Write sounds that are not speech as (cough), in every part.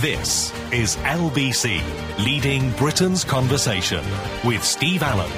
This is LBC, leading Britain's conversation with Steve Allen.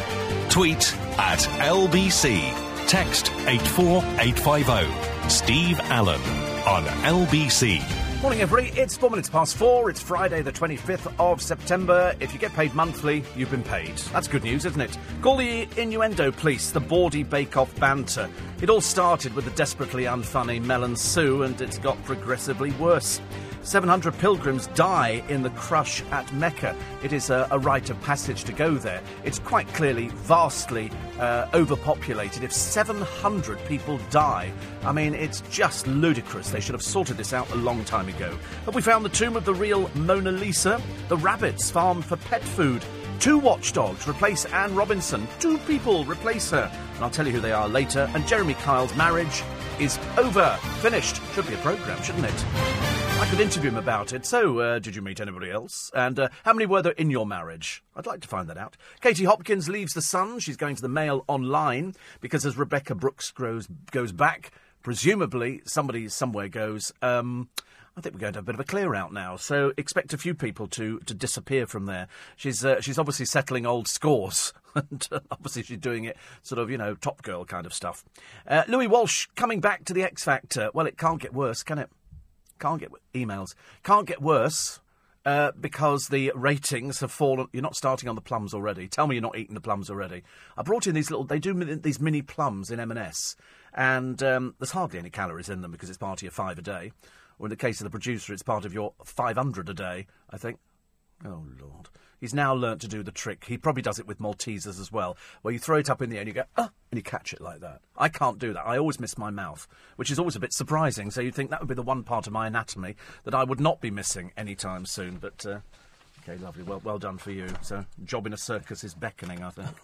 Tweet at LBC. Text 84850. Steve Allen on LBC. Morning, everybody. It's four minutes past four. It's Friday, the 25th of September. If you get paid monthly, you've been paid. That's good news, isn't it? Call the innuendo police, the bawdy bake-off banter. It all started with the desperately unfunny Mel and Sue, and it's got progressively worse. 700 pilgrims die in the crush at Mecca. It is a, a rite of passage to go there. It's quite clearly vastly uh, overpopulated. If 700 people die, I mean, it's just ludicrous. They should have sorted this out a long time ago. Have we found the tomb of the real Mona Lisa? The rabbits farmed for pet food. Two watchdogs replace Anne Robinson. Two people replace her. And I'll tell you who they are later. And Jeremy Kyle's marriage is over. Finished. Should be a programme, shouldn't it? I could interview him about it. So, uh, did you meet anybody else? And uh, how many were there in your marriage? I'd like to find that out. Katie Hopkins leaves The Sun. She's going to the Mail online because as Rebekah Brooks grows, goes back, presumably somebody somewhere goes, um, I think we're going to have a bit of a clear out now. So expect a few people to, to disappear from there. She's, uh, she's obviously settling old scores. (laughs) and uh, obviously she's doing it sort of, you know, top girl kind of stuff. Uh, Louis Walsh coming back to the X Factor. Well, it can't get worse, can it? Can't get emails. Can't get worse uh, because the ratings have fallen. You're not starting on the plums already. Tell me you're not eating the plums already. I brought in these little. They do these mini plums in M&S, and um, there's hardly any calories in them because it's part of your five a day. Or in the case of the producer, it's part of your 500 a day. I think. Oh Lord. He's now learnt to do the trick. He probably does it with Maltesers as well, where you throw it up in the air and you go, ah, and you catch it like that. I can't do that. I always miss my mouth, which is always a bit surprising. So you'd think that would be the one part of my anatomy that I would not be missing anytime soon. But, uh, okay, lovely. Well, well done for you. So, job in a circus is beckoning, I think.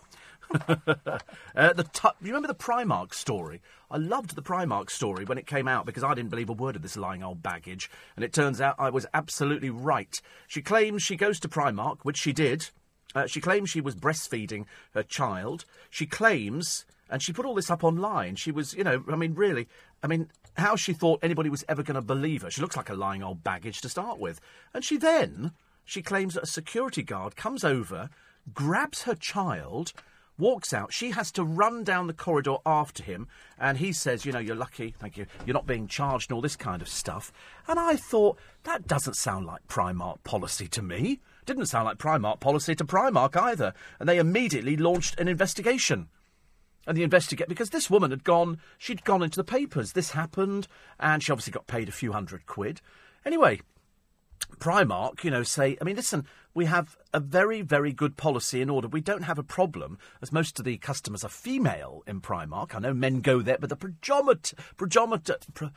(laughs) uh, the you remember the Primark story? I loved the Primark story when it came out because I didn't believe a word of this lying old baggage, and it turns out I was absolutely right. She claims she goes to Primark, which she did. Uh, she claims she was breastfeeding her child. She claims, and she put all this up online. She was, you know, I mean, really, I mean, how she thought anybody was ever going to believe her. She looks like a lying old baggage to start with, and she then she claims that a security guard comes over, grabs her child walks out. She has to run down the corridor after him, and he says, You know, you're lucky, thank you, you're not being charged and all this kind of stuff. And I thought, that doesn't sound like Primark policy to me. Didn't sound like Primark policy to Primark either. And they immediately launched an investigation. And the investigate because this woman had gone, she'd gone into the papers. This happened, and she obviously got paid a few hundred quid. Anyway, Primark, you know, say, I mean, listen, we have a very, very good policy in order. We don't have a problem, as most of the customers are female in Primark. I know men go there, but the predominant, predominant, pre-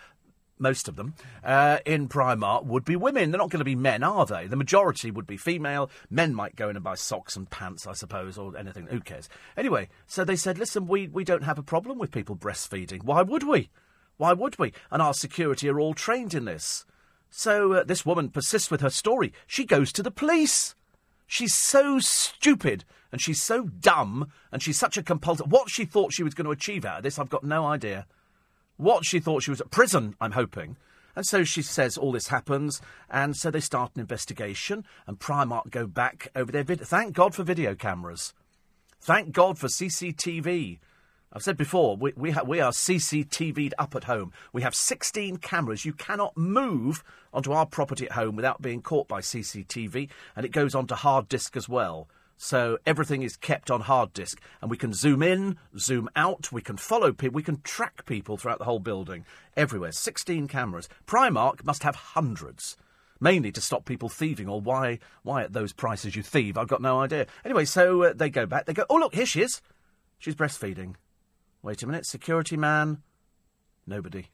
most of them uh, in Primark would be women. They're not going to be men, are they? The majority would be female. Men might go in and buy socks and pants, I suppose, or anything. Who cares? Anyway, so they said, listen, we, we don't have a problem with people breastfeeding. Why would we? Why would we? And our security are all trained in this. So uh, this woman persists with her story. She goes to the police. She's so stupid and she's so dumb and she's such a compulsive. What she thought she was going to achieve out of this, I've got no idea. What she thought she was at prison, I'm hoping. And so she says all this happens, and so they start an investigation, and Primark go back over their video. Thank God for video cameras. Thank God for CCTV. I've said before, we, we, ha- we are CCTV'd up at home. We have 16 cameras. You cannot move onto our property at home without being caught by CCTV, and it goes onto hard disk as well. So everything is kept on hard disk, and we can zoom in, zoom out, we can follow people, we can track people throughout the whole building, everywhere. 16 cameras. Primark must have hundreds mainly to stop people thieving, or why why at those prices you thieve. I've got no idea. Anyway, so uh, they go back. They go, oh look, here she is. She's breastfeeding. Wait a minute, security man? Nobody.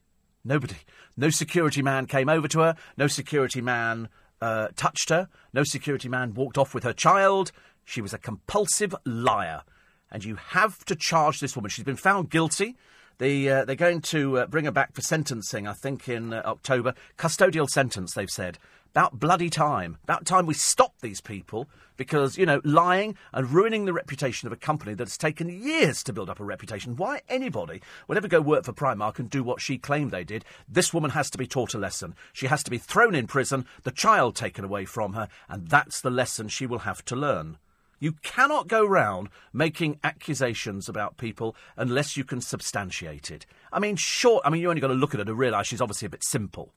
Nobody. No security man came over to her. No security man uh, touched her. No security man walked off with her child. She was a compulsive liar. And you have to charge this woman. She's been found guilty. The, uh, they're going to uh, bring her back for sentencing, I think, in uh, October. Custodial sentence, they've said. About bloody time. About time we stop these people because, you know, lying and ruining the reputation of a company that has taken years to build up a reputation. Why anybody would ever go work for Primark and do what she claimed they did, this woman has to be taught a lesson. She has to be thrown in prison, the child taken away from her, and that's the lesson she will have to learn. You cannot go round making accusations about people unless you can substantiate it. I mean, sure, I mean, you only got to look at her to realise she's obviously a bit simple.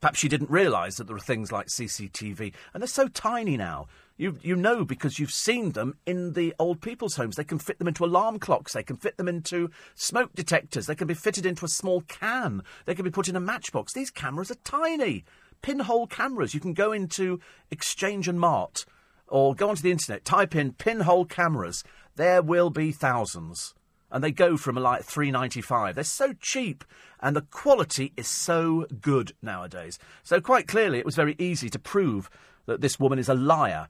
Perhaps she didn't realise that there are things like CCTV, and they're so tiny now. You, you know because you've seen them in the old people's homes. They can fit them into alarm clocks. They can fit them into smoke detectors. They can be fitted into a small can. They can be put in a matchbox. These cameras are tiny. Pinhole cameras. You can go into Exchange and Mart or go onto the internet, type in pinhole cameras. There will be thousands. And they go from like three ninety five. They're so cheap, and the quality is so good nowadays. So quite clearly, it was very easy to prove that this woman is a liar,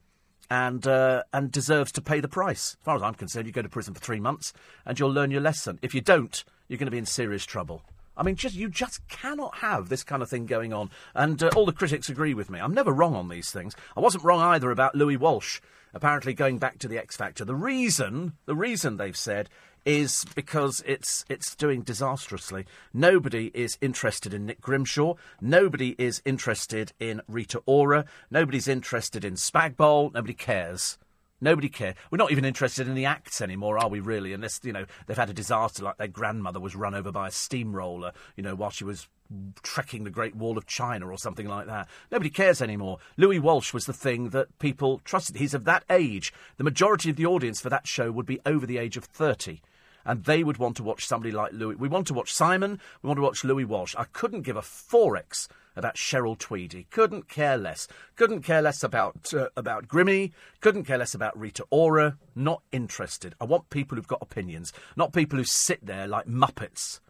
and uh, and deserves to pay the price. As far as I'm concerned, you go to prison for three months, and you'll learn your lesson. If you don't, you're going to be in serious trouble. I mean, just you just cannot have this kind of thing going on. And uh, all the critics agree with me. I'm never wrong on these things. I wasn't wrong either about Louis Walsh apparently going back to the X Factor. The reason, the reason they've said is because it's it's doing disastrously. Nobody is interested in Nick Grimshaw. Nobody is interested in Rita Ora. Nobody's interested in Spagbol. Nobody cares. Nobody cares. We're not even interested in the acts anymore, are we? Really? Unless you know they've had a disaster like their grandmother was run over by a steamroller, you know, while she was trekking the Great Wall of China or something like that. Nobody cares anymore. Louis Walsh was the thing that people trusted. He's of that age. The majority of the audience for that show would be over the age of thirty and they would want to watch somebody like Louis. We want to watch Simon. We want to watch Louis Walsh. I couldn't give a forex about Cheryl Tweedy. Couldn't care less. Couldn't care less about uh, about Grimmy. Couldn't care less about Rita Ora. Not interested. I want people who've got opinions, not people who sit there like muppets,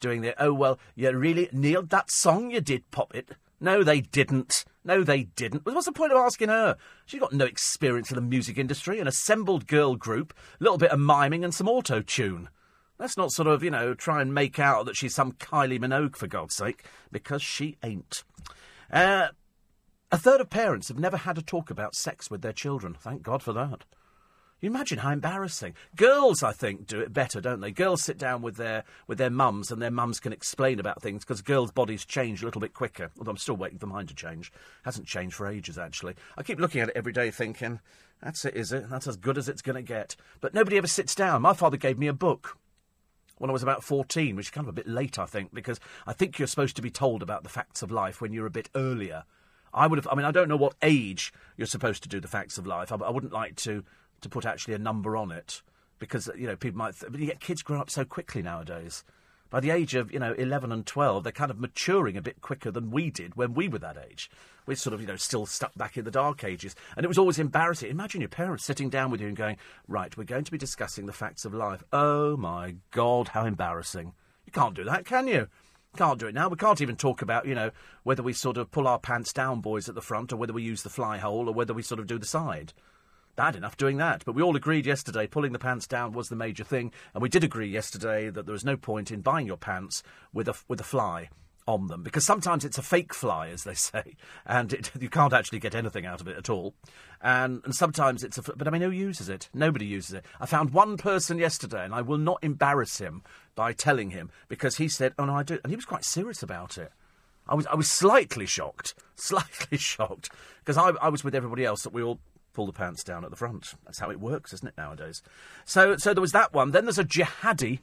doing their oh well, you really nailed that song you did, pop it. No, they didn't. No, they didn't. What's the point of asking her? She's got no experience in the music industry, an assembled girl group, a little bit of miming and some auto tune. Let's not sort of, you know, try and make out that she's some Kylie Minogue, for God's sake, because she ain't. Uh, a third of parents have never had a talk about sex with their children. Thank God for that. You imagine how embarrassing. Girls, I think, do it better, don't they? Girls sit down with their with their mums, and their mums can explain about things because girls' bodies change a little bit quicker. Although I'm still waiting for mine to change. Hasn't changed for ages, actually. I keep looking at it every day, thinking, "That's it, is it? That's as good as it's going to get." But nobody ever sits down. My father gave me a book when I was about 14, which is kind of a bit late, I think, because I think you're supposed to be told about the facts of life when you're a bit earlier. I would have, I mean, I don't know what age you're supposed to do the facts of life. I, I wouldn't like to to put actually a number on it because you know people might. Th- but you get kids grow up so quickly nowadays. By the age of you know eleven and twelve, they're kind of maturing a bit quicker than we did when we were that age. We're sort of you know still stuck back in the dark ages, and it was always embarrassing. Imagine your parents sitting down with you and going, "Right, we're going to be discussing the facts of life." Oh my God, how embarrassing! You can't do that, can you? Can't do it now. We can't even talk about, you know, whether we sort of pull our pants down, boys at the front, or whether we use the fly hole, or whether we sort of do the side bad enough doing that. But we all agreed yesterday pulling the pants down was the major thing, and we did agree yesterday that there was no point in buying your pants with a with a fly on them because sometimes it's a fake fly, as they (laughs) say, and it, (laughs) you can't actually get anything out of it at all. And, and sometimes it's a. But I mean, who uses it? Nobody uses it. I found one person yesterday, and I will not embarrass him by telling him because he said, "Oh no, I do," and he was quite serious about it. I was I was slightly shocked, (laughs) slightly shocked because I, I was with everybody else that we all pull the pants down at the front. That's how it works, isn't it, nowadays? So, so there was that one. Then there's a jihadi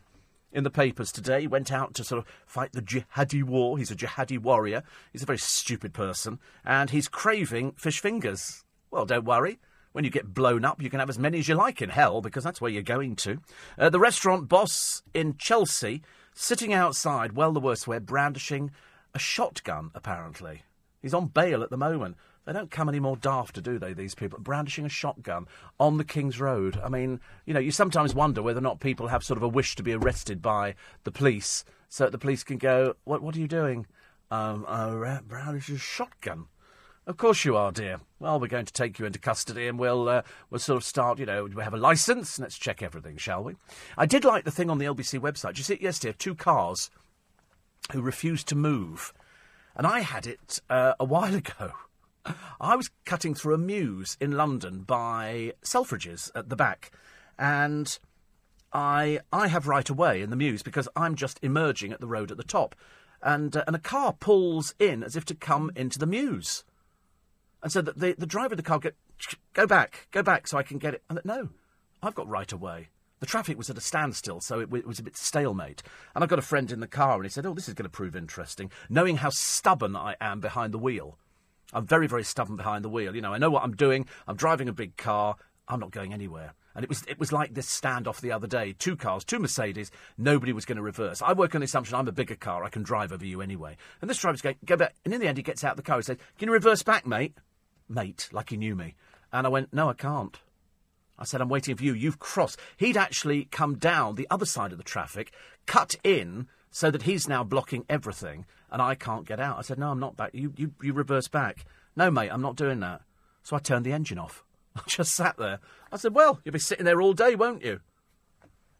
in the papers today. He went out to sort of fight the jihadi war. He's a jihadi warrior. He's a very stupid person. And he's craving fish fingers. Well, don't worry. When you get blown up, you can have as many as you like in hell, because that's where you're going to. Uh, the restaurant boss in Chelsea, sitting outside, well, the worst way, brandishing a shotgun, apparently. He's on bail at the moment. They don't come any more daft, do they, these people? Brandishing a shotgun on the King's Road. I mean, you know, you sometimes wonder whether or not people have sort of a wish to be arrested by the police so that the police can go, What, what are you doing? Um, uh, brandish a shotgun. Of course you are, dear. Well, we're going to take you into custody and we'll, uh, we'll sort of start, you know, we have a licence. Let's check everything, shall we? I did like the thing on the LBC website. Did you see it yesterday? Two cars who refused to move. And I had it uh, a while (laughs) ago. (laughs) I was cutting through a mews in London by Selfridges at the back. And I, I have right away in the mews because I'm just emerging at the road at the top. And, uh, and a car pulls in as if to come into the mews. And so the, the, the driver of the car go, go back, go back so I can get it. And no, I've got right away. The traffic was at a standstill, so it, it was a bit stalemate. And I got a friend in the car, and he said, "Oh, this is going to prove interesting." Knowing how stubborn I am behind the wheel, I'm very, very stubborn behind the wheel. You know, I know what I'm doing. I'm driving a big car. I'm not going anywhere. And it was it was like this standoff the other day. Two cars, two Mercedes. Nobody was going to reverse. I work on the assumption I'm a bigger car. I can drive over you anyway. And this driver's going, go back. And in the end, he gets out of the car. He says, "Can you reverse back, mate?" Mate, like he knew me. And I went, "No, I can't." I said, I'm waiting for you. You've crossed. He'd actually come down the other side of the traffic, cut in so that he's now blocking everything, and I can't get out. I said, No, I'm not back. You, you, you reverse back. No, mate, I'm not doing that. So I turned the engine off. (laughs) I just sat there. I said, Well, you'll be sitting there all day, won't you?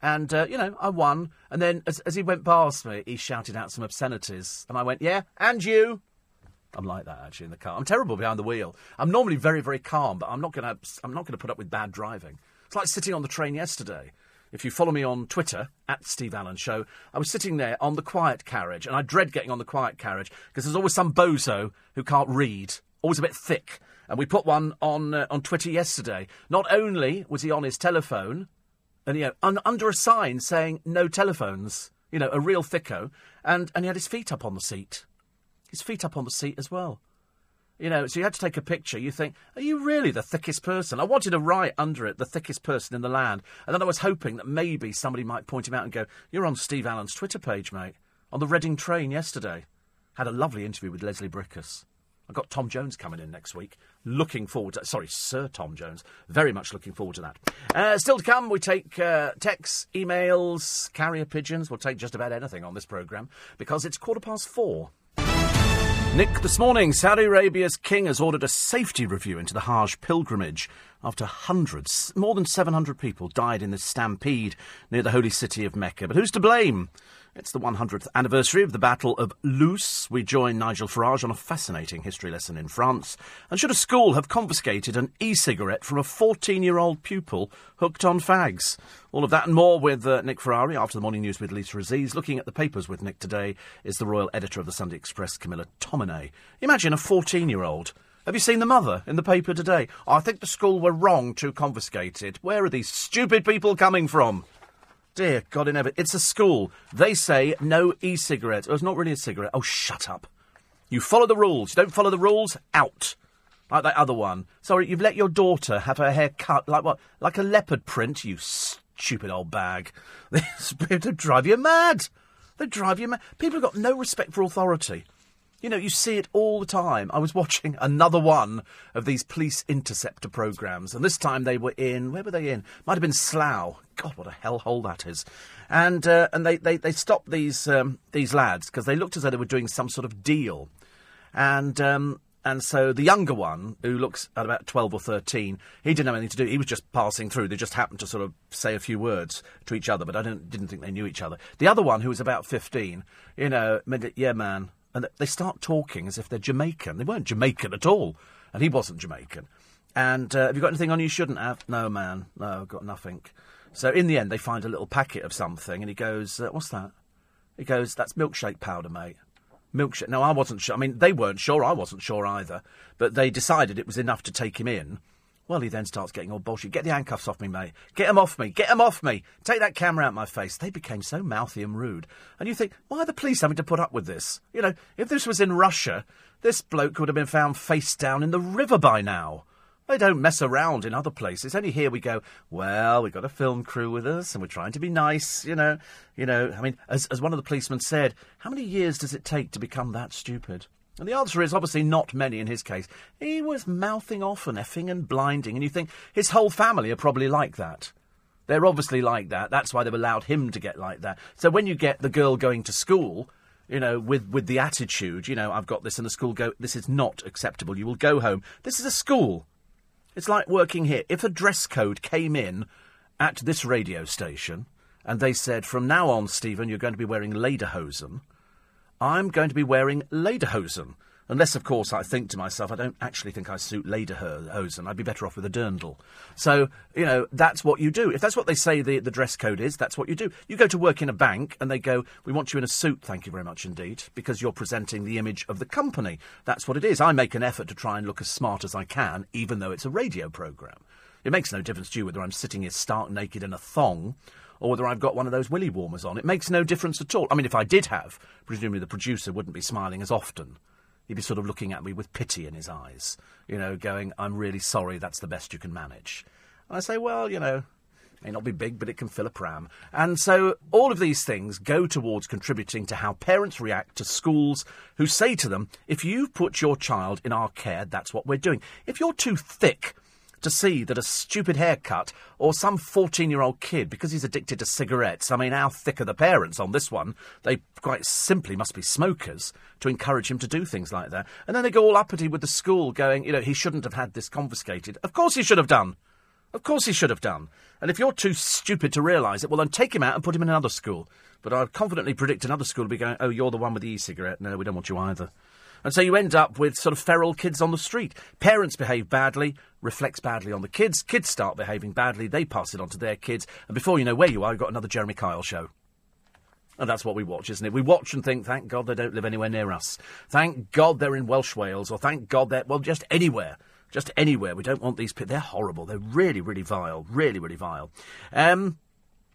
And, uh, you know, I won. And then as, as he went past me, he shouted out some obscenities. And I went, Yeah, and you. I'm like that actually in the car. I'm terrible behind the wheel. I'm normally very, very calm, but I'm not to. I'm not to put up with bad driving. It's like sitting on the train yesterday. If you follow me on Twitter at Steve Allen Show, I was sitting there on the quiet carriage, and I dread getting on the quiet carriage because there's always some bozo who can't read, always a bit thick. And we put one on uh, on Twitter yesterday. Not only was he on his telephone, and you know, un- under a sign saying no telephones, you know, a real thicko, and and he had his feet up on the seat his feet up on the seat as well. You know, so you had to take a picture. You think, are you really the thickest person? I wanted to write under it, the thickest person in the land. And then I was hoping that maybe somebody might point him out and go, you're on Steve Allen's Twitter page, mate. On the Reading train yesterday. Had a lovely interview with Leslie Bricusse. I've got Tom Jones coming in next week. Looking forward to Sorry, Sir Tom Jones. Very much looking forward to that. Uh, still to come, we take uh, texts, emails, carrier pigeons. We'll take just about anything on this programme because it's quarter past four. Nick, this morning, Saudi Arabia's king has ordered a safety review into the Hajj pilgrimage after hundreds, more than 700 people died in the stampede near the holy city of Mecca. But who's to blame? It's the 100th anniversary of the Battle of Loos. We join Nigel Farage on a fascinating history lesson in France. And should a school have confiscated an e cigarette from a 14 year old pupil hooked on fags? All of that and more with uh, Nick Ferrari after the morning news with Lisa Aziz. Looking at the papers with Nick today is the royal editor of the Sunday Express, Camilla Tominey. Imagine a 14 year old. Have you seen the mother in the paper today? I think the school were wrong to confiscate it. Where are these stupid people coming from? Dear God in heaven, it's a school. They say no e-cigarettes. Oh, it's not really a cigarette. Oh, shut up. You follow the rules. You don't follow the rules, out. Like that other one. Sorry, you've let your daughter have her hair cut like what? Like a leopard print, you stupid old bag. (laughs) They drive you mad. They drive you mad. People have got no respect for authority. You know, you see it all the time. I was watching (laughs) another one of these police interceptor programmes, and this time they were in. Where were they in? Might have been Slough. God, what a hellhole that is. And uh, and they, they, they stopped these um, these lads because they looked as though they were doing some sort of deal, and um, and so the younger one, who looks at about 12 or 13, he didn't have anything to do. He was just passing through. They just happened to sort of say a few words to each other, but I didn't think they knew each other. The other one, who was about 15, you know, yeah, man, and they start talking as if they're Jamaican. They weren't Jamaican at all, and he wasn't Jamaican. And uh, have you got anything on you shouldn't have? No, man. No, I've got nothing. So in the end, they find a little packet of something, and he goes, uh, "What's that?" He goes, "That's milkshake powder, mate." Milkshake. No, I wasn't sure. I mean, they weren't sure. I wasn't sure either. But they decided it was enough to take him in. Well, he then starts getting all bullshit. Get the handcuffs off me, mate. Get them off me. Get them off me. Take that camera out of my face. They became so mouthy and rude. And you think, why are the police having to put up with this? You know, if this was in Russia, this bloke would have been found face down in the river by now. They don't mess around in other places. Only here we go, well, we've got a film crew with us and we're trying to be nice, you know. You know, I mean, as, as one of the policemen said, how many years does it take to become that stupid? And the answer is obviously not many in his case. He was mouthing off and effing and blinding, and you think his whole family are probably like that. They're obviously like that. That's why they've allowed him to get like that. So when you get the girl going to school, you know, with, with the attitude, you know, I've got this, and the school go, this is not acceptable. You will go home. This is a school. It's like working here. If a dress code came in at this radio station and they said, from now on, Stephen, you're going to be wearing lederhosen, I'm going to be wearing lederhosen. Unless, of course, I think to myself, I don't actually think I suit lederhosen. I'd be better off with a dirndl. So, you know, that's what you do. If that's what they say the, the dress code is, that's what you do. You go to work in a bank and they go, we want you in a suit, thank you very much indeed, because you're presenting the image of the company. That's what it is. I make an effort to try and look as smart as I can, even though it's a radio programme. It makes no difference to you whether I'm sitting here stark naked in a thong or whether I've got one of those willy warmers on. It makes no difference at all. I mean, if I did have, presumably the producer wouldn't be smiling as often he'd be sort of looking at me with pity in his eyes, you know, going, I'm really sorry, that's the best you can manage. And I say, well, you know, may not be big, but it can fill a pram. And so all of these things go towards contributing to how parents react to schools who say to them, if you put your child in our care, that's what we're doing. If you're too thick, to see that a stupid haircut or some 14 year old kid, because he's addicted to cigarettes, I mean, how thick are the parents on this one? They quite simply must be smokers to encourage him to do things like that. And then they go all uppity with the school, going, you know, he shouldn't have had this confiscated. Of course he should have done. Of course he should have done. And if you're too stupid to realise it, well, then take him out and put him in another school. But I'd confidently predict another school will be going, oh, you're the one with the e cigarette. No, we don't want you either. And so you end up with sort of feral kids on the street. Parents behave badly, reflects badly on the kids. Kids start behaving badly, they pass it on to their kids. And before you know where you are, you've got another Jeremy Kyle show. And that's what we watch, isn't it? We watch and think, thank God they don't live anywhere near us. Thank God they're in Welsh Wales, or thank God they're, well, just anywhere. Just anywhere. We don't want these people. They're horrible. They're really, really vile. Really, really vile. Um,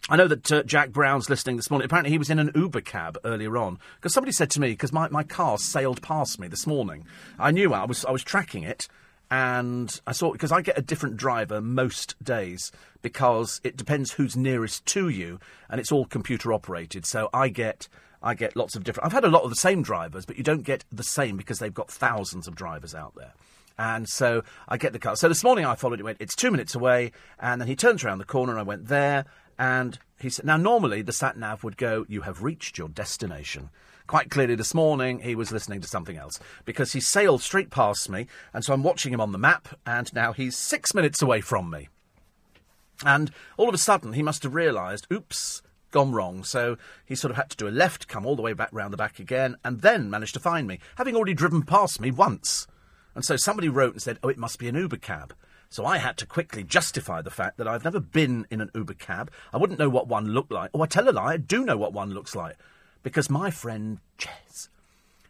I know that uh, Jack Brown's listening this morning. Apparently, he was in an Uber cab earlier on because somebody said to me because my, my car sailed past me this morning. I knew I was I was tracking it, and I saw because I get a different driver most days because it depends who's nearest to you, and it's all computer operated. So I get I get lots of different. I've had a lot of the same drivers, but you don't get the same because they've got thousands of drivers out there. And so I get the car. So this morning I followed it. Went. It's two minutes away, and then he turns around the corner, and I went there and he said, now normally the sat nav would go, you have reached your destination. Quite clearly this morning he was listening to something else because he sailed straight past me, and so I'm watching him on the map, and now he's six minutes away from me. And all of a sudden he must have realised, oops, gone wrong. So he sort of had to do a left, come all the way back round the back again, and then managed to find me, having already driven past me once. And so somebody wrote and said, oh, it must be an Uber cab. So I had to quickly justify the fact that I've never been in an Uber cab. I wouldn't know what one looked like. Oh, I tell a lie, I do know what one looks like. Because my friend Jez,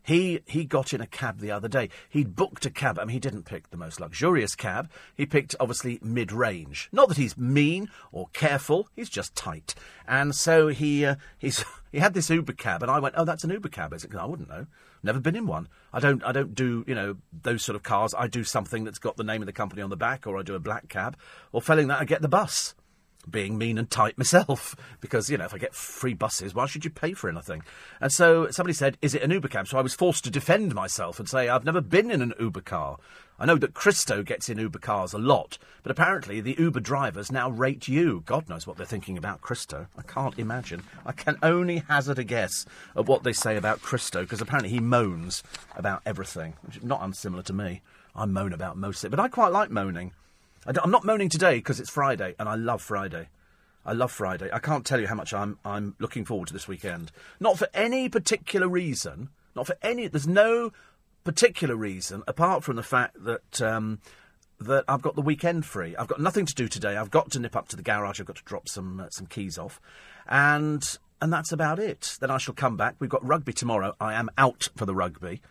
he, he got in a cab the other day. He'd booked a cab. I mean, he didn't pick the most luxurious cab. He picked, obviously, mid range. Not that he's mean or careful, he's just tight. And so he, uh, he's, (laughs) he had this Uber cab, and I went, Oh, that's an Uber cab, is it? Cause I wouldn't know. Never been in one. I don't. I don't do you know those sort of cars. I do something that's got the name of the company on the back, or I do a black cab, or failing that, I get the bus. Being mean and tight myself, (laughs) because you know if I get free buses, why should you pay for anything? And so somebody said, "Is it an Uber cab?" So I was forced to defend myself and say, "I've never been in an Uber car. I know that Christo gets in Uber cars a lot, but apparently the Uber drivers now rate you. God knows what they're thinking about Christo. I can't imagine. I can only hazard a guess at what they say about Christo, because apparently he moans about everything, which is not unsimilar to me. I moan about most of it, but I quite like moaning. I am not moaning today because it's Friday, and I love Friday. I love Friday. I can't tell you how much I'm I'm looking forward to this weekend. Not for any particular reason. Not for any. There's no particular reason, apart from the fact that um, that I've got the weekend free. I've got nothing to do today. I've got to nip up to the garage. I've got to drop some uh, some keys off, and and that's about it. Then I shall come back. We've got rugby tomorrow. I am out for the rugby.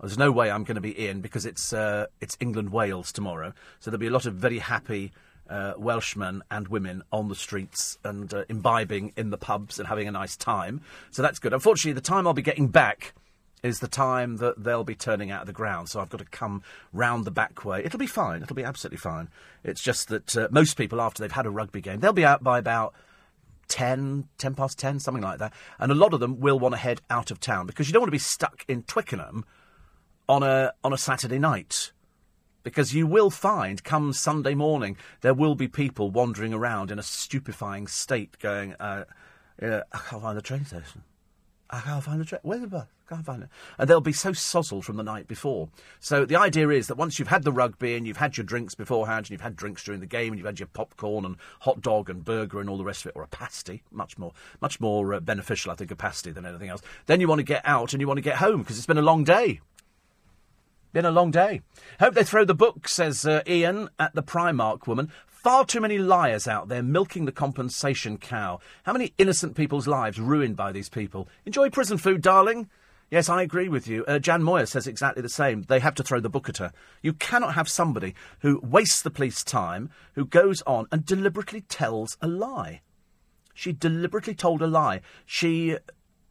There's no way I'm going to be in because it's uh, it's England Wales tomorrow. So there'll be a lot of very happy. Uh, Welshmen and women on the streets and uh, imbibing in the pubs and having a nice time. So that's good. Unfortunately, the time I'll be getting back is the time that they'll be turning out of the ground. So I've got to come round the back way. It'll be fine. It'll be absolutely fine. It's just that uh, most people, after they've had a rugby game, they'll be out by about 10, 10 past 10, something like that. And a lot of them will want to head out of town because you don't want to be stuck in Twickenham on a, on a Saturday night. Because you will find, come Sunday morning, there will be people wandering around in a stupefying state going, uh, uh, I can't find the train station. I can't find the train. Where's the bus? can't find it. And they'll be so sozzled from the night before. So the idea is that once you've had the rugby and you've had your drinks beforehand, and you've had drinks during the game, and you've had your popcorn and hot dog and burger and all the rest of it, or a pasty, much more, much more uh, beneficial, I think, a pasty than anything else. Then you want to get out and you want to get home because it's been a long day. Been a long day. Hope they throw the book, says uh, Ian at the Primark woman. Far too many liars out there milking the compensation cow. How many innocent people's lives ruined by these people? Enjoy prison food, darling. Yes, I agree with you. Uh, Jan Moyer says exactly the same. They have to throw the book at her. You cannot have somebody who wastes the police time, who goes on and deliberately tells a lie. She deliberately told a lie. She,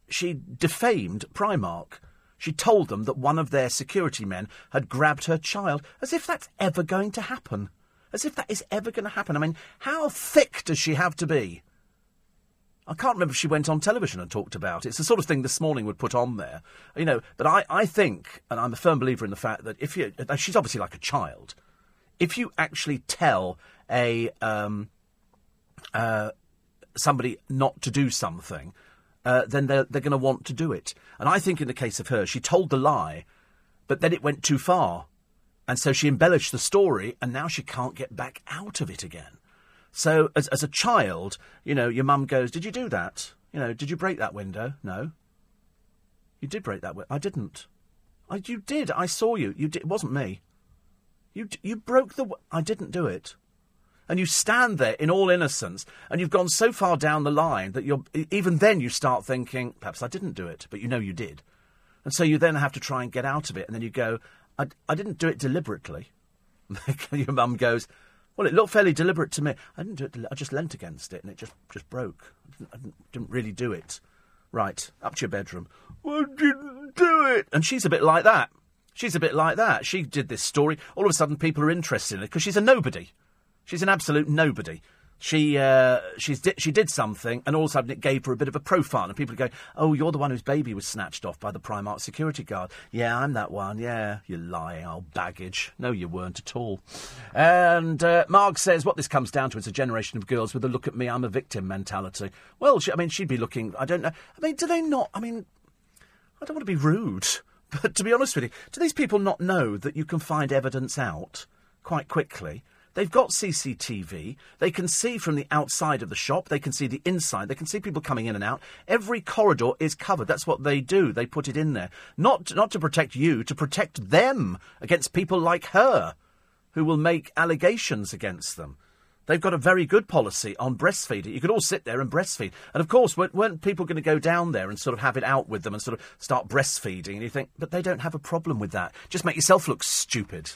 she defamed Primark. She told them that one of their security men had grabbed her child, as if that's ever going to happen. As if that is ever going to happen. I mean, how thick does she have to be? I can't remember if she went on television and talked about it. It's the sort of thing this morning would put on there, you know. But I, I think, and I'm a firm believer in the fact that if you, she's obviously like a child. If you actually tell a um, uh, somebody not to do something, uh, then they're, they're going to want to do it. And I think in the case of her, she told the lie, but then it went too far. And so she embellished the story, and now she can't get back out of it again. So, as, as a child, you know, your mum goes, Did you do that? You know, did you break that window? No. You did break that window. I didn't. I, you did. I saw you. You did. It wasn't me. You, you broke the. I didn't do it. And you stand there in all innocence, and you've gone so far down the line that you're. Even then, you start thinking, perhaps I didn't do it, but you know you did. And so you then have to try and get out of it, and then you go, I, I didn't do it deliberately. (laughs) your mum goes, well, it looked fairly deliberate to me. I didn't do it. I just leant against it, and it just just broke. I didn't, I didn't, didn't really do it. Right, up to your bedroom. I didn't do it. And she's a bit like that. She's a bit like that. She did this story. All of a sudden, people are interested in it because she's a nobody. She's an absolute nobody she uh, she's di- she did something, and all of a sudden it gave her a bit of a profile, and people go, "Oh, you're the one whose baby was snatched off by the Primark security guard." Yeah, I'm that one. Yeah, you're lying old baggage. No, you weren't at all. And uh, Mark says what this comes down to is a generation of girls with a "look at me, I'm a victim" mentality. Well, she, I mean, she'd be looking. I don't know. I mean, do they not? I mean, I don't want to be rude, but to be honest with you, do these people not know that you can find evidence out quite quickly? They've got CCTV. They can see from the outside of the shop. They can see the inside. They can see people coming in and out. Every corridor is covered. That's what they do. They put it in there. Not, not to protect you, to protect them against people like her who will make allegations against them. They've got a very good policy on breastfeeding. You could all sit there and breastfeed. And of course, weren't, weren't people going to go down there and sort of have it out with them and sort of start breastfeeding? And you think, but they don't have a problem with that. Just make yourself look stupid.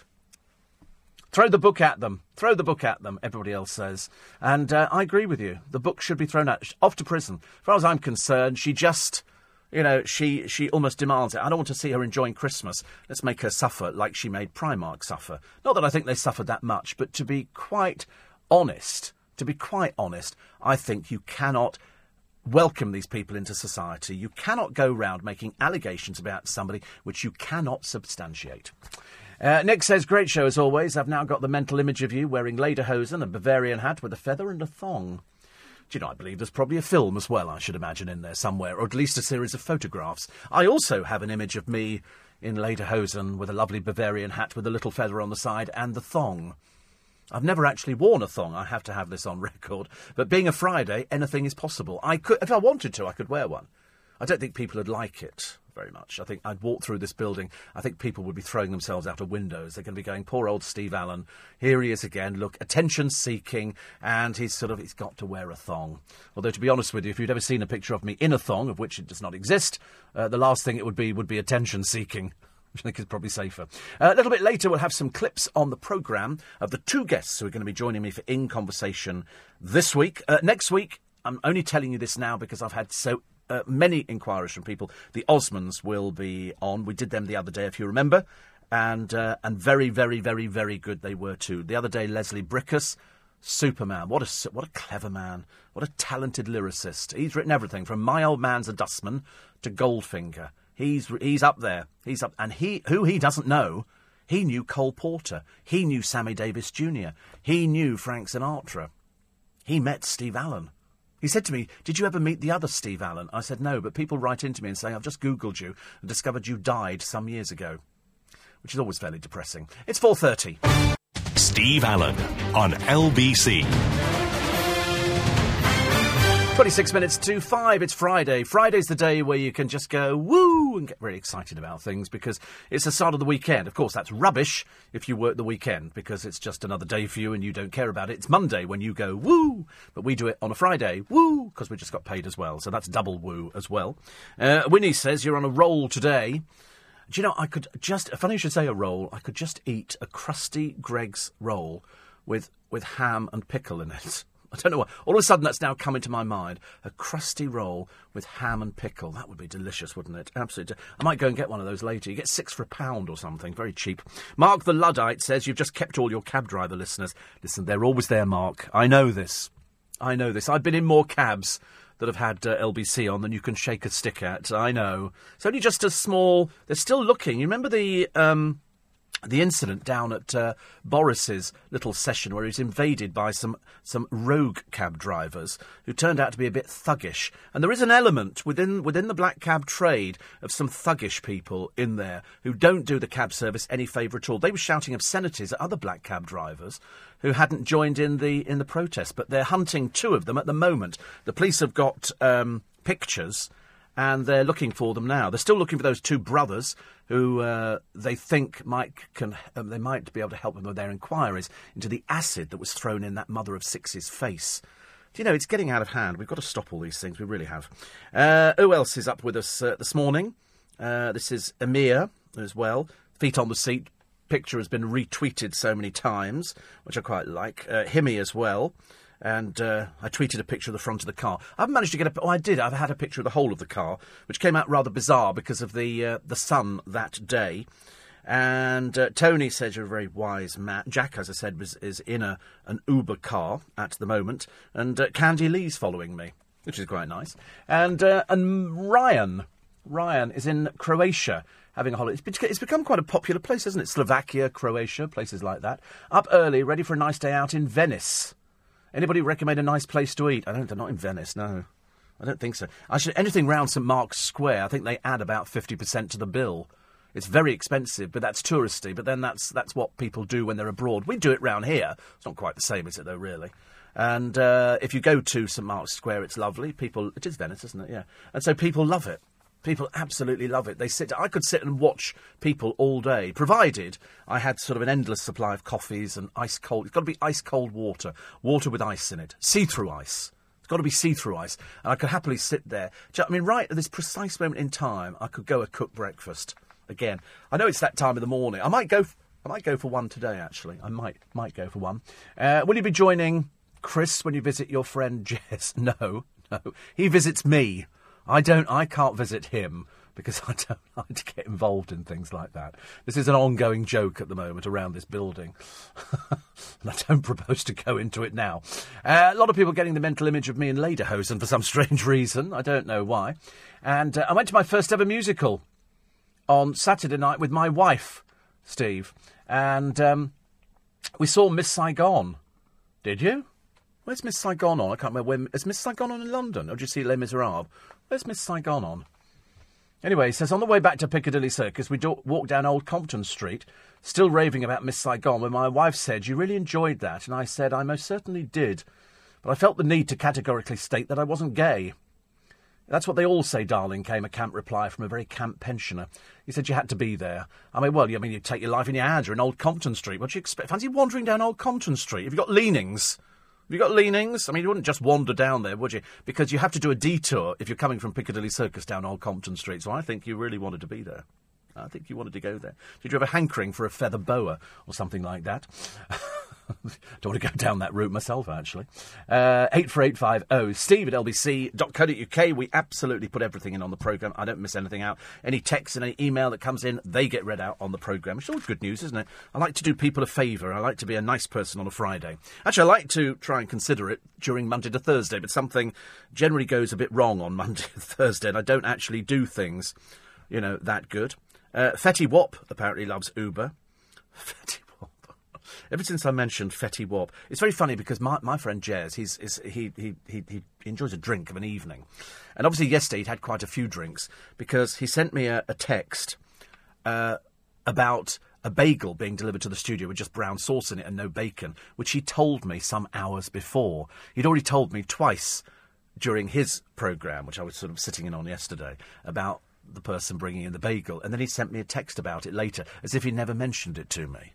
Throw the book at them. Throw the book at them, everybody else says. And uh, I agree with you. The book should be thrown out. Off to prison. As far as I'm concerned, she just, you know, she, she almost demands it. I don't want to see her enjoying Christmas. Let's make her suffer like she made Primark suffer. Not that I think they suffered that much, but to be quite honest, to be quite honest, I think you cannot welcome these people into society. You cannot go round making allegations about somebody which you cannot substantiate. Uh, Nick says, great show as always. I've now got the mental image of you wearing lederhosen, a Bavarian hat with a feather and a thong. Do you know, I believe there's probably a film as well, I should imagine, in there somewhere, or at least a series of photographs. I also have an image of me in lederhosen with a lovely Bavarian hat with a little feather on the side and the thong. I've never actually worn a thong. I have to have this on (laughs) record. But being a Friday, anything is possible. I could, if I wanted to, I could wear one. I don't think people would like it very much. I think I'd walk through this building. I think people would be throwing themselves out of windows. They're going to be going, poor old Steve Allen. Here he is again. Look, attention seeking, and he's sort of he's got to wear a thong. Although to be honest with you, if you'd ever seen a picture of me in a thong, of which it does not exist, uh, the last thing it would be would be attention seeking. (laughs) Which I think is probably safer. Uh, a little bit later, we'll have some clips on the programme of the two guests who are going to be joining me for In Conversation this week. Uh, next week, I'm only telling you this now because I've had so uh, many inquiries from people. The Osmonds will be on. We did them the other day, if you remember, and uh, and very, very, very, very good they were too. The other day, Leslie Bricusse, Superman. What a what a clever man. What a talented lyricist. He's written everything from My Old Man's a Dustman to Goldfinger. He's he's up there. He's up, and he who he doesn't know. He knew Cole Porter. He knew Sammy Davis Jr. He knew Frank Sinatra. He met Steve Allen. He said to me, Did you ever meet the other Steve Allen? I said, No, but people write into me and say, I've just Googled you and discovered you died some years ago. Which is always fairly depressing. It's 4.30. Steve Allen on LBC. 26 minutes to 5. It's Friday. Friday's the day where you can just go woo and get very excited about things because it's the start of the weekend. Of course, that's rubbish if you work the weekend because it's just another day for you and you don't care about it. It's Monday when you go woo, but we do it on a Friday woo because we just got paid as well. So that's double woo as well. Uh, Winnie says you're on a roll today. Do you know, I could just, funny you should say a roll, I could just eat a crusty Greggs roll with, with ham and pickle in it. I don't know why. All of a sudden, that's now come into my mind. A crusty roll with ham and pickle. That would be delicious, wouldn't it? Absolutely. I might go and get one of those later. You get six for a pound or something. Very cheap. Mark the Luddite says you've just kept all your cab driver listeners. Listen, they're always there, Mark. I know this. I know this. I've been in more cabs that have had uh, LBC on than you can shake a stick at. I know. It's only just a small. They're still looking. You remember the. Um, the incident down at uh, Boris's little session where he was invaded by some some rogue cab drivers who turned out to be a bit thuggish, and there is an element within within the black cab trade of some thuggish people in there who don't do the cab service any favour at all. They were shouting obscenities at other black cab drivers who hadn't joined in the in the protest, but they're hunting two of them at the moment. The police have got um, pictures and they're looking for them now. They're still looking for those two brothers who uh, they think might can um, they might be able to help them with their inquiries into the acid that was thrown in that mother of six's face. Do you know it's getting out of hand? We've got to stop all these things. We really have. Uh, who else is up with us uh, this morning? Uh, this is Amir as well. Feet on the seat. Picture has been retweeted so many times, which I quite like. Uh, Himmy as well and uh, I tweeted a picture of the front of the car. I haven't managed to get a. Oh, I did. I've had a picture of the whole of the car, which came out rather bizarre because of the uh, the sun that day. And uh, Tony says you're a very wise man. Jack, as I said, was, is in a an Uber car at the moment, and uh, Candy Lee's following me, which is quite nice. And uh, and Ryan, Ryan is in Croatia having a holiday. It's become quite a popular place, isn't it? Slovakia, Croatia, places like that. Up early, ready for a nice day out in Venice. Anybody recommend a nice place to eat? I don't. They're not in Venice. No, I don't think so. I should anything round St Mark's Square. I think they add about fifty percent to the bill. It's very expensive, but that's touristy. But then that's that's what people do when they're abroad. We do it round here. It's not quite the same, is it? Though, really. And uh, if you go to St Mark's Square, it's lovely. People, it is Venice, isn't it? Yeah. And so people love it. People absolutely love it. They sit. I could sit and watch people all day, provided I had sort of an endless supply of coffees and ice cold. It's got to be ice cold water, water with ice in it, see through ice. It's got to be see through ice, and I could happily sit there. I mean, right at this precise moment in time, I could go and cook breakfast again. I know it's that time of the morning. I might go. F- I might go for one today. Actually, I might might go for one. Uh, will you be joining Chris when you visit your friend Jess? (laughs) No, no. He visits me. I don't. I can't visit him because (laughs) I don't like to get involved in things like that. This is an ongoing joke at the moment around this building, (laughs) and I don't (laughs) propose to go into it now. Uh, a lot of people getting the mental image of me in lederhosen for some strange reason. I don't know why. And uh, I went to my first ever musical on Saturday night with my wife, Steve, and um, we saw Miss Saigon. Did you? Where's Miss Saigon on? I can't remember. When, is Miss Saigon on in London? Or did you see Les Miserables? Where's Miss Saigon on? Anyway, he says, on the way back to Piccadilly Circus, we do- walked down Old Compton Street, still raving about Miss Saigon, when my wife said, You really enjoyed that? And I said, I most certainly did. But I felt the need to categorically state that I wasn't gay. That's what they all say, darling, came a camp reply from a very camp pensioner. He said you had to be there. I mean, well, I mean, you take your life in your hands. You're in Old Compton Street. What do you expect? Fancy wandering down Old Compton Street? Have you got leanings? Have you got leanings? I mean, you wouldn't just wander down there, would you? Because you have to do a detour if you're coming from Piccadilly Circus down Old Compton Street. So I think you really wanted to be there. I think you wanted to go there. Did you have a hankering for a feather boa or something like that? (laughs) (laughs) Don't want to go down that route myself, actually. Uh, 84850 steve at lbc.co.uk. We absolutely put everything in on the programme. I don't miss anything out. Any text and any email that comes in, they get read out on the programme. It's always good news, isn't it? I like to do people a favour. I like to be a nice person on a Friday. Actually, I like to try and consider it during Monday to Thursday, but something generally goes a bit wrong on (laughs) Monday to Thursday, and I don't actually do things, you know, that good. Uh, Fetty apparently loves Uber. (laughs) Fetty Ever since I mentioned Fetty Wap, it's very funny because my, my friend Jez, he's, he's, he, he, he, he enjoys a drink of an evening. And obviously, yesterday he'd had quite a few drinks because he sent me a, a text uh, about a bagel being delivered to the studio with just brown sauce in it and no bacon, which he told me some hours before. He'd already told me twice during his programme, which I was sort of sitting in on yesterday, about the person bringing in the bagel. And then he sent me a text about it later, as if he never mentioned it to me.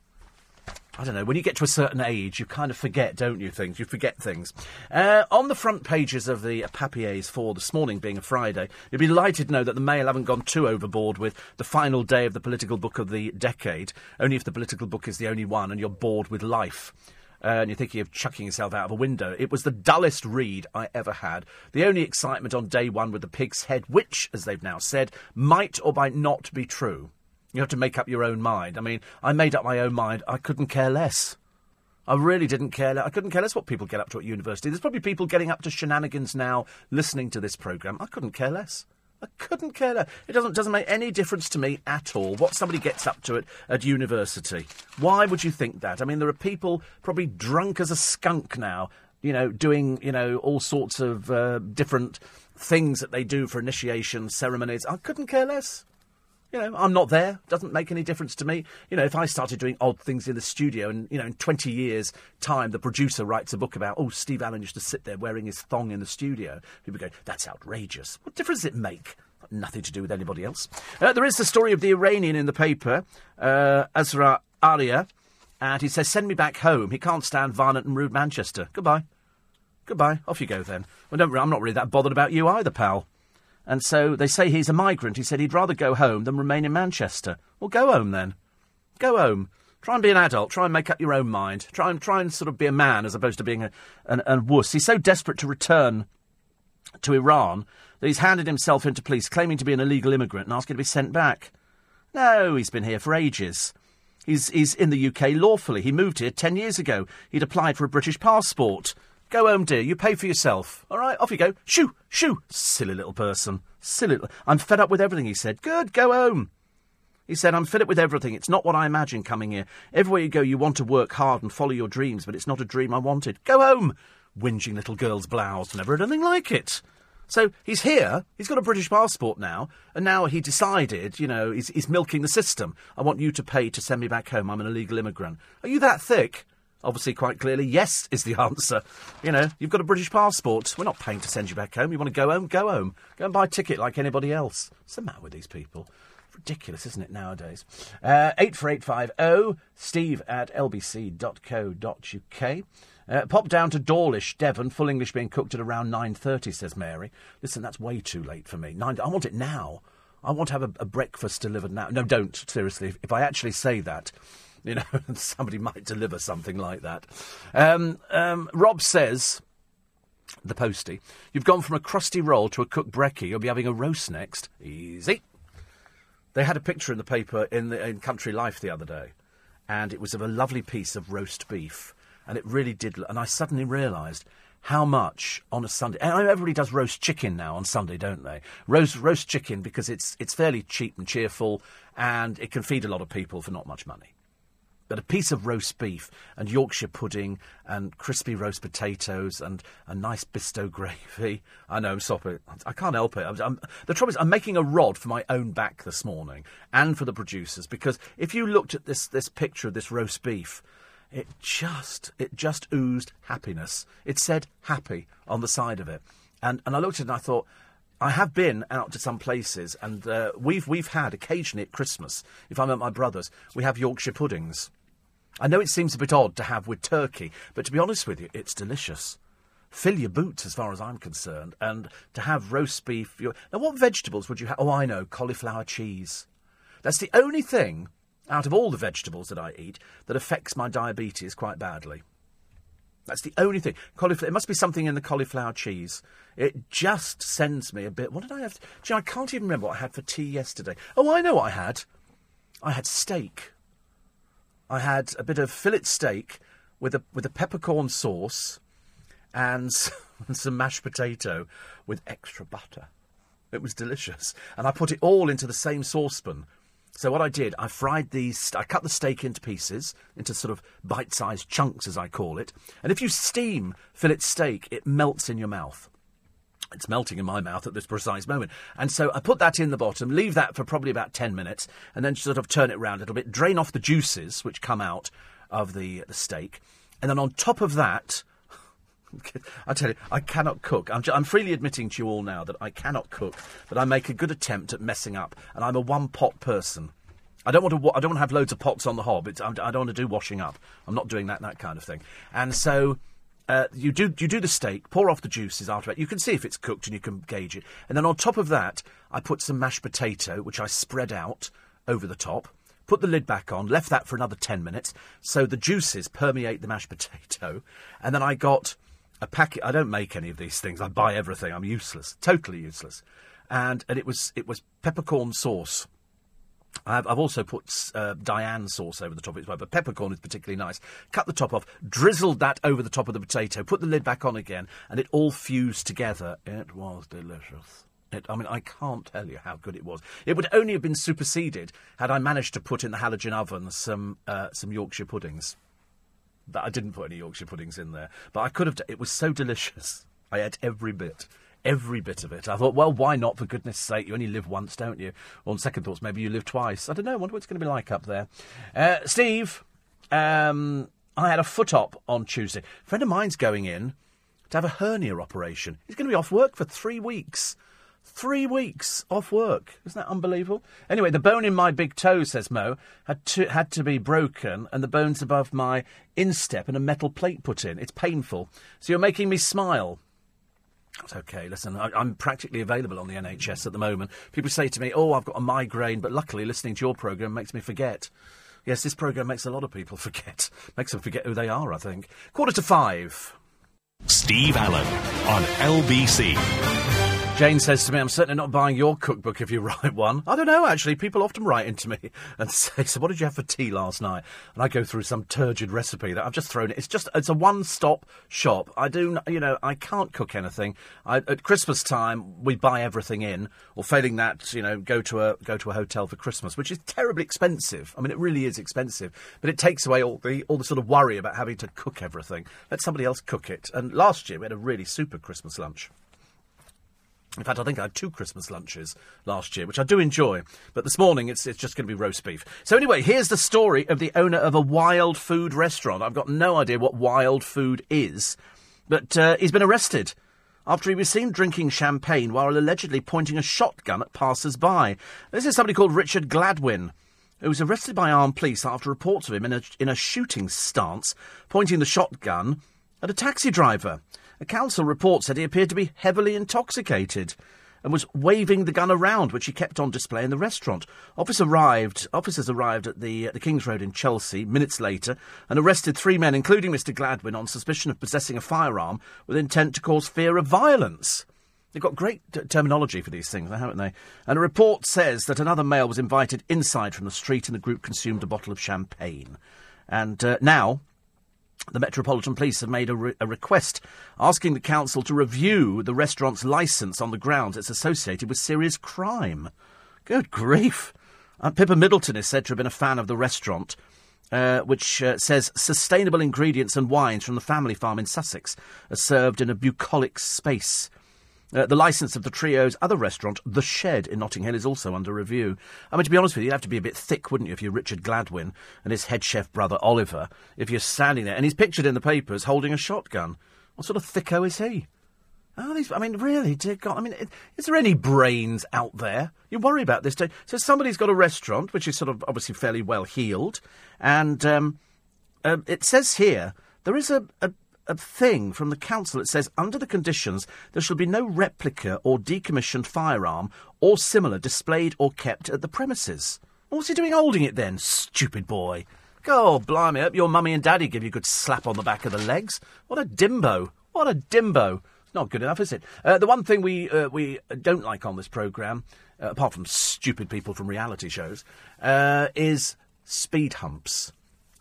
I don't know. When you get to a certain age, you kind of forget, don't you? Things you forget things. Uh, on the front pages of the papiers for this morning, being a Friday, you'll be delighted to know that the Mail haven't gone too overboard with the final day of the political book of the decade. Only if the political book is the only one, and you're bored with life. Uh, and you're thinking of chucking yourself out of a window. It was the dullest read I ever had. The only excitement on day one with the pig's head, which, as they've now said, might or might not be true. You have to make up your own mind. I mean, I made up my own mind. I couldn't care less. I really didn't care. I couldn't care less what people get up to at university. There's probably people getting up to shenanigans now listening to this programme. I couldn't care less. I couldn't care less. It doesn't, doesn't make any difference to me at all what somebody gets up to at, at university. Why would you think that? I mean, there are people probably drunk as a skunk now, you know, doing, you know, all sorts of uh, different things that they do for initiation ceremonies. I couldn't care less. You know, I'm not there. Doesn't make any difference to me. You know, if I started doing odd things in the studio and, you know, in 20 years' time, the producer writes a book about, oh, Steve Allen used to sit there wearing his thong in the studio, people go, that's outrageous. What difference does it make? Nothing to do with anybody else. Uh, there is the story of the Iranian in the paper, uh, Azra and he says, send me back home. He can't stand violent and rude Manchester. Goodbye. Goodbye. Off you go then. Well, I'm not really that bothered about you either, pal. And so they say he's a migrant. He said he'd rather go home than remain in Manchester. Well, go home then. Go home. Try and be an adult. Try and make up your own mind. Try and try and sort of be a man as opposed to being a, an, a wuss. He's so desperate to return to Iran that he's handed himself into police, claiming to be an illegal immigrant and asking to be sent back. No, he's been here for ages. He's, he's in the UK lawfully. He moved here ten years ago. He'd applied for a British passport. Go home, dear. You pay for yourself. All right, off you go. Shoo, shoo. Silly little person. Silly. Little... I'm fed up with everything, he said. Good, go home. He said, I'm fed up with everything. It's not what I imagined coming here. Everywhere you go, you want to work hard and follow your dreams, but it's not a dream I wanted. Go home. Whinging little girl's blouse. Never had anything like it. So he's here, he's got a British passport now, and now he decided, you know, he's, he's milking the system. I want you to pay to send me back home. I'm an illegal immigrant. Are you that thick? Obviously, quite clearly, yes is the (laughs) answer. You know, you've got a British passport. We're not paying to send you back home. You want to go home? Go home. Go and buy a ticket like anybody else. What's the matter with these people? Ridiculous, isn't it, nowadays? Uh, 84850 steve at lbc.co.uk. Uh, pop down to Dawlish, Devon. Full English being cooked at around 9.30, says Mary. Listen, that's way too late for me. Nine, I want it now. I want to have a, a breakfast delivered now. No, don't, seriously. If, if I actually say that, you know, (laughs) somebody might deliver something like that. Um, um, Rob says, the postie, you've gone from a crusty roll to a cooked brekkie. You'll be having a roast next. Easy. They had a picture in the paper in, the, in Country Life the other day, and it was of a lovely piece of roast beef, and it really did. And I suddenly realised how much on a Sunday. And everybody does roast chicken now on Sunday, don't they? Roast roast chicken because it's it's fairly cheap and cheerful, and it can feed a lot of people for not much money. But a piece of roast beef and Yorkshire pudding and crispy roast potatoes and a nice Bisto gravy. I know, I'm it. I can't help it. I'm, I'm, the trouble is, I'm making a rod for my own back this morning and for the producers because if you looked at this, this picture of this roast beef, it just it just oozed happiness. It said happy on the side of it. And, and I looked at it and I thought, I have been out to some places, and uh, we've we've had occasionally at Christmas, if I'm at my brother's, we have Yorkshire puddings. I know it seems a bit odd to have with turkey, but to be honest with you, it's delicious. Fill your boots, as far as I'm concerned, and to have roast beef. Your... Now, what vegetables would you have? Oh, I know, cauliflower cheese. That's the only thing out of all the vegetables that I eat that affects my diabetes quite badly. That's the only thing. Cauliflower. It must be something in the cauliflower cheese. It just sends me a bit. What did I have? Know, I can't even remember what I had for tea yesterday. Oh, I know what I had. I had steak. I had a bit of fillet steak with a with a peppercorn sauce (laughs) and some mashed potato with extra butter. It was delicious, and I put it all into the same saucepan. So what I did, I fried these. I cut the steak into pieces, into sort of bite-sized chunks, as I call it. And if you steam fillet steak, it melts in your mouth. It's melting in my mouth at this precise moment. And so I put that in the bottom, leave that for probably about 10 minutes, and then sort of turn it around a little bit, drain off the juices which come out of the, the steak. And then on top of that, (laughs) I tell you, I cannot cook. I'm, I'm, freely admitting to you all now that I cannot cook, but I make a good attempt at messing up, and I'm a one pot person. I don't want to. I don't want to have loads of pots on the hob. It's, I don't want to do washing up. I'm not doing that that kind of thing. And so uh, you do you do the steak, pour off the juices after that. You can see if it's cooked and you can gauge it. And then on top of that, I put some mashed potato, which I spread out over the top. Put the lid back on, left that for another ten minutes, so the juices permeate the mashed (laughs) potato. And then I got a packet. I don't make any of these things. I buy everything. I'm useless, totally useless. And and it was it was peppercorn sauce. I've, I've also put uh, Diane sauce over the top of it well, but peppercorn is particularly nice. Cut the top off, drizzled that over the top of the potato, put the lid back on again, and it all fused together. It was delicious. It, I mean, I can't tell you how good it was. It would only have been superseded had I managed to put in the halogen oven some uh, some Yorkshire puddings. But I didn't put any Yorkshire puddings in there. But I could have. it was so delicious. I ate every bit. Every bit of it. I thought, well, why not? For goodness sake, you only live once, don't you? On second thoughts, maybe you live twice. I don't know. I wonder what it's going to be like up there. Uh, Steve, um, I had a foot op on Tuesday. A friend of mine's going in to have a hernia operation. He's going to be off work for three weeks. Three weeks off work. Isn't that unbelievable? Anyway, the bone in my big toe, says Mo, had to, had to be broken, and the bones above my instep and a metal plate put in. It's painful. So you're making me smile. Okay. Listen, I, am practically available on the NHS at the moment. People say to me, "Oh, I've got a migraine," but luckily, listening to your program makes me forget. Yes, this program makes a lot of people (laughs) forget. Makes them forget who they are. I think. Quarter to five. Steve Allen on LBC. Jane says to me, I'm certainly not buying your cookbook if you (laughs) write one. I don't know, actually. People often write into me (laughs) and say, So, what did you have for tea last night? And I go through some turgid recipe that I've just thrown. It's just, it's a one stop shop. I do, you know, I can't cook anything. I, at Christmas time, we buy everything in, or failing that, you know, go to a go to a hotel for Christmas, which is terribly expensive. I mean, it really is expensive, but it takes away all the all the sort of worry about having to cook everything. Let somebody else cook it. And last year, we had a really super Christmas lunch. In fact, I think I had two Christmas lunches last year, which I do enjoy. But this morning, it's, it's just going to be roast beef. So, anyway, here's the story of the owner of a wild food restaurant. I've got no idea what wild food is, but uh, he's been arrested after he was seen drinking champagne while allegedly pointing a shotgun at passers by. This is somebody called Richard Gladwin. Who was arrested by armed police after reports of him in a, in a shooting stance, pointing the shotgun at a taxi driver. A council report said he appeared to be heavily intoxicated and was waving the gun around, which he kept on display in the restaurant. Officer arrived, officers arrived at the, uh, the King's Road in Chelsea minutes later and arrested three men, including Mr. Gladwin, on suspicion of possessing a firearm with intent to cause fear of violence. They've got great t- terminology for these things, haven't they? And a report says that another male was invited inside from the street and the group consumed a bottle of champagne. And uh, now, the Metropolitan Police have made a, re- a, request asking the council to review the restaurant's licence on the grounds it's associated with serious crime. Good grief. Uh, Pippa Middleton is said to have been a fan of the restaurant, uh, which uh, says sustainable ingredients and wines from the family farm in Sussex are served in a bucolic space. Uh, the licence of the trio's other restaurant, The Shed in Notting Hill, is also under review. I mean, to be honest with you, you'd have to be a bit thick, wouldn't you, if you're Richard Gladwin and his head chef brother Oliver, if you're standing there and he's pictured in the papers holding a shotgun. What sort of thicko is he? Oh, these, I mean, really, dear God. I mean, is there any brains out there? You worry about this. Day. So somebody's got a restaurant, which is sort of obviously fairly well heeled, and um, uh, it says here there is a, a a thing from the council. It says, under the conditions, there shall be no replica or decommissioned firearm or similar displayed or kept at the premises. What's he doing holding it then, stupid boy? God, blimey, hope your mummy and daddy give you a good slap on the back of the legs. What a dimbo. What a dimbo. It's not good enough, is it? Uh, the one thing we, uh, we don't like on this programme, uh, apart from stupid people from reality shows, uh, is speed humps.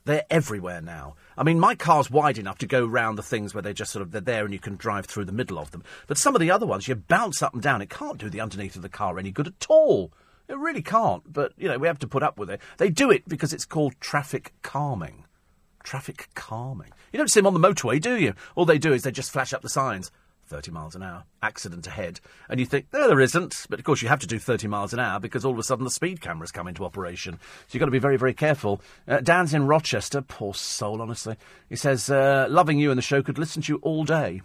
They're everywhere now. I mean, my car's wide enough to go round the things where they just sort of they're there and you can drive through the middle of them. But some of the other ones, you bounce up and down. It can't do the underneath of the car any good at all. It really can't, but, you know, we have to put up with it. They do it because it's called traffic calming. Traffic calming. You don't see them on the motorway, do you? All they do is they just flash up the signs. 30 miles an hour, accident ahead. And you think, no, there isn't. But of course, you have to do 30 miles an hour because all of a sudden the speed cameras come into operation. So you've got to be very, very careful. Uh, Dan's in Rochester. Poor soul, honestly. He says, uh, loving you and the show, could listen to you all day.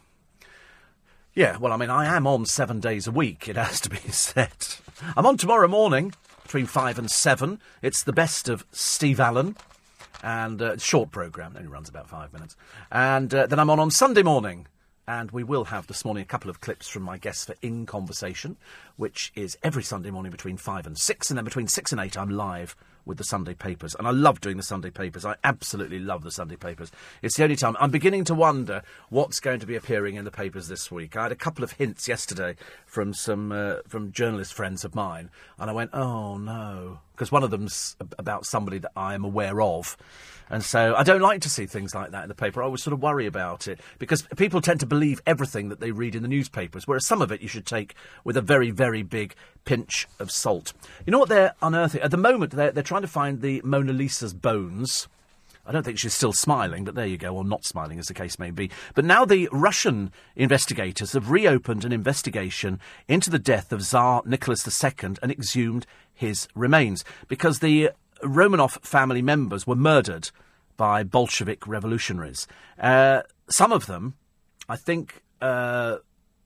Yeah, well, I mean, I am on seven days a week, it has to be (laughs) said. I'm on tomorrow morning between five and seven. It's the best of Steve Allen. And uh, short programme, only runs about five minutes. And uh, then I'm on on Sunday morning and we will have this morning a couple of clips from my guests for In Conversation, which is every Sunday morning between 5 and 6, and then between 6 and 8 I'm live with the Sunday papers. And I love doing the Sunday papers. I absolutely love the Sunday papers. It's the only time. I'm beginning to wonder what's going to be appearing in the papers this week. I had a couple of hints yesterday from some uh, from journalist friends of mine, and I went, oh no. Because one of them's about somebody that I am aware of. And so I don't like to see things like that in the paper. I always sort of worry about it because people tend to believe everything that they read in the newspapers, whereas some of it you should take with a very, very big pinch of salt. You know what they're unearthing? At the moment, they're, they're trying to find the Mona Lisa's bones. I don't think she's still smiling, but there you go, or not smiling, as the case may be. But now the Russian investigators have reopened an investigation into the death of Tsar Nicholas II and exhumed his remains because the Romanov family members were murdered by Bolshevik revolutionaries. Uh, some of them, I think, uh,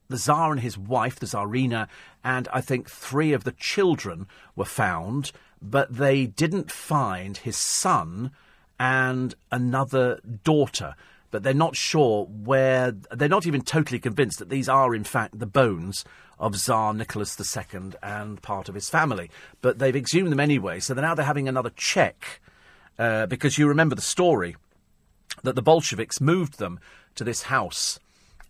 the Tsar and his wife, the Tsarina, and I think three of the children were found, but they didn't find his son and another daughter. But they're not sure where, they're not even totally convinced that these are, in fact, the bones of Tsar Nicholas II and part of his family. But they've exhumed them anyway, so now they're having another check. Uh, because you remember the story that the Bolsheviks moved them to this house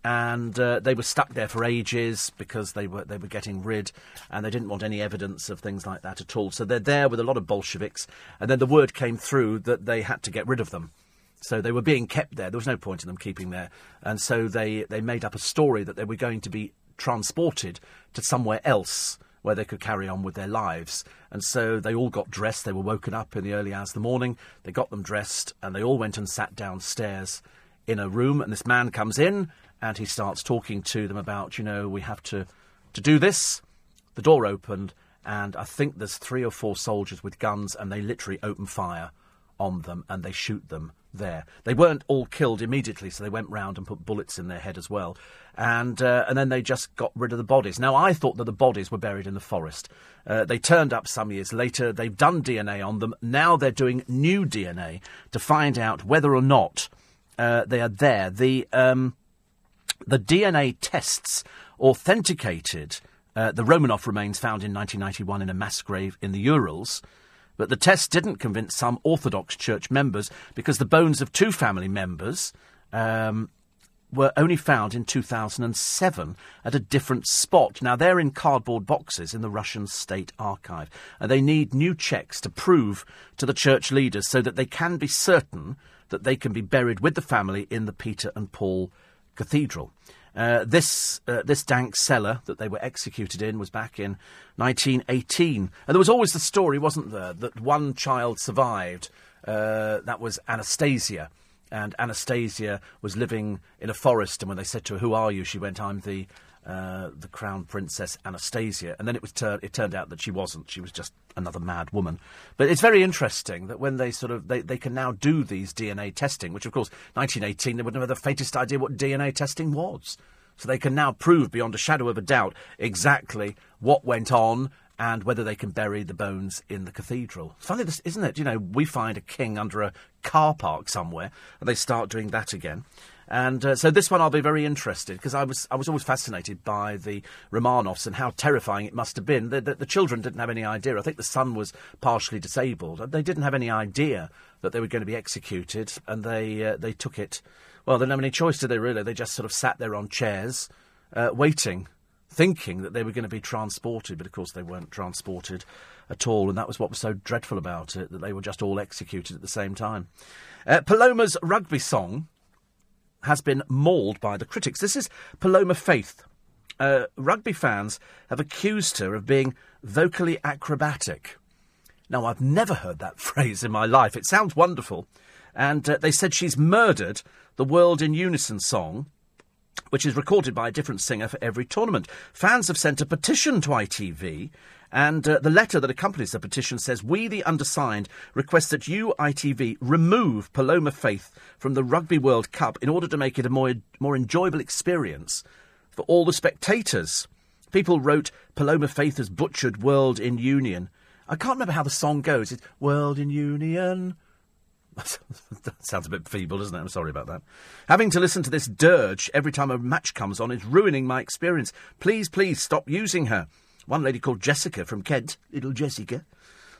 and uh, they were stuck there for ages because they were they were getting rid, and they didn't want any evidence of things like that at all. So they're there with a lot of Bolsheviks, and then the word came through that they had to get rid of them. So they were being kept there. There was no point in them keeping there, and so they they made up a story that they were going to be transported to somewhere else where they could carry on with their lives. And so they all got dressed. They were woken up in the early hours of the morning. They got them dressed, and they all went and sat downstairs in a room. And this man comes in and he starts talking to them about, you know, we have to, to do this. The door opened, and I think there's three or four soldiers with guns, and they literally open fire on them and they shoot them there. They weren't all killed immediately, so they went round and put bullets in their head as well. And, uh, and then they just got rid of the bodies. Now, I thought that the bodies were buried in the forest. Uh, they turned up some years later. They've done DNA on them. Now they're doing new DNA to find out whether or not uh, they are there. The. Um, the DNA tests authenticated uh, the Romanov remains found in 1991 in a mass grave in the Urals. But the test didn't convince some Orthodox Church members because the bones of two family members um, were only found in 2007 at a different spot. Now, they're in cardboard boxes in the Russian State Archive, and they need new checks to prove to the church leaders so that they can be certain that they can be buried with the family in the Peter and Paul Cathedral. Uh, this uh, this dank cellar that they were executed in was back in 1918, and there was always the story, wasn't there, that one child survived. Uh, that was Anastasia, and Anastasia was living in a forest. And when they said to her, "Who are you?" she went, "I'm the uh, the crown princess Anastasia, and then it was tur- it turned out that she wasn't. She was just another mad woman. But it's very interesting that when they sort of they, they can now do these DNA testing, which of course 1918 they wouldn't have the faintest idea what DNA testing was. So they can now prove beyond a shadow of a doubt exactly what went on and whether they can bury the bones in the cathedral. It's Funny, this, isn't it? You know, we find a king under a car park somewhere, and they start doing that again. And uh, so this one I'll be very interested because I was I was always fascinated by the Romanovs and how terrifying it must have been. The, the, the, children didn't have any idea. I think the son was partially disabled. They didn't have any idea that they were going to be executed, and they uh, they took it. Well, they didn't have any choice, did they? Really, they just sort of sat there on chairs, uh, waiting, thinking that they were going to be transported, but of course they weren't transported at all, and that was what was so dreadful about it that they were just all executed at the same time. Uh, Paloma's rugby song has been mauled by the critics. This is Paloma Faith. Uh, rugby fans have accused her of being vocally acrobatic. Now, I've never heard that (laughs) phrase in my life. It sounds wonderful. And uh, they said she's murdered the World in Unison song, which is recorded by a different singer for every tournament. Fans have sent a petition to ITV, and uh, the letter that accompanies the petition says We, the undersigned, request that you, ITV, remove Paloma Faith from the Rugby World Cup in order to make it a more, more enjoyable experience for all the spectators. People wrote Paloma Faith has butchered World in Union. I can't remember how the song goes. It's World in Union. (laughs) that sounds a bit feeble, doesn't it? I'm sorry about that. Having to listen to this dirge every time a match comes on is ruining my experience. Please, please stop using her. One lady called Jessica from Kent, little Jessica,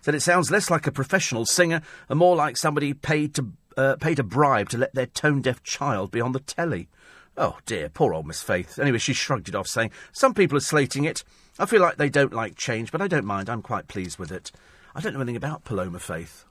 said it sounds less like a professional singer and more like somebody paid to uh, paid a bribe to let their tone deaf child be on the telly. Oh dear, poor old Miss Faith. Anyway, she shrugged it off, saying, Some people are slating it. I feel like they don't like change, but I don't mind. I'm quite pleased with it. I don't know anything about Paloma Faith.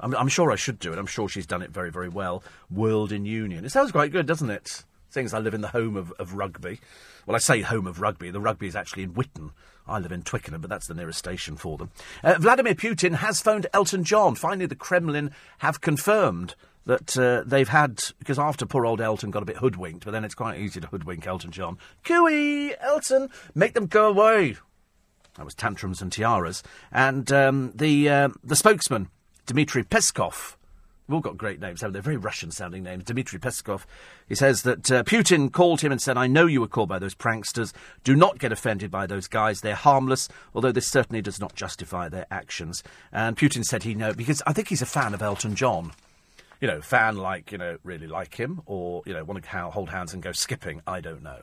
I'm, I'm sure I should do it. I'm sure she's done it very, very well. World in Union. It sounds quite good, doesn't it? Seeing as I live in the home of, of rugby. Well, I say home of rugby. The rugby is actually in Whitton. I live in Twickenham, but that's the nearest station for them. Uh, Vladimir Putin has phoned Elton John. Finally, the Kremlin have confirmed that uh, they've had because after poor old Elton got a bit hoodwinked, but then it's quite easy to hoodwink Elton John. Cooey, Elton, make them go away. That was tantrums and tiaras, and um, the uh, the spokesman Dmitry Peskov. We've all got great names, haven't they? Very Russian sounding names. Dmitry Peskov. He says that uh, Putin called him and said, I know you were called by those pranksters. Do not get offended by those guys. They're harmless, although this certainly does not justify their actions. And Putin said he know, because I think he's a fan of Elton John you know, fan like, you know, really like him, or, you know, want to hold hands and go skipping. I don't know.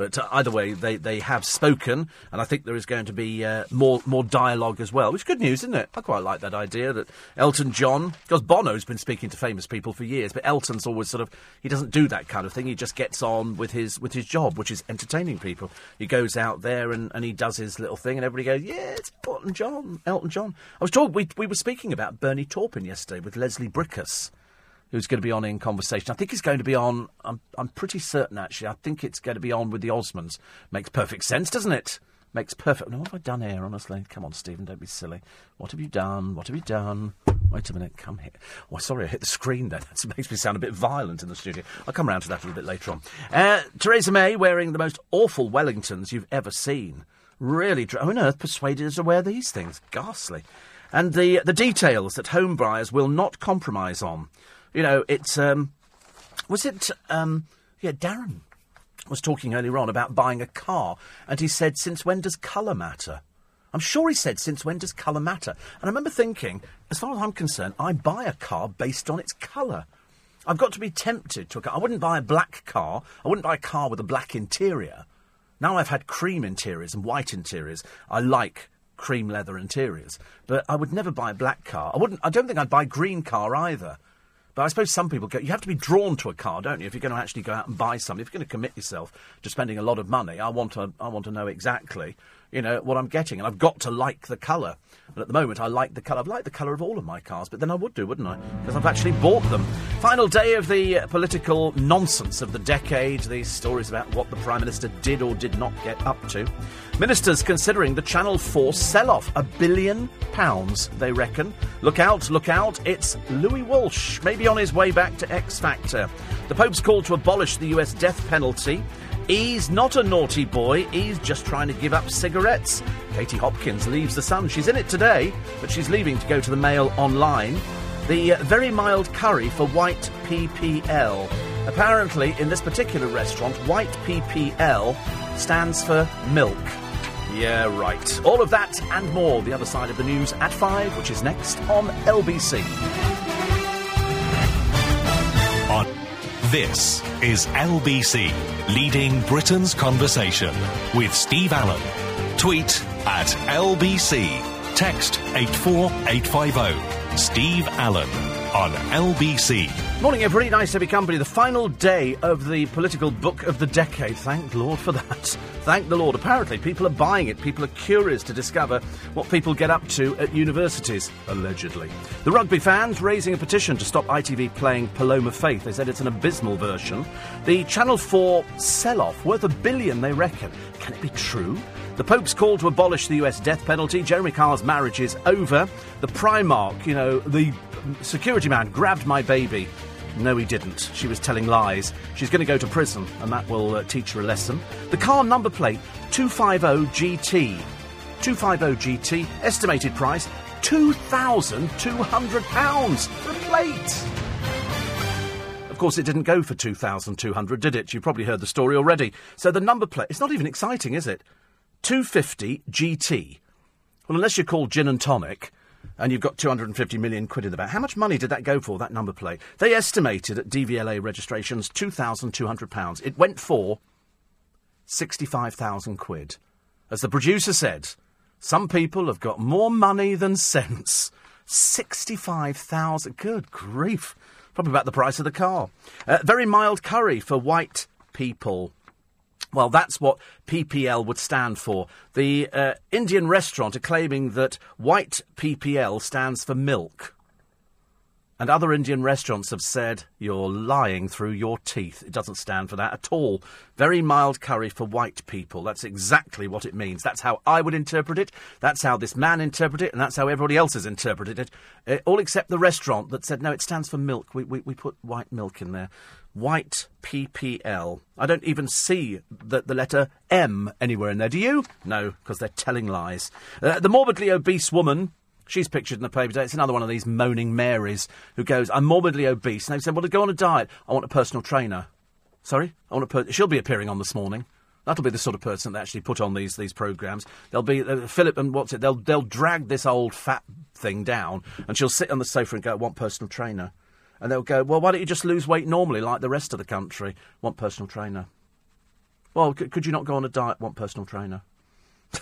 But uh, either way, they, they have spoken, and I think there is going to be uh, more more dialogue as well, which is good news, isn't it? I quite like that idea that Elton John, because Bono's been speaking to famous people for years, but Elton's always sort of he doesn't do that kind of thing. He just gets on with his with his job, which is entertaining people. He goes out there and, and he does his little thing, and everybody goes, "Yeah, it's Elton John, Elton John." I was told we we were speaking about Bernie Taupin yesterday with Leslie Bricusse who's going to be on in conversation. I think he's going to be on. I'm, I'm pretty certain, actually. I think it's going to be on with the Osmonds. Makes perfect sense, doesn't it? Makes perfect. No, what have I done here, honestly? Come on, Stephen, don't be silly. What have you done? What have you done? Wait a minute, come here. Oh, sorry, I hit the screen there. (laughs) That makes me sound a bit violent in the studio. I'll come round to that a little bit later on. Uh, Theresa May wearing the most awful Wellingtons you've ever seen. Really, how on earth persuaded her to wear these things? Ghastly. And the, the details that home buyers will not compromise on. You know, it's um, was it um, yeah, Darren was talking earlier on about buying a car, and he said, "Since when does colour matter?" I'm sure he said, "Since when does colour matter?" And I remember thinking, as far as I'm concerned, I buy a car based on its colour. I've got to be tempted to. I wouldn't buy a black car. I wouldn't buy a car with a black interior. Now I've had cream interiors and white interiors. I like cream leather interiors, but I would never buy a black car. I wouldn't. I don't think I'd buy a green car either. But I suppose some people go, you have to be drawn to a car, don't you? If you're going to actually go out and buy something, if you're going to commit yourself to spending a lot of money, I want to, I want to know exactly, you know, what I'm getting. And I've got to like the colour. And at the moment, I like the colour. I've liked the colour of all of my cars, but then I would do, wouldn't I? Because I've actually bought them. Final day of the uh, political nonsense of the decade. These stories about what the Prime Minister did or did not get up to. Ministers considering the Channel 4 sell off. A billion pounds, they reckon. Look out, look out. It's Louis Walsh, maybe on his way back to X Factor. The Pope's call to abolish the US death penalty. He's not a naughty boy, he's just trying to give up cigarettes. Katie Hopkins leaves the Sun. She's in it today, but she's leaving to go to the Mail online. The uh, very mild curry for white PPL. Apparently, in this particular restaurant, white PPL stands for milk. Yeah, right. All of that and more, the other side of the news at 5, which is next on LBC. This is LBC, leading Britain's conversation with Steve Allen. Tweet at LBC. Text 84850. Steve Allen on LBC Morning, everybody. Nice to be company. The final day of the political book of the decade. Thank Lord for that. (laughs) Thank the Lord. Apparently, people are buying it. People are curious to discover what people get up to at universities, allegedly. The rugby fans raising a petition to stop ITV playing Paloma Faith. They said it's an abysmal version. The Channel 4 sell off, worth a billion, they reckon. Can it be true? The Pope's call to abolish the US death penalty. Jeremy Carr's marriage is over. The Primark, you know, the security man grabbed my baby no, he didn't. She was telling lies. She's going to go to prison, and that will uh, teach her a lesson. The car number plate 250 GT. 250 GT, estimated price £2,200 for plate. Of course, it didn't go for 2,200, did it? You've probably heard the story already. So the number plate, it's not even exciting, is it? 250 GT. Well, unless you're called gin and tonic, and you've got 250 million quid in the bank. How much money did that go for, that number plate? They estimated at DVLA registrations £2,200. It went for 65,000 quid. As the producer said, some people have got more money than sense. 65,000. Good grief. Probably about the price of the car. Uh, very mild curry for white people. Well, that's what PPL would stand for. The uh, Indian restaurant are claiming that white PPL stands for milk. And other Indian restaurants have said, you're lying through your teeth. It doesn't stand for that at all. Very mild curry for white people. That's exactly what it means. That's how I would interpret it. That's how this man interpreted it. And that's how everybody else has interpreted it. Uh, all except the restaurant that said, no, it stands for milk. We, we, we put white milk in there white PPL. I don't even see the, the letter M anywhere in there. Do you? No, because they're telling lies. Uh, the morbidly obese woman. She's pictured in the paper today. It's another one of these moaning Marys who goes, I'm morbidly obese. And they said, Well, to go on a diet, I want a personal trainer. Sorry? I want a per- She'll be appearing on this morning. That'll be the sort of person that actually put on these these programs. They'll be uh, Philip and what's it? They'll they'll drag this old fat thing down, and she'll sit on the sofa and go, "I want personal trainer." And they'll go, well, why don't you just lose weight normally like the rest of the country? Want personal trainer. Well, c- could you not go on a diet? Want personal trainer. (laughs)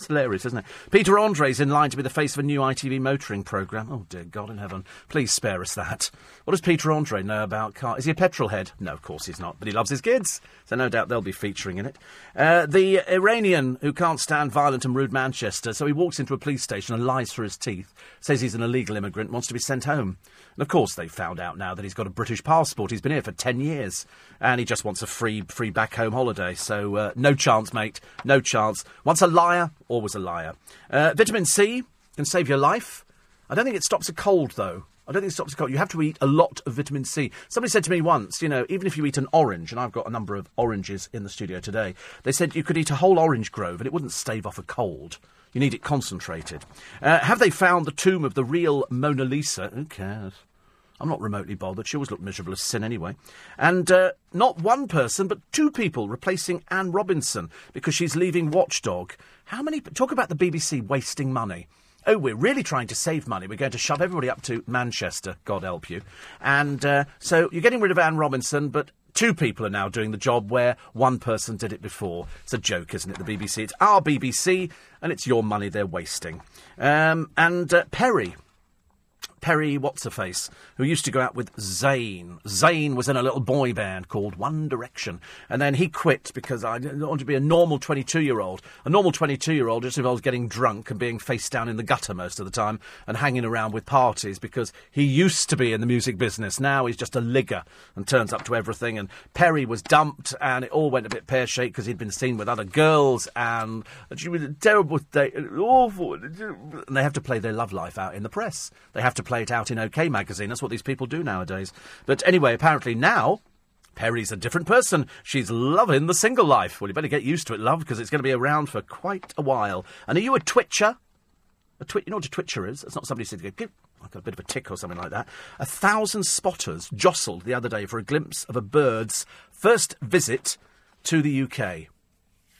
It's hilarious, isn't it? Peter Andre's in line to be the face of a new ITV motoring programme. Oh, dear God in heaven. Please spare us that. What does Peter Andre know about cars? Is he a petrol head? No, of course he's not, but he loves his kids, so no doubt they'll be featuring in it. Uh, the Iranian who can't stand violent and rude Manchester, so he walks into a police station and lies through his teeth, says he's an illegal immigrant, wants to be sent home. And of course, they've found out now that he's got a British passport. He's been here for 10 years. And he just wants a free, free back home holiday. So, uh, no chance, mate. No chance. Once a liar, always a liar. Uh, vitamin C can save your life. I don't think it stops a cold, though. I don't think it stops a cold. You have to eat a lot of vitamin C. Somebody said to me once, you know, even if you eat an orange, and I've got a number of oranges in the studio today, they said you could eat a whole orange grove and it wouldn't stave off a cold. You need it concentrated. Uh, have they found the tomb of the real Mona Lisa? Who cares? I'm not remotely bothered. She always looked miserable as sin anyway. And uh, not one person, but two people replacing Anne Robinson because she's leaving Watchdog. How many? Talk about the BBC wasting money. Oh, we're really trying to save money. We're going to shove everybody up to Manchester, God help you. And uh, so you're getting rid of Anne Robinson, but two people are now doing the job where one person did it before. It's a joke, isn't it? The BBC. It's our BBC, and it's your money they're wasting. Um, and uh, Perry Perry What's Her Face, who used to go out with Zayn. Zayn was in a little boy band called One Direction, and then he quit because I want to be a normal 22 year old. A normal 22 year old just involves getting drunk and being face down in the gutter most of the time and hanging around with parties because he used to be in the music business. Now he's just a ligger and turns up to everything. And Perry was dumped, and it all went a bit pear shaped because he'd been seen with other girls, and she was a terrible day, awful. And they have to play their love life out in the press. They have to play it out in OK magazine. That's what these people do nowadays. But anyway, apparently now. Perry's a different person. She's loving the single life. Well, you better get used to it, love, because it's going to be around for quite a while. And are you a twitcher? A twi- you know what a twitcher is? It's not somebody who said, like a bit of a tick or something like that. A thousand spotters jostled the other day for a glimpse of a bird's first visit to the UK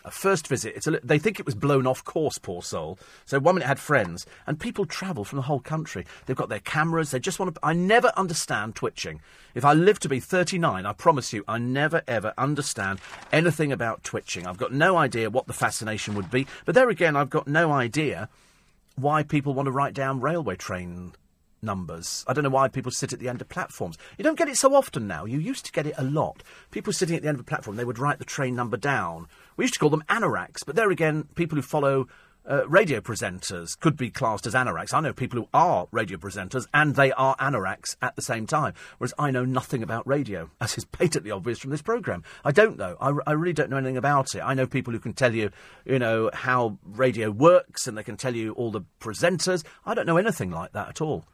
a first visit. It's a, they think it was blown off course, poor soul. So one minute had friends, and people travel from the whole country. They've got their cameras. They just want to. I never understand twitching. If I live to be 39, I promise you, I never ever understand anything about twitching. I've got no idea what the fascination would be. But there again, I've got no idea why people want to write down railway train numbers. I don't know why people sit at the end of platforms. You don't get it so often now. You used to get it a lot. People sitting at the end of a platform, they would write the train number down. We used to call them anoraks, but there again, people who follow uh, radio presenters could be classed as anoraks. I know people who are radio presenters and they are anoraks at the same time, whereas I know nothing about radio, (laughs) as is patently obvious from this programme. I don't know. I, I really don't know anything about it. I know people who can tell you, you know, how radio works and they can tell you all the presenters. I don't know anything like that at all.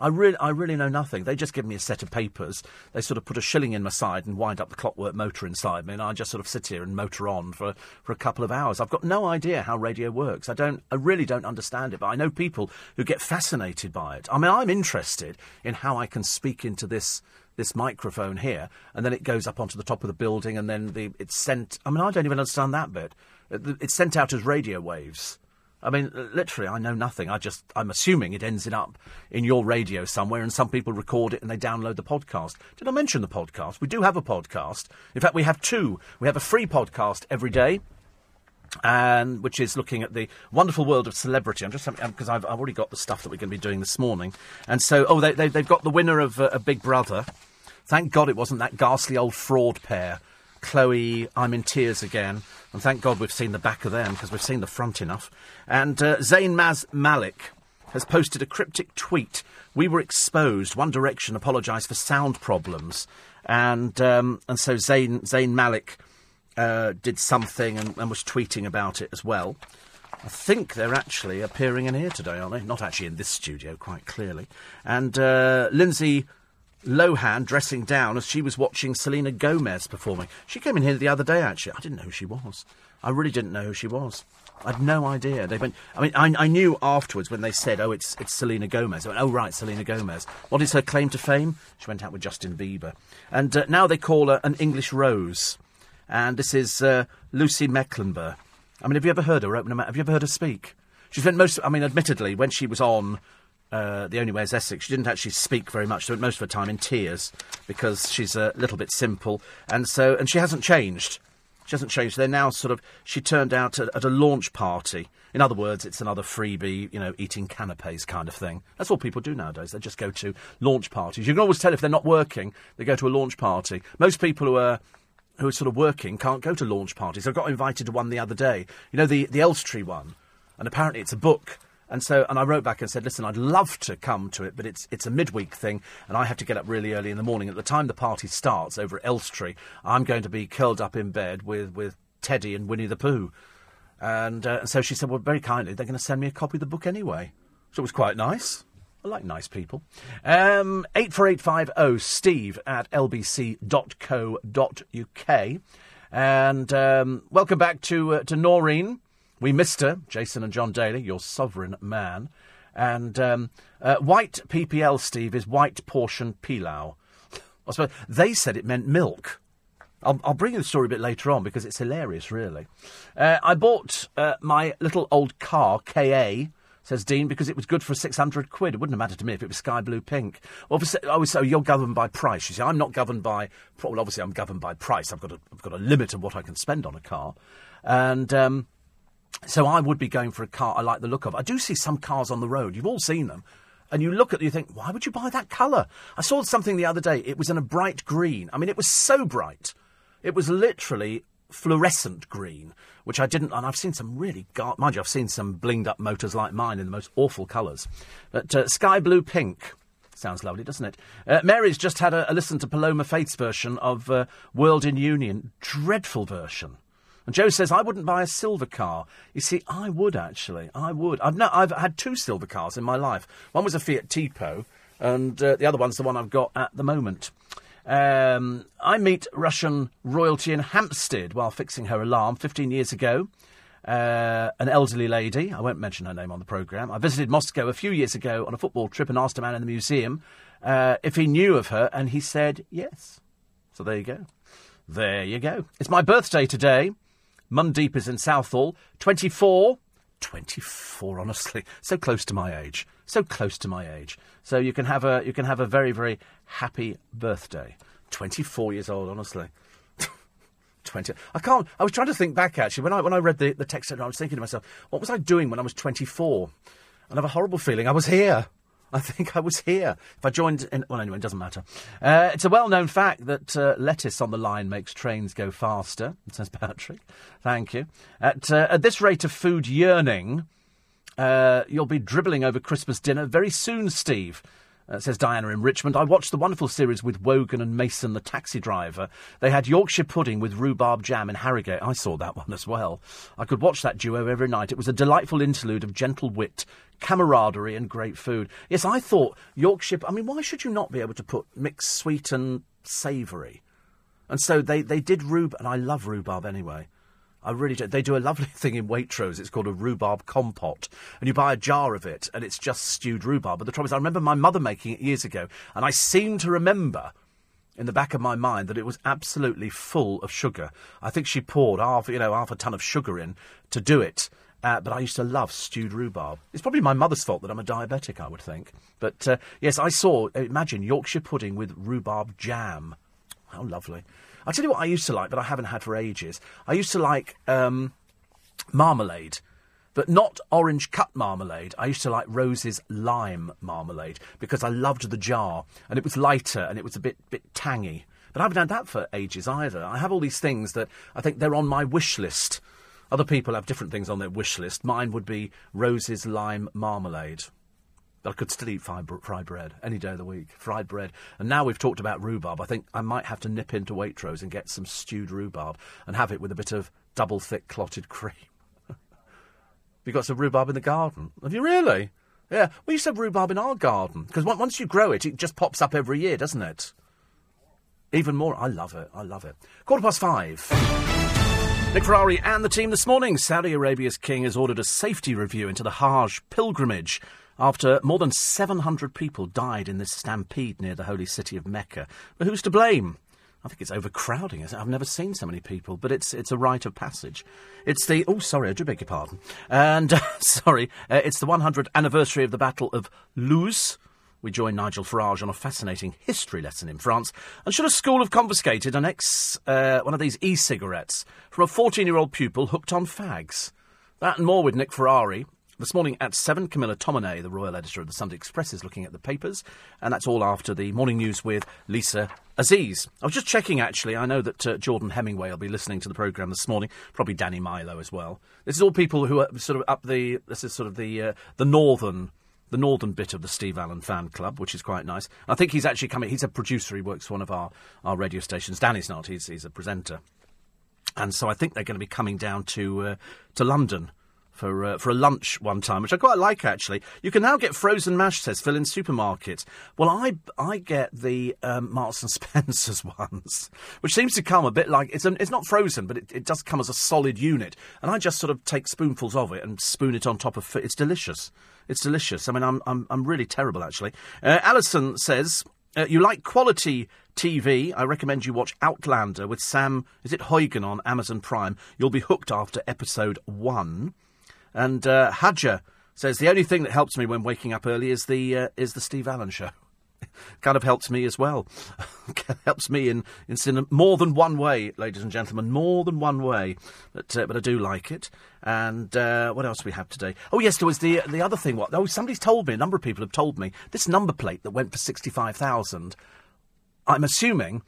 I really, I really know nothing. They just give me a set of papers. They sort of put a shilling in my side and wind up the clockwork motor inside me, and I just sort of sit here and motor on for for a couple of hours. I've got no idea how radio works. I don't, I really don't understand it. But I know people who get fascinated by it. I mean, I'm interested in how I can speak into this this microphone here, and then it goes up onto the top of the building, and then the, it's sent. I mean, I don't even understand that bit. It's sent out as radio waves. I mean, literally, I know nothing. I just, I'm assuming it ends up in your radio somewhere, and some people record it and they download the podcast. Did I mention the podcast? We do have a podcast. In fact, we have two. We have a free podcast every day. And which is looking at the wonderful world of celebrity. I'm just because I've, I've, already got the stuff that we're going to be doing this morning, and so oh they, they have got the winner of uh, a Big Brother. Thank God it wasn't that ghastly old fraud pair, Chloe. I'm in tears again and thank God we've seen the back of them because we've seen the front enough. And uh, Zayn Maz Malik has posted a cryptic tweet. We were exposed. One Direction apologised for sound problems. And, um, and so Zayn, Zayn Malik uh, did something and, and was tweeting about it as well. I think they're actually appearing in here today, aren't they? Not actually in this studio, quite clearly. And uh, Lindsay Lohan dressing down as she was watching Selena Gomez performing. She came in here the other day, actually. I didn't know who she was. I really didn't know who she was. I had no idea. They went. I mean, I, I knew afterwards when they said, "Oh, it's it's Selena Gomez." I went, "Oh, right, Selena Gomez." What is her claim to fame? She went out with Justin Bieber, and uh, now they call her an English Rose. And this is uh, Lucy Mecklenburgh. I mean, have you ever heard her open? Have you ever heard her speak? She spent most. I mean, admittedly, when she was on uh, the only way is Essex. She didn't actually speak very much. Spent most of her time in tears because she's a little bit simple, and so and she hasn't changed. She hasn't changed. They're now sort of. She turned out at, at a launch party. In other words, it's another freebie, you know, eating canapes kind of thing. That's what people do nowadays. They just go to launch parties. You can always tell if they're not working. They go to a launch party. Most people who are who are sort of working can't go to launch parties. I got invited to one the other day. You know, the the Elstree one, and apparently it's a book and so, and I wrote back and said, listen, I'd love to come to it, but it's, it's a midweek thing, and I have to get up really early in the morning. At the time the party starts over at Elstree, I'm going to be curled up in bed with, with Teddy and Winnie the Pooh. And uh, so she said, well, very kindly, they're going to send me a copy of the book anyway. So it was quite nice. I like nice people. Um, 84850 steve at lbc.co.uk. And um, welcome back to, uh, to Noreen. We missed her, Jason and John Daly, your sovereign man. And um, uh, white PPL, Steve, is white portion pilau. I suppose they said it meant milk. I'll, I'll, bring you the story a bit later on because it's hilarious, really. Uh, I bought uh, my little old car, KA, says Dean, because it was good for 600 quid. It wouldn't have mattered to me if it was sky blue pink. Well, Obviously, oh, so you're governed by price. You see, I'm not governed by. Well, obviously, I'm governed by price. I've got a, I've got a limit of what I can spend on a car. And. Um, so I would be going for a car I like the look of. I do see some cars on the road. You've all seen them. And you look at it, you think, why would you buy that colour? I saw something the other day. It was in a bright green. I mean, it was so bright. It was literally fluorescent green, which I didn't. And I've seen some really, gar- mind you, I've seen some blinged up motors like mine in the most awful colours. But uh, sky blue pink. Sounds lovely, doesn't it? Uh, Mary's just had a, a, listen to Paloma Faith's version of uh, World in Union. Dreadful version. And Joe says, I wouldn't buy a silver car. You see, I would actually. I would. I've, no, I've had two silver cars in my life. One was a Fiat Tipo, and uh, the other one's the one I've got at the moment. Um, I meet Russian royalty in Hampstead while fixing her alarm 15 years ago. Uh, an elderly lady, I won't mention her name on the programme. I visited Moscow a few years ago on a football trip and asked a man in the museum uh, if he knew of her, and he said yes. So there you go. There you go. It's my birthday today. Mundeep is in Southall. 24. 24, honestly. So close to my age. So close to my age. So you can have a, you can have a very, very happy birthday. 24 years old, honestly. (laughs) 20. I can't. I was trying to think back actually when I when I read the, the text. I was thinking to myself, what was I doing when I was 24? And I have a horrible feeling I was here. I think I was here. If I joined, in, well, anyway, it doesn't matter. Uh, it's a well-known fact that uh, lettuce on the line makes trains go faster. (laughs) Says Patrick. Thank you. At uh, at this rate of food yearning, uh, you'll be dribbling over Christmas dinner very soon, Steve. Uh, says Diana in Richmond. I watched the wonderful series with Wogan and Mason, the taxi driver. They had Yorkshire pudding with rhubarb jam in Harrogate. I saw that (laughs) one as well. I could watch that duo every night. It was a delightful interlude of gentle wit, camaraderie, and great food. Yes, I thought Yorkshire. I mean, why should you not be able to put mixed sweet and savoury? And so they, they did rhubarb, and I love rhubarb anyway. I really do. They do a lovely (laughs) thing in Waitrose. It's called a rhubarb compote. And you buy a jar of it, and it's just stewed rhubarb. But the trouble is, I remember my mother making it years ago, and I seem to remember in the back of my mind that it was absolutely full of sugar. I think she poured half, you know, half a ton of sugar in to do it. Uh, but I used to love stewed rhubarb. It's probably my mother's fault that I'm a diabetic, I would think. But uh, yes, I saw, imagine Yorkshire pudding with rhubarb jam. How lovely. I'll tell you what I used to like, but I haven't had for ages. I used to like um, marmalade, but not orange cut marmalade. I used to like Rose's lime marmalade because I loved the jar and it was lighter and it was a bit bit tangy. But I haven't had that for ages either. I have all these things that I think they're on my wish list. Other people have different things on their wish list. Mine would be Rose's lime marmalade. I could still eat fried, fried bread any day of the week. Fried bread. And now we've talked about rhubarb, I think I might have to nip into Waitrose and get some stewed rhubarb and have it with a bit of double thick clotted cream. (laughs) You've got some rhubarb in the garden. Have you really? Yeah. Well, you said rhubarb in our garden. Because once you grow it, it just pops up every year, doesn't it? Even more. I love it. I love it. Quarter past five. Nick Ferrari and the team this morning. Saudi Arabia's king has ordered a safety review into the Hajj pilgrimage after more than 700 people died in this stampede near the holy city of Mecca. But who's to blame? I think it's overcrowding. I've never seen so many people, but it's it's a rite of passage. It's the oh sorry, I do beg your pardon. And uh, (laughs) sorry, uh, it's the 100th anniversary of the Battle of Loos. We join Nigel Farage on a fascinating history lesson in France. And should a school have confiscated an ex uh, one of these e-cigarettes from a 14-year-old pupil hooked on fags? That and more with Nick Ferrari this morning at 7, Camilla Tominey, the royal editor of the Sunday Express, is looking at the papers, and that's all after the morning news with Lisa Aziz. I was just checking, actually. I know that uh, Jordan Hemingway will be listening to the programme this morning, probably Danny Milo as well. This is all people who are sort of up the. This is sort of the uh, the northern. The northern bit of the Steve Allen fan club, which is quite nice. I think he's actually coming. He's a producer. He works for one of our, our radio stations. Danny's not. He's he's a presenter, and so I think they're going to be coming down to uh, to London for uh, for a lunch one time, which I quite like actually. You can now get frozen mash, says Phil, in supermarkets. Well, I I get the um, Marks and (laughs) Spencers ones, which seems to come a bit like it's it's not frozen, but it, it does come as a solid unit, and I just sort of take spoonfuls of it and spoon it on top of. It's delicious. It's delicious. I mean, I'm I'm I'm really terrible actually. Uh, Alison says. Uh, you like quality TV? I recommend you watch Outlander with Sam. Is it Huygens on Amazon Prime? You'll be hooked after episode one. And uh, Hadja says the only thing that helps me when waking up early is the uh, is the Steve Allen show. (laughs) kind of helps me as well. (laughs) helps me in in more than one way, ladies and gentlemen, more than one way. But uh, but I do like it. And uh, what else do we have today? Oh yes, there was the the other thing. What? Oh, somebody's told me. A number of people have told me this number plate that went for sixty five thousand. I'm assuming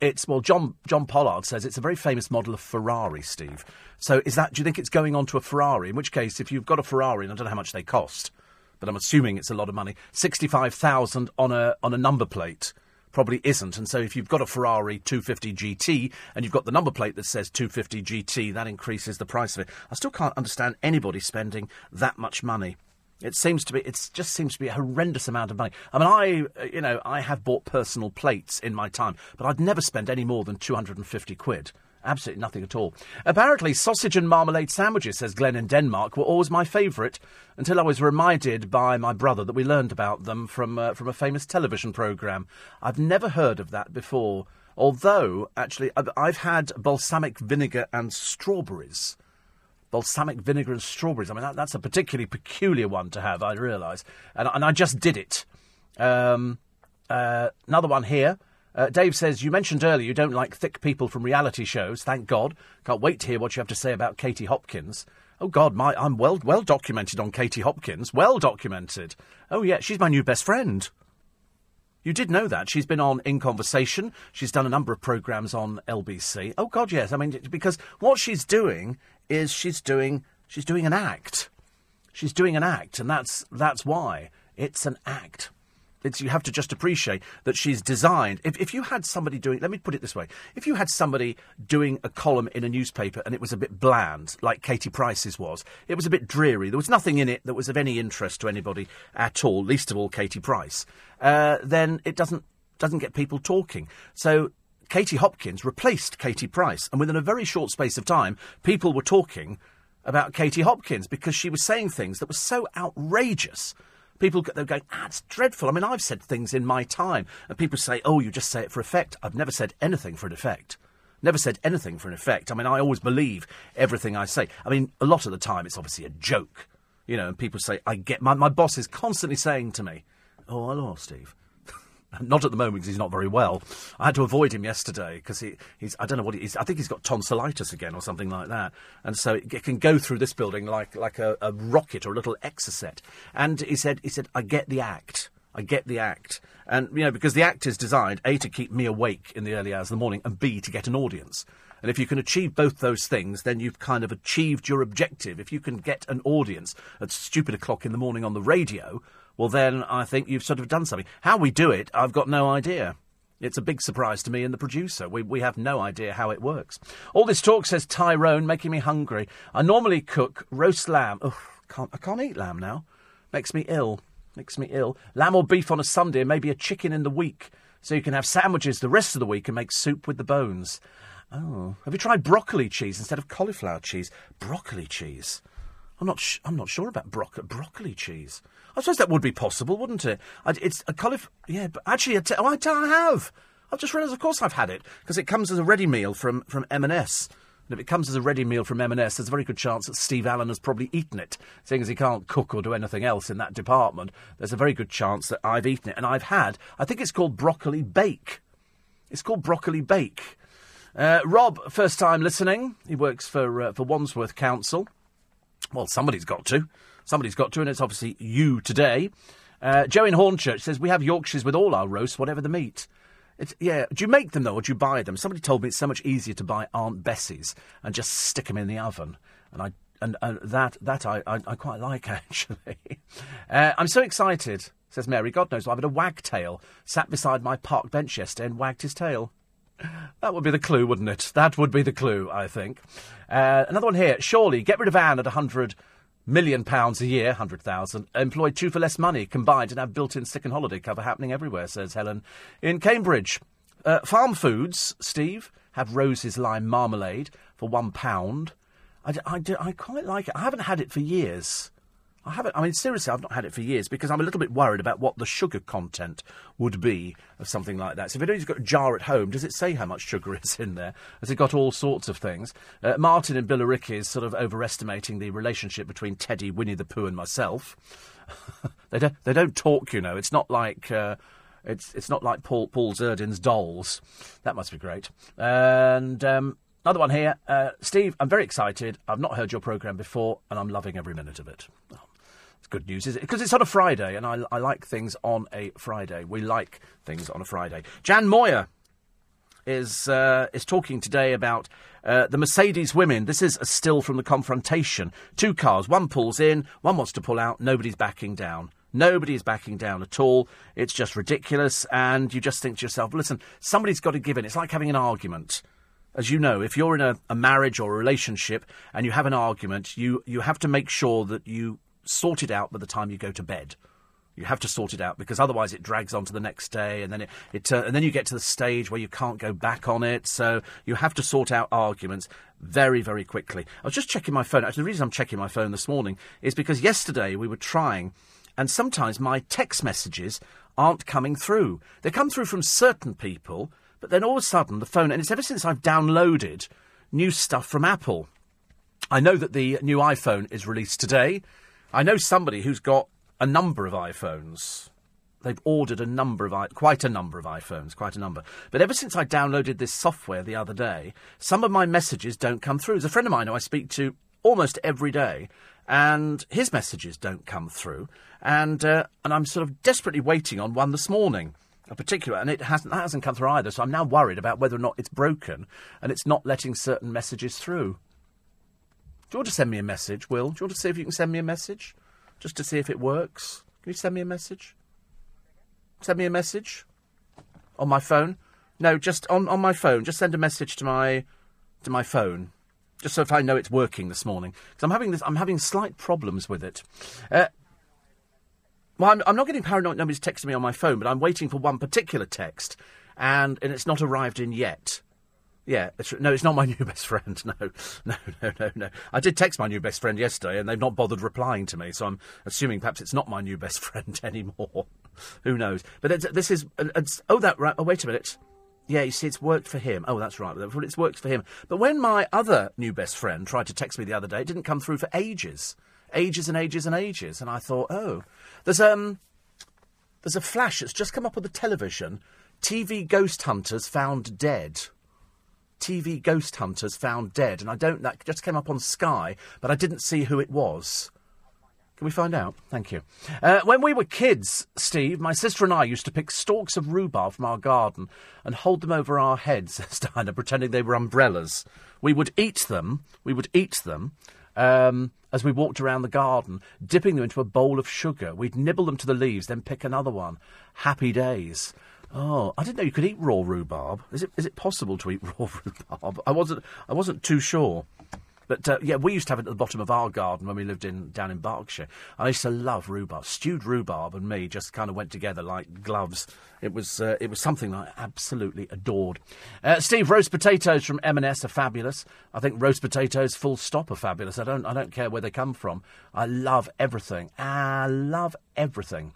it's well, John John Pollard says it's a very famous model of Ferrari, Steve. So is that? Do you think it's going on to a Ferrari? In which case, if you've got a Ferrari, and I don't know how much they cost, but I'm assuming it's a lot of money. Sixty-five thousand on a on a number plate probably isn't. And so if you've got a Ferrari 250 GT and you've got the number plate that says 250 GT, that increases the price of it. I still can't understand anybody spending that much money it seems to be. It just seems to be a horrendous amount of money. I mean, I, uh, you know, I have bought personal plates in my time, but I'd never spend any more than two hundred and fifty quid. Absolutely nothing at all. Apparently, sausage and marmalade sandwiches, says Glenn in Denmark, were always my favourite until I was reminded by my brother that we learned about them from uh, from a famous television programme. I've never heard of that before. Although, actually, I've, I've had balsamic vinegar and strawberries balsamic vinegar and strawberries. I mean, that, that's a particularly peculiar one to have, I realise. And, and I just did it. Um, uh, another one here. Uh, Dave says, You mentioned earlier you don't like thick people from reality shows. Thank God. Can't wait to hear what you have to say about Katie Hopkins. Oh God, my I'm well well documented on Katie Hopkins. Well documented. Oh yeah, she's my new best friend. You did know that. She's been on In Conversation. She's done a number of programmes on LBC. Oh God, yes. I mean, because what she's doing is she's doing she's doing an act. She's doing an act, and that's that's why it's an act. It's, you have to just appreciate that she's designed. If, if you had somebody doing, let me put it this way: if you had somebody doing a column in a newspaper and it was a bit bland, like Katie Price's was, it was a bit dreary. There was nothing in it that was of any interest to anybody at all, least of all Katie Price. Uh, then it doesn't doesn't get people talking. So Katie Hopkins replaced Katie Price, and within a very short space of time, people were talking about Katie Hopkins because she was saying things that were so outrageous People they're going, ah, dreadful. I mean, I've said things in my time, and people say, oh, you just say it for effect. I've never said anything for an effect. Never said anything for an effect. I mean, I always believe everything I say. I mean, a lot of the time it's obviously a joke, you know, and people say, I get, my, my boss is constantly saying to me, oh, hello, Steve. Not at the moment because he's not very well. I had to avoid him yesterday because he, he's, I don't know what he is. I think he's got tonsillitis again or something like that. And so it, can go through this building like, like a, a rocket or a little exocet. And he said, he said, I get the act. I get the act. And, you know, because the act is designed, A, to keep me awake in the early hours of the morning, and B, to get an audience. And if you can achieve both those things, then you've kind of achieved your objective. If you can get an audience at stupid o'clock in the morning on the radio, well, then I think you've sort of done something. How we do it, I've got no idea. It's a big surprise to me and the producer. We, we have no idea how it works. All this talk, says Tyrone, making me hungry. I normally cook roast lamb. Ugh, can't, I can't eat lamb now. Makes me ill. Makes me ill. Lamb or beef on a Sunday maybe a chicken in the week. So you can have sandwiches the rest of the week and make soup with the bones. Oh. Have you tried broccoli cheese instead of cauliflower cheese? Broccoli cheese. I'm not. Sh- I'm not sure about bro- broccoli cheese. I suppose that would be possible, wouldn't it? I, it's a cauliflower. Yeah, but actually, I, oh, I have. I've just realised. Of course, I've had it because it comes as a ready meal from from M&S. And if it comes as a ready meal from M&S, there's a very good chance that Steve Allen has probably eaten it. Seeing as he can't cook or do anything else in that department, there's a very good chance that I've eaten it. And I've had, I think it's called broccoli bake. It's called broccoli bake. Uh, Rob, first time listening. He works for uh, for Wandsworth Council. Well, somebody's got to. Somebody's got to, and it's obviously you today. Uh, Joe in Hornchurch says, We have Yorkshires with all our roasts, whatever the meat. It's, yeah, do you make them though, or do you buy them? Somebody told me it's so much easier to buy Aunt Bessie's and just stick them in the oven, and I and, and that that I, I, I quite like (laughs) actually. uh, I'm so excited, says Mary. God knows I had a wagtail sat beside my park bench yesterday and wagged his tail. That would be the clue, wouldn't it? That would be the clue, I think. Uh, another one here. Surely, get rid of Anne at a hundred million pounds a year, hundred thousand. Employ two for less money combined and have built-in sick and holiday cover happening everywhere. Says Helen in Cambridge. Uh, farm foods, Steve, have Rose's lime marmalade for one pound. I, I, I quite like it. I haven't had it for years. I haven't. I mean, seriously, I've not had it for years because I'm a little bit worried about what the sugar content would be of something like that. So if anybody's got a jar at home, does it say how much sugar is in there? Has it got all sorts of things? Uh, Martin and Billericay is sort of overestimating the relationship between Teddy, Winnie the Pooh, and myself. (laughs) they don't. They don't talk, you know. It's not like. Uh, it's it's not like Paul Paul Zerdin's dolls. That must be great. And um, another one here, uh, Steve. I'm very excited. I've not heard your program before, and I'm loving every minute of it. Oh, good news, is it? Because it's on a Friday, and I, I like things on a Friday. We like things on a Friday. Jan Moir is uh, is talking today about uh, the Mercedes women. This is a still from the confrontation. Two cars, one pulls in, one wants to pull out. Nobody's backing down. Nobody is backing down at all. It's just ridiculous, and you just think to yourself, listen, somebody's got to give in. It's like having an argument. As you know, if you're in a, a marriage or a relationship and you have an argument, you, you have to make sure that you sort it out by the time you go to bed. You have to sort it out because otherwise it drags on to the next day, and then it, it uh, and then you get to the stage where you can't go back on it. So you have to sort out arguments very, very quickly. I was just checking my phone. Actually, the reason I'm checking my phone this morning is because yesterday we were trying, and sometimes my text messages aren't coming through. They come through from certain people, but then all of a sudden the phone, and it's ever since I've downloaded new stuff from Apple. I know that the new iPhone is released today. I know somebody who's got a number of iPhones. They've ordered a number of quite a number of iPhones, quite a number. But ever since I downloaded this software the other day, some of my messages don't come through. There's a friend of mine who I speak to almost every day, and his messages don't come through. And uh, and I'm sort of desperately waiting on one this morning, a particular, and it hasn't that hasn't come through either. So I'm now worried about whether or not it's broken and it's not letting certain messages through. Do you want to send me a message, Will? Do you want to see if you can send me a message, just to see if it works? Can you send me a message? Send me a message on my phone. No, just on, on my phone. Just send a message to my to my phone, just so if I know it's working this morning. Because I'm having this, I'm having slight problems with it. Uh, well, I'm, I'm not getting paranoid. Nobody's texting me on my phone, but I'm waiting for one particular text, and and it's not arrived in yet. Yeah, it's, no, it's not my (laughs) new best friend. No, no, no, no, no. I did text my new best friend yesterday, and they've not bothered replying to me. So I'm assuming perhaps it's not my new best (laughs) friend anymore. Who knows? But this is. Oh, that right. Oh, wait a minute. Yeah, you see, it's worked for him. Oh, that's right. It's worked for him. But when my other new best friend tried to text me the other day, it didn't come through for ages, ages and ages and ages. And I thought, oh, there's um, there's a flash that's just come up on the television. TV ghost hunters found dead. TV ghost hunters found dead, and I don't. That just came up on Sky, but I didn't see who it was. Can we find out? Thank you. Uh, when we were kids, Steve, my sister and I used to pick stalks of rhubarb from our garden and hold them over our heads, (laughs) says Diana, pretending they were umbrellas. We would eat them. We would eat them. Um, as we walked around the garden, dipping them into a bowl of sugar. We'd nibble them to the leaves, then pick another one. Happy days. Oh, I didn't know you could eat raw rhubarb. Is it is it possible to eat (laughs) raw rhubarb? I wasn't I wasn't too sure. But uh, yeah, we used to have it at the bottom of our garden when we lived in down in Berkshire. I used to love rhubarb. Stewed rhubarb and me just kind of went together like gloves. It was uh, it was something I absolutely adored. Uh, Steve, roast potatoes from M&S are fabulous. I think roast potatoes, full stop, are fabulous. I don't I don't care where they come from. I love everything. I love everything.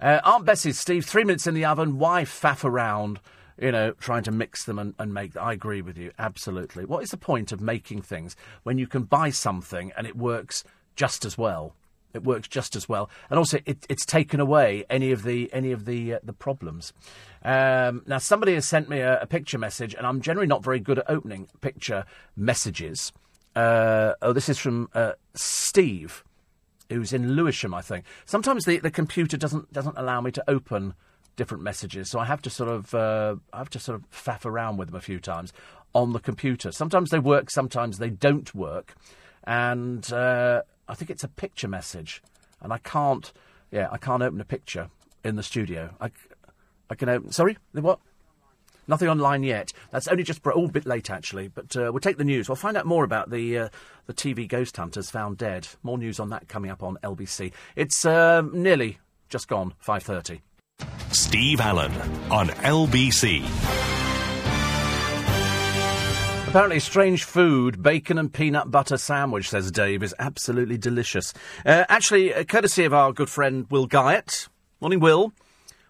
Uh, Aunt Bessie, Steve, three minutes in the oven. Why faff around? You know, trying to mix them and, and make. I agree with you absolutely. What is the point of making things when you can buy something and it works just as well? It works just as well, and also it, it's taken away any of the any of the uh, the problems. Um, now, somebody has sent me a, a, picture message, and I'm generally not very good at opening picture messages. Uh, oh, this is from uh, Steve, who's in Lewisham, I think. Sometimes the, the computer doesn't doesn't allow me to open different messages. So I have to sort of uh, I have to sort of faff around with them a few times on the computer. Sometimes they work, sometimes they don't work, and uh, I think it's a picture message, and I can't. Yeah, I can't open a picture in the studio. I, I can open. Sorry, what? Nothing online yet. That's only just all a bit late actually. But uh, we'll take the news. We'll find out more about the uh, the TV ghost hunters found dead. More news on that coming up on LBC. It's uh, nearly just gone five thirty. Steve Allen on LBC. Apparently, strange food, bacon and peanut butter sandwich, says Dave, is absolutely delicious. Uh, actually, uh, courtesy of our good friend Will Guyatt. Morning, Will.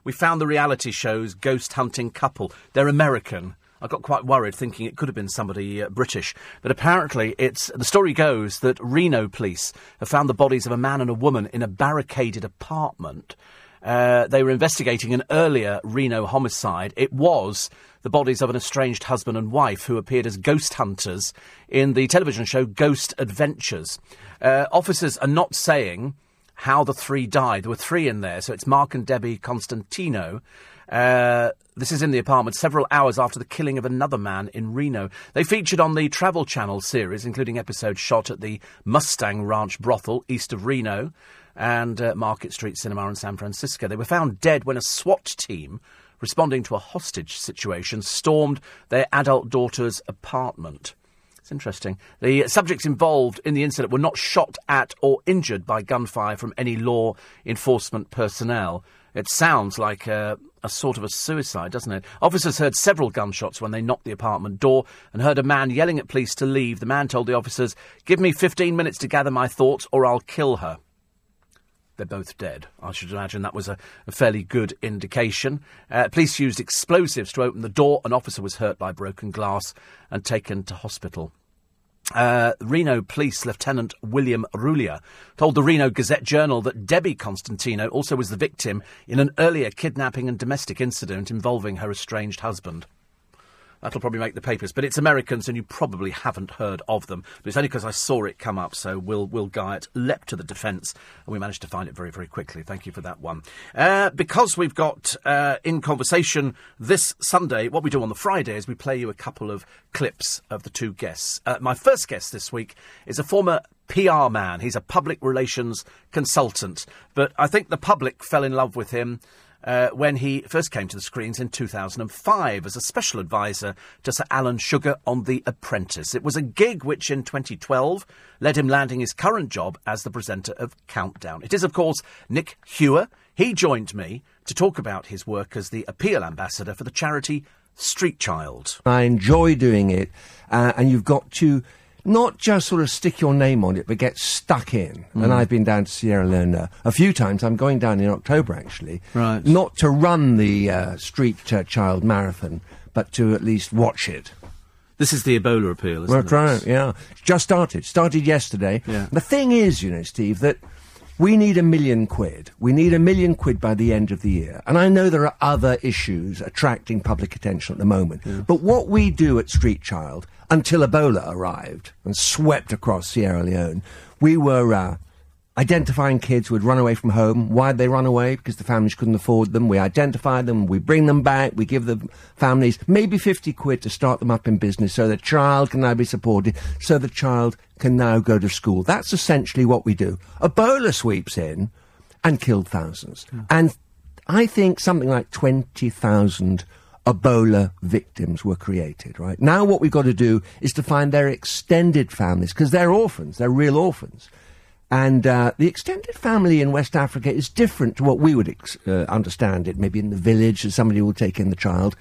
We found the reality show's ghost hunting couple. They're American. I got quite worried thinking it could have been somebody uh, British. But apparently, it's the story goes that Reno police have found the bodies of a man and a woman in a barricaded apartment uh, they were investigating an earlier Reno homicide. It was the bodies of an estranged husband and wife who appeared as ghost hunters in the television show Ghost Adventures. Uh, officers are not saying how the three died. There were three in there, so it's Mark and Debbie Constantino. Uh, this is in the apartment several hours after the killing of another man in Reno. They featured on the Travel Channel series, including episodes shot at the Mustang Ranch brothel east of Reno and uh, Market Street Cinema in San Francisco. They were found dead when a SWAT team, responding to a hostage situation, stormed their adult daughter's apartment. It's interesting. The subjects involved in the incident were not shot at or injured by gunfire from any law enforcement personnel. It sounds like a, a, sort of a suicide, doesn't it? Officers heard several gunshots when they knocked the apartment door and heard a man yelling at police to leave. The man told the officers, Give me 15 minutes to gather my thoughts or I'll kill her. They're both dead. I should imagine that was a, a fairly good indication. Uh, police used explosives to open the door. An officer was hurt by broken glass and taken to hospital. Uh, Reno Police Lieutenant William Rulia told the Reno Gazette Journal that Debbie Constantino also was the victim in an earlier kidnapping and domestic incident involving her estranged husband. That'll probably make the papers. But it's Americans, and you probably haven't heard of them. But it's only because I saw it come up. So Will Will Guyatt leapt to the defence, and we managed to find it very very quickly. Thank you for that one. Uh, because we've got uh, in conversation this Sunday, what we do on the Friday is we play you a couple of clips of the two guests. Uh, my first guest this week is a former PR man. He's a public relations consultant, but I think the public fell in love with him uh, when he first came to the screens in 2005 as a special advisor to Sir Alan Sugar on The Apprentice. It was a gig which in 2012 led him landing his current job as the presenter of Countdown. It is, of course, Nick Hewer. He joined me to talk about his work as the appeal ambassador for the charity Street Child. I enjoy doing it, uh, and you've got to not just sort of stick your name on it, but get stuck in. Mm. And I've been down to Sierra Leone uh, a few times. I'm going down in October, actually. Right. Not to run the uh, Street uh, Child Marathon, but to at least watch it. This is the Ebola appeal, isn't We're it? Right, yeah. Just started. Started yesterday. Yeah. The thing is, you know, Steve, that we need a million quid. We need a million quid by the end of the year. And I know there are other issues attracting public attention at the moment. But what we do at Street Child until Ebola arrived and swept across Sierra Leone. We were uh, identifying kids who had run away from home. Why did they run away? Because the families couldn't afford them. We identify them, we bring them back, we give the families maybe 50 quid to start them up in business so the child can now be supported, so the child can now go to school. That's essentially what we do. Ebola sweeps in and killed thousands. And I think something like 20,000 Ebola victims were created, right? Now what we've got to do is to find their extended families, because they're orphans, they're real orphans. And uh, the extended family in West Africa is different to what we would ex- uh, understand it. Maybe in the village, somebody will take in the child,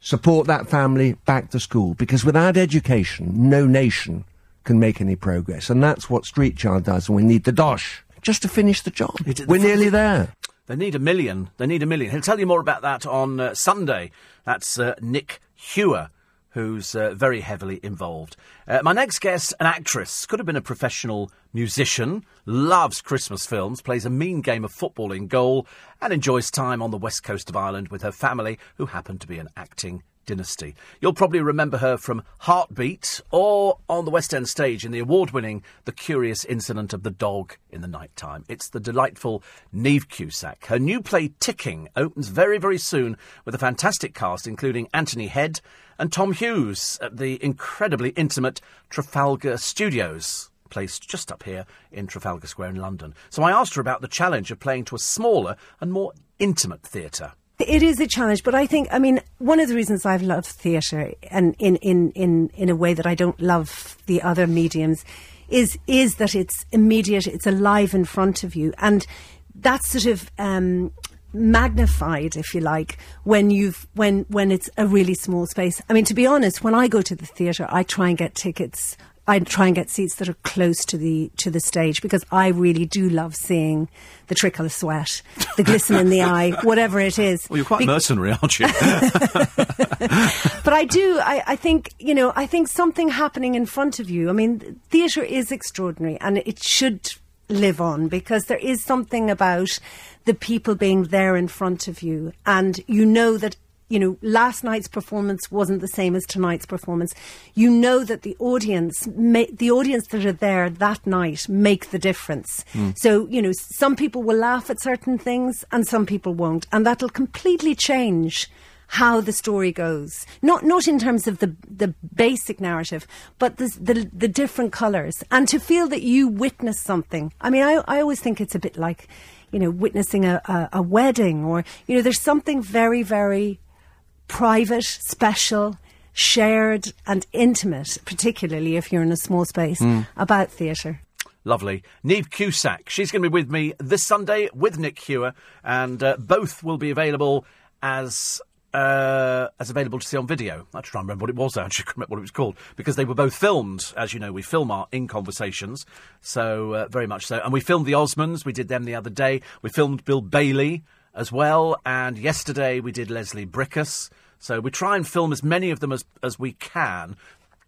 support that family back to school. Because without education, no nation can make any progress. And that's what Street Child does. And we need the dosh just to finish the job. We're nearly there. They need a million. They need a million. He'll tell you more about that on uh, Sunday. That's uh, Nick Hewer, who's uh, very heavily involved. Uh, my next guest, an actress, could have been a professional musician, loves Christmas films, plays a mean game of football in goal, and enjoys time on the west coast of Ireland with her family, who happen to be an acting dynasty. You'll probably remember her from Heartbeat or on the West End stage in the award winning The Curious Incident of the Dog in the Night Time. It's the delightful Niamh Cusack. Her new play Ticking opens very, very soon with a fantastic cast including Anthony Head and Tom Hughes at the incredibly intimate Trafalgar Studios placed just up here in Trafalgar Square in London. So I asked her about the challenge of playing to a smaller and more intimate theatre. It is a challenge, but I think, I mean, one of the reasons I've loved theatre and in, in, in, in a way that I don't love the other mediums is, is that it's immediate, it's alive in front of you. And that's sort of, um, magnified, if you like, when you've when when it's a really small space. I mean, to be honest, when I go to the theatre, I try and get tickets I try and get seats that are close to the to the stage because I really do love seeing the trickle of sweat, the glisten in the (laughs) eye, whatever it is. Well, you're quite Be- mercenary, aren't you? (laughs) but I do. I, I think you know. I think something happening in front of you. I mean, theatre is extraordinary, and it should live on because there is something about the people being there in front of you, and you know that you know, last night's performance wasn't the same as tonight's performance. You know that the audience, the audience that are there that night, make the difference. Mm. So you know, some people will laugh at certain things, and some people won't, and that'll completely change how the story goes. Not not in terms of the the basic narrative, but the the, the different colours, and to feel that you witness something. I mean, I I always think it's a bit like, you know, witnessing a, a, a wedding, or you know, there's something very very private, special, shared, and intimate, particularly if you're in a small space, mm. about theatre. Lovely. Niamh Cusack. She's going to be with me this Sunday with Nick Hewer, and uh, both will be available as uh, as available to see on video. I try and remember what it was. (laughs) I actually remember what it was called because they were both filmed. As you know, we film our in conversations, so uh, very much so. And we filmed the Osmonds. We did them the other day. We filmed Bill Bailey as well, and yesterday we did Leslie Bricusse. So we try and film as many of them as, as we can,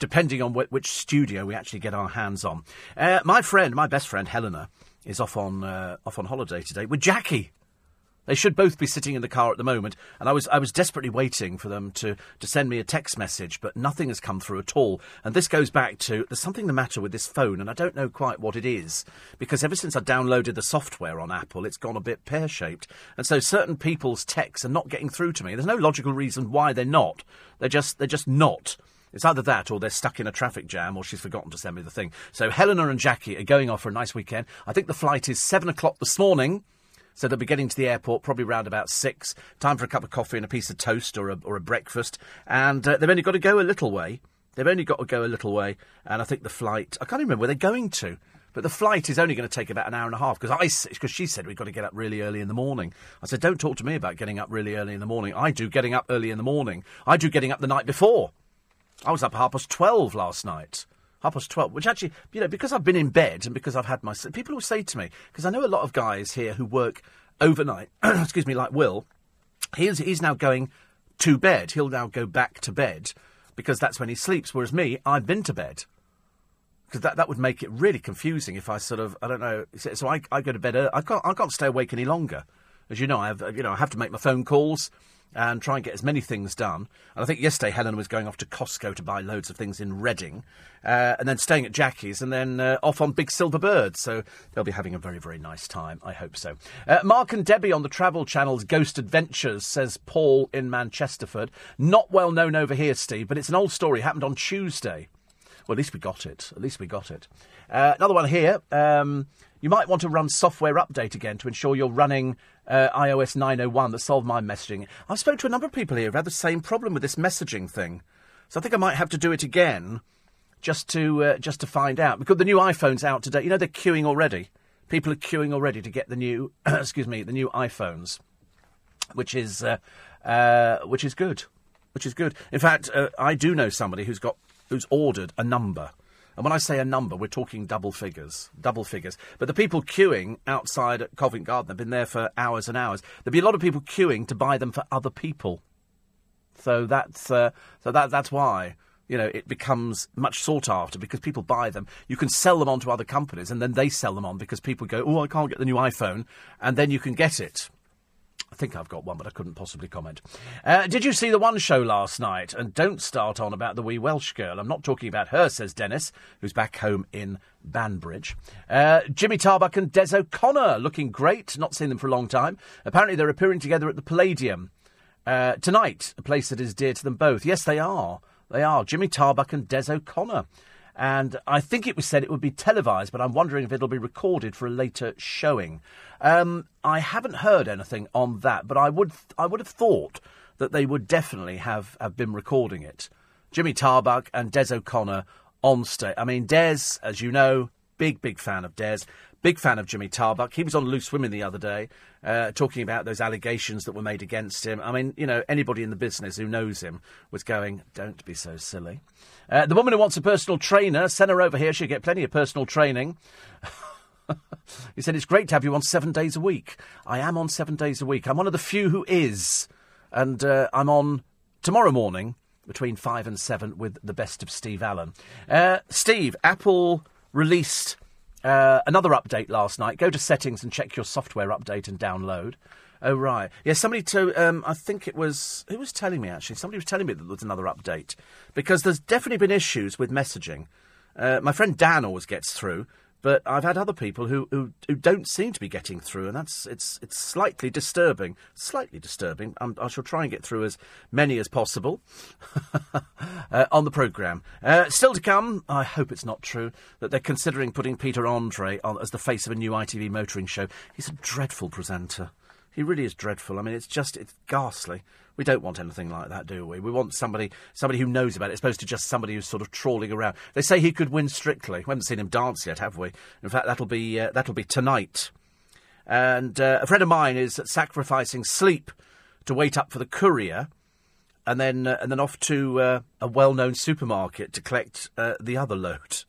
depending on wh- which studio we actually get our hands on. Uh, my friend, my best friend Helena, is off on uh, off on holiday today with Jackie. They should both be sitting in the car at the moment, and I was I was desperately waiting for them to, to send me a text message, but nothing has come through at all. And this goes back to there's something the matter with this phone, and I don't know quite what it is because ever since I downloaded the software on Apple, it's gone a bit pear shaped, and so certain people's texts are not getting through to me. There's no logical reason why they're not. They're just they're just not. It's either that or they're stuck in a traffic jam or she's forgotten to send me the thing. So Helena and Jackie are going off for a nice weekend. I think the flight is seven o'clock this morning. So they'll be getting to the airport probably around about six. Time for a cup of coffee and a piece of toast or a, or a breakfast. And uh, they've only got to go a little way. They've only got to go a little way. And I think the flight, I can't even remember where they're going to. But the flight is only going to take about an hour and a half because I because she said we've got to get up really early in the morning. I said, don't talk to me about getting up really early in the morning. I do getting up early in the morning. I do getting up the night before. I was up half past twelve last night. Half past twelve, which actually, you know, because I've been in bed and because I've had my people will say to me because I know a lot of guys here who work overnight. (clears throat) excuse me, like Will. He's he's now going to bed. He'll now go back to bed because that's when he sleeps. Whereas me, I've been to bed because that, that would make it really confusing if I sort of I don't know. So I, I go to bed. I can't I can't stay awake any longer. As you know, I have you know I have to make my phone calls and try and get as many things done. And I think yesterday Helen was going off to Costco to buy loads of things in Reading, uh, and then staying at Jackie's, and then uh, off on Big Silver Bird. So they'll be having a very, very nice time. I hope so. Uh, Mark and Debbie on the Travel Channel's Ghost Adventures, says Paul in Manchesterford. Not well known over here, Steve, but it's an old story. Happened on Tuesday. Well, at least we got it. At least we got it. Uh, another one here. Um, you might want to run software update again to ensure you're running uh, iOS 901 that solved my messaging. I've spoken to a number of people here who had the same problem with this messaging thing. So I think I might have to do it again just to uh, just to find out because the new iPhone's out today. You know they're queuing already. People are queuing already to get the new (clears throat) excuse me the new iPhones, which is uh, uh, which is good, which is good. In fact, uh, I do know somebody who's got who's ordered a number and when I say a number, we're talking double figures. Double figures. But the people queuing outside at Covent Garden have been there for hours and hours. There'll be a lot of people queuing to buy them for other people. So that's, uh, so that, that's why you know, it becomes much sought after because people buy them. You can sell them on to other companies, and then they sell them on because people go, "Oh, I can't get the new iPhone," and then you can get it. I think I've got one, but I couldn't possibly comment. Uh, did you see the one show last night? And don't start on about the wee Welsh girl. I'm not talking about her, says Dennis, who's back home in Banbridge. Uh, Jimmy Tarbuck and Des O'Connor looking great. Not seen them for a long time. Apparently, they're appearing together at the Palladium uh, tonight, a place that is dear to them both. Yes, they are. They are. Jimmy Tarbuck and Des O'Connor and I think it was said it would be televised, but I'm wondering if it'll be recorded for a later showing. Um, I haven't heard anything on that, but I would I would have thought that they would definitely have, have been recording it. Jimmy Tarbuck and Des O'Connor on stage. I mean, Des, as you know, big big fan of Des. Big fan of Jimmy Tarbuck. He was on Loose Women the other day, uh, talking about those allegations that were made against him. I mean, you know, anybody in the business who knows him was going, "Don't be so silly." Uh, the woman who wants a personal trainer, send her over here. She'll get plenty of personal training. (laughs) he said, It's great to have you on seven days a week. I am on seven days a week. I'm one of the few who is. And uh, I'm on tomorrow morning between five and seven with the best of Steve Allen. Uh, Steve, Apple released uh, another update last night. Go to settings and check your software update and download. Oh right, yeah. Somebody to um, I think it was who was telling me actually. Somebody was telling me that there was another update because there's definitely been issues with messaging. Uh, my friend Dan always gets through, but I've had other people who, who, who don't seem to be getting through, and that's it's it's slightly disturbing. Slightly disturbing. I'm, i shall try and get through as many as possible (laughs) uh, on the programme. Uh, still to come. I hope it's not true that they're considering putting Peter Andre on as the face of a new ITV motoring show. He's a dreadful presenter. He really is dreadful. I mean, it's just it's ghastly. We don't want anything like that, do we? We want somebody somebody who knows about it, as opposed to just somebody who's sort of trawling around. They say he could win strictly. We haven't seen him dance yet, have we? In fact, that'll be uh, that'll be tonight. And uh, a friend of mine is sacrificing sleep to wait up for the courier, and then uh, and then off to uh, a well-known supermarket to collect uh, the other load.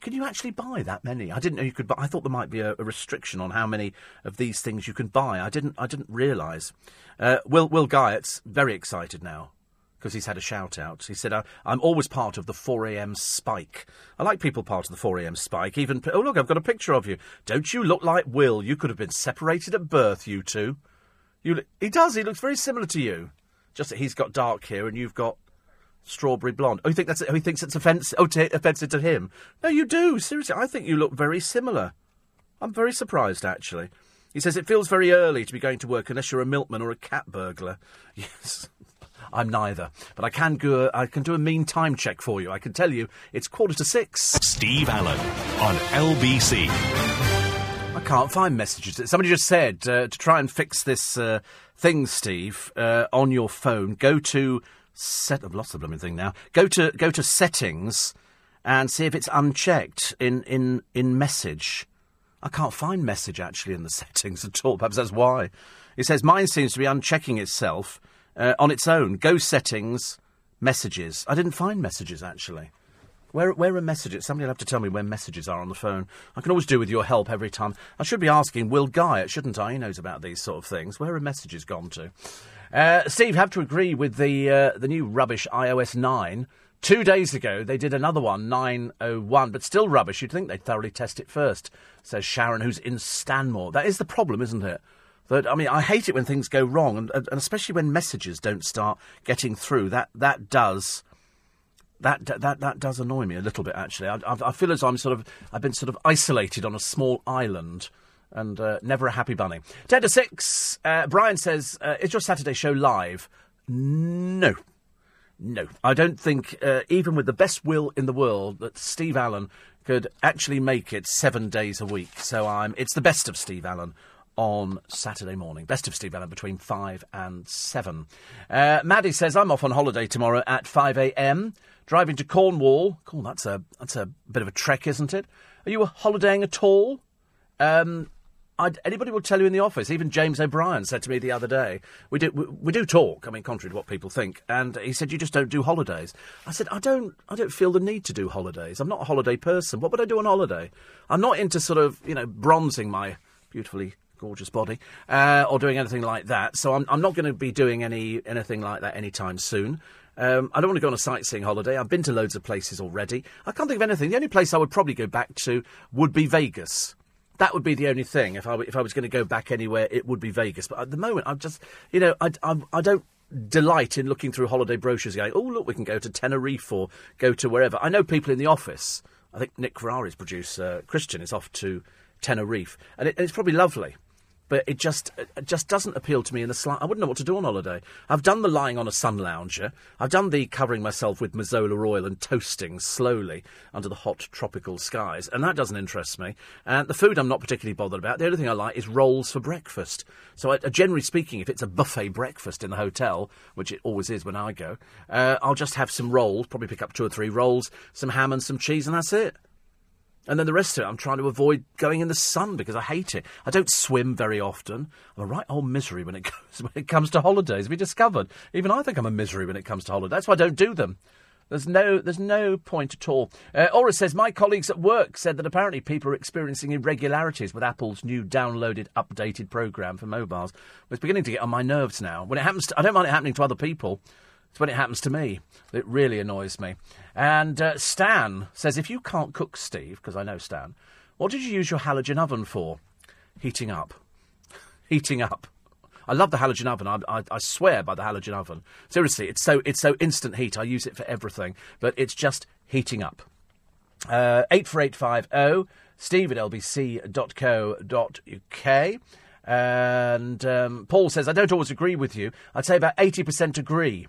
Can you actually buy that many? I didn't know you could buy. I thought there might be a, a restriction on how many of these things you can buy. I didn't. I didn't realise. Uh, Will Will Guyatt's very excited now because he's had a shout out. He said, "I'm always part of the 4 a.m. spike. I like people part of the 4 a.m. spike. Even oh look, I've got a picture of you. Don't you look like Will? You could have been separated at birth, you two. You, he does. He looks very similar to you. Just that he's got dark hair and you've got strawberry blonde. Oh, you think that's? Oh, he thinks it's offensive. Oh, to, offensive to him? No, you do. Seriously, I think you look very similar. I'm very surprised, actually. He says it feels very early to be going to work unless you're a milkman or a cat burglar. (laughs) Yes. I'm neither, but I can go. I can do a mean time check for you. I can tell you it's quarter to six. Steve Allen on LBC. I can't find messages. Somebody just said uh, to try and fix this uh, thing, Steve, uh, on your phone. Go to set. of lots of blooming thing now. Go to go to settings and see if it's unchecked in in in message. I can't find message actually in the (laughs) settings at all. Perhaps that's why. It says mine seems to be unchecking itself uh, on its own. Go settings, messages. I didn't find messages actually. Where, where are messages? Somebody will have to tell me where messages are on the phone. I can always do with your help every time. I should be asking Will Guy, shouldn't I? He knows about these sort of things. Where are messages gone to? Uh, Steve, have to agree with the uh, the new rubbish iOS 9. Two days ago, they did another one, 901, but still rubbish. You'd think they'd thoroughly test it first, says Sharon, who's in Stanmore. That is the problem, isn't it? That I mean, I hate it when things go wrong, and, and especially when messages don't start getting through. That that does that that that does annoy me a little bit. Actually, I, I, feel as I'm sort of I've been sort of isolated on a small island. And uh, never a happy bunny. Ten to six. Uh, Brian says, uh, "Is your Saturday show live?" No, no. I don't think, uh, even with the best will in the world, that Steve Allen could actually make it seven days a week. So I'm. It's the best of Steve Allen on Saturday morning. Best of Steve Allen between 5 and 7. Uh, Maddie says, I'm off on holiday tomorrow at 5 a.m. Driving to Cornwall. Cool, that's a, that's a bit of a trek, isn't it? Are you holidaying at all? Um, I'd, anybody will tell you in the office. Even James O'Brien said to me the other day, we do, we, we do talk, I mean, contrary to what people think, and he said, you just don't do holidays. I said, I don't, I don't feel the need to do holidays. I'm not a holiday person. What would I do on holiday? I'm not into sort of, you know, bronzing my beautifully gorgeous body, uh, or doing anything like that. So I'm, I'm not going to be doing any anything like that anytime soon. Um, I don't want to go on a sightseeing holiday. I've been to loads of places already. I can't think of anything. The only place I would probably go back to would be Vegas. That would be the only thing. If I, if I was going to go back anywhere, it would be Vegas. But at the moment, I'm just, you know, I, I, I don't delight in looking through holiday brochures going, oh, look, we can go to Tenerife or go to wherever. I know people in the office. I think Nick Ferrari's producer, Christian, is off to Tenerife. And, it, and it's probably lovely but it just it just doesn't appeal to me in the slightest. I wouldn't know what to do on holiday. I've done the lying on a sun lounger. I've done the covering myself with Mazola oil and toasting slowly under the hot tropical skies, and that doesn't interest me. And the food I'm not particularly bothered about. The only thing I like is rolls for breakfast. So, I, uh, generally speaking, if it's a buffet breakfast in the hotel, which it always is when I go, uh, I'll just have some rolls. Probably pick up two or three rolls, some ham and some cheese, and that's it. And then the rest of it, I'm trying to avoid going in the sun because I hate it. I don't swim very often. I'm a right old misery when it (laughs) comes when it comes to holidays. We discovered even I think I'm a misery when it comes to holidays. That's why I don't do them. There's no, there's no point at all. Uh, Aura says my colleagues at work said that apparently people are experiencing irregularities with Apple's new downloaded, updated program for mobiles. It's beginning to get on my nerves now. When it happens, to, I don't mind it happening to other people. It's when it happens to me that it really annoys me. And uh, Stan says, if you can't cook, Steve, because I know Stan, what did you use your halogen oven for? Heating up. (laughs) Heating up. I love the halogen oven. I, I, I swear by the halogen oven. Seriously, it's so it's so instant heat. I use it for everything, but it's just heating up. Uh, eight four eight five zero. Steve at lbc.co.uk. And um, Paul says, I don't always agree with you. I'd say about 80% agree.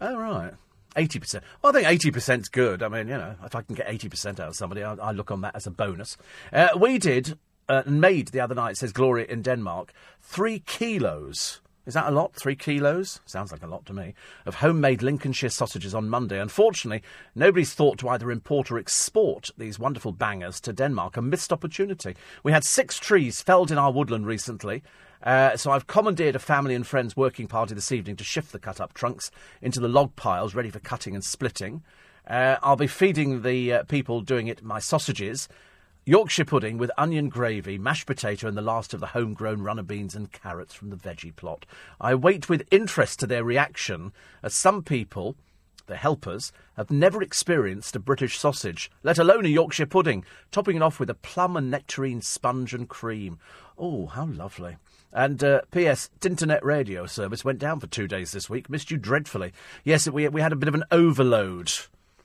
Oh, right. 80%. Well, I think 80%'s good. I mean, you know, if I can get 80% out of somebody, I, I look on that as a bonus. Uh, we did, uh, made the other night, says Gloria in Denmark, three kilos. Is that a lot? Three kilos? Sounds like a lot to me. Of homemade Lincolnshire sausages on Monday. Unfortunately, nobody's thought to either import or export these wonderful bangers to Denmark. A missed opportunity. We had six trees felled in our woodland recently. Uh, so I've commandeered a family and friends working party this evening to shift the cut up trunks into the log piles ready for cutting and splitting. Uh, I'll be feeding the uh, people doing it my sausages, Yorkshire pudding with onion gravy, mashed potato, and the last of the homegrown runner beans and carrots from the veggie plot. I wait with interest to their reaction, as some people, the helpers, have never experienced a British sausage, let alone a Yorkshire pudding, topping it off with a plum and nectarine sponge and cream. Oh, how lovely. And uh, P.S. Internet radio service went down for two days this week. Missed you dreadfully. Yes, we we had a bit of an overload.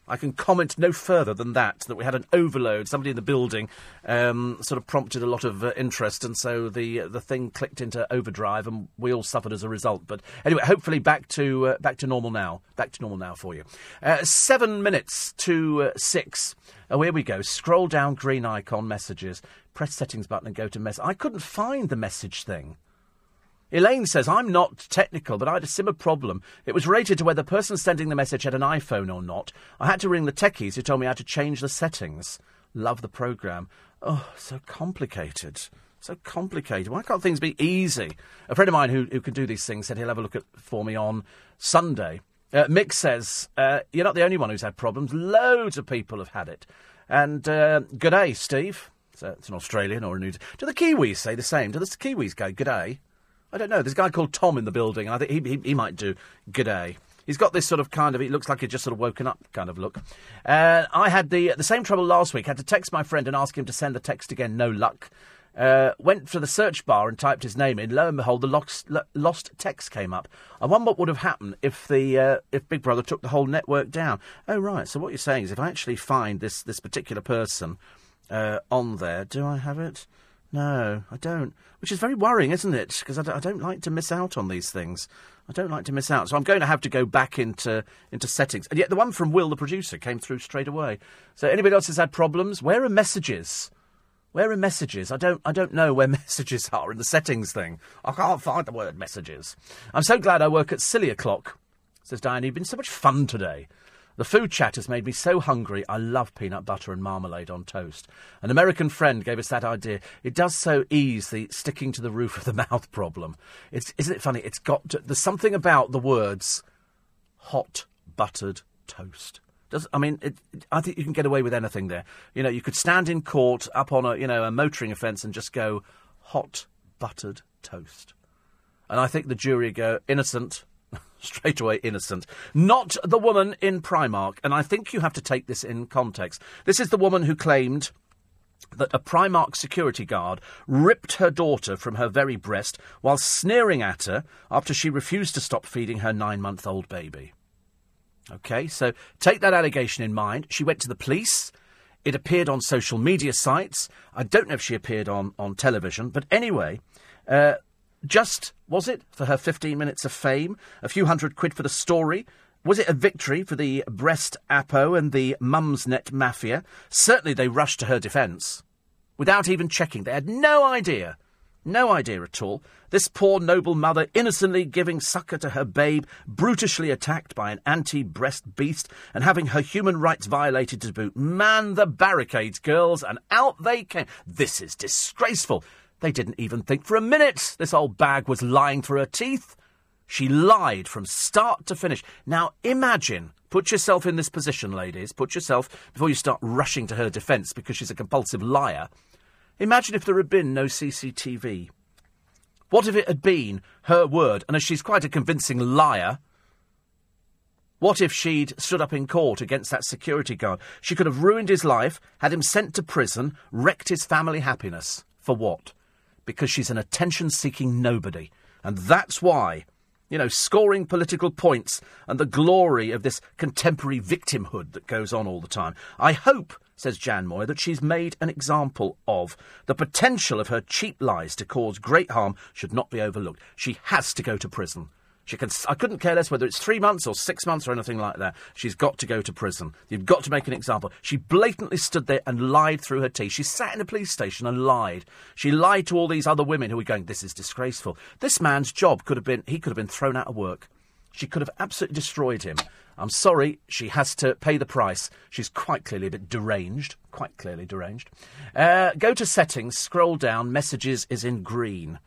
I can comment no further than that. That we had an overload. Somebody in the building um, sort of prompted a lot of uh, interest, and so the uh, the thing clicked into overdrive, and we all suffered as a result. But anyway, hopefully back to uh, back to normal now. Back to normal now for you. Uh, seven minutes to uh, six. Oh, here we go. Scroll down green icon messages. Press settings button and go to message. I couldn't find the message thing. Elaine says, I'm not technical, but I had a similar problem. It was related to whether the person sending the message had an iPhone or not. I had to ring the techies who told me how to change the settings. Love the programme. Oh, so complicated. So complicated. Why can't things be easy? A friend of mine who, who can do these things said he'll have a look at for me on Sunday. Uh, Mick says, uh, You're not the only one who's had problems. Loads of people have had it. And uh, good day, Steve. So it's an Australian or a New. Zealand. Do the Kiwis say the same? Do the Kiwis go good day? I don't know. There's a guy called Tom in the building, and I think he, he, he might do g'day. He's got this sort of kind of, it looks like he's just sort of woken up kind of look. Uh, I had the, the same trouble last week. Had to text my friend and ask him to send the text again. No luck. Uh, went to the search bar and typed his name in. Lo and behold, the lost, lost text came up. I wonder what would have happened if the uh, if Big Brother took the whole network down. Oh right. So what you're saying is, if I actually find this this particular person uh, on there, do I have it? No, I don't. Which is very worrying, isn't it? Because I, d- I don't like to miss out on these things. I don't like to miss out. So I'm going to have to go back into, into settings. And yet the one from Will, the producer, came through straight away. So anybody else has had problems? Where are messages? Where are messages? I don't, I don't know where (laughs) messages are in the settings thing. I can't find the word messages. I'm so glad I work at Silly O'Clock, says Diane. You've been so much fun today. The food chat has made me so hungry. I love peanut butter and marmalade on toast. An American friend gave us that idea. It does so ease the sticking to the roof of the (laughs) mouth problem. It's, isn't it funny? It's got to, there's something about the words hot buttered toast. Does, I mean, it, I think you can get away with anything there. You know, you could stand in court up on a you know a motoring offence and just go hot buttered toast, and I think the jury go innocent, straight away innocent. Not the woman in Primark, and I think you have to take this in context. This is the woman who claimed that a Primark security guard ripped her daughter from her very breast while sneering at her after she refused to stop feeding her nine month old baby. Okay, so take that allegation in mind. She went to the police. It appeared on social media sites. I don't know if she appeared on, on television, but anyway, uh, just, was it, for her 15 minutes of fame? A few hundred quid for the story? Was it a victory for the breast Apo and the Mumsnet mafia? Certainly they rushed to her defence. Without even checking. They had no idea. No idea at all. This poor noble mother innocently giving succour to her babe, brutishly attacked by an anti breast beast, and having her human rights violated to boot. Man the barricades, girls, and out they came. This is disgraceful. They didn't even think for a minute this old bag was lying through her teeth. She lied from start to finish. Now imagine, put yourself in this position, ladies, put yourself, before you start rushing to her defence because she's a compulsive liar. Imagine if there had been no CCTV. What if it had been her word, and as she's quite a convincing liar, what if she'd stood up in court against that security guard? She could have ruined his life, had him sent to prison, wrecked his family happiness. For what? Because she's an attention seeking nobody. And that's why, you know, scoring political points and the glory of this contemporary victimhood that goes on all the time. I hope, says Jan Moir, that she's made an example of. The potential of her cheap lies to cause great harm should not be overlooked. She has to go to prison. She can, I couldn't care less whether it's three months or six months or anything like that. She's got to go to prison. You've got to make an example. She blatantly stood there and lied through her teeth. She sat in a police station and lied. She lied to all these other women who were going, This is disgraceful. This man's job could have been, he could have been thrown out of work. She could have absolutely destroyed him. I'm sorry, she has to pay the price. She's quite clearly a bit deranged. Quite clearly deranged. Uh, go to settings, scroll down, messages is in green.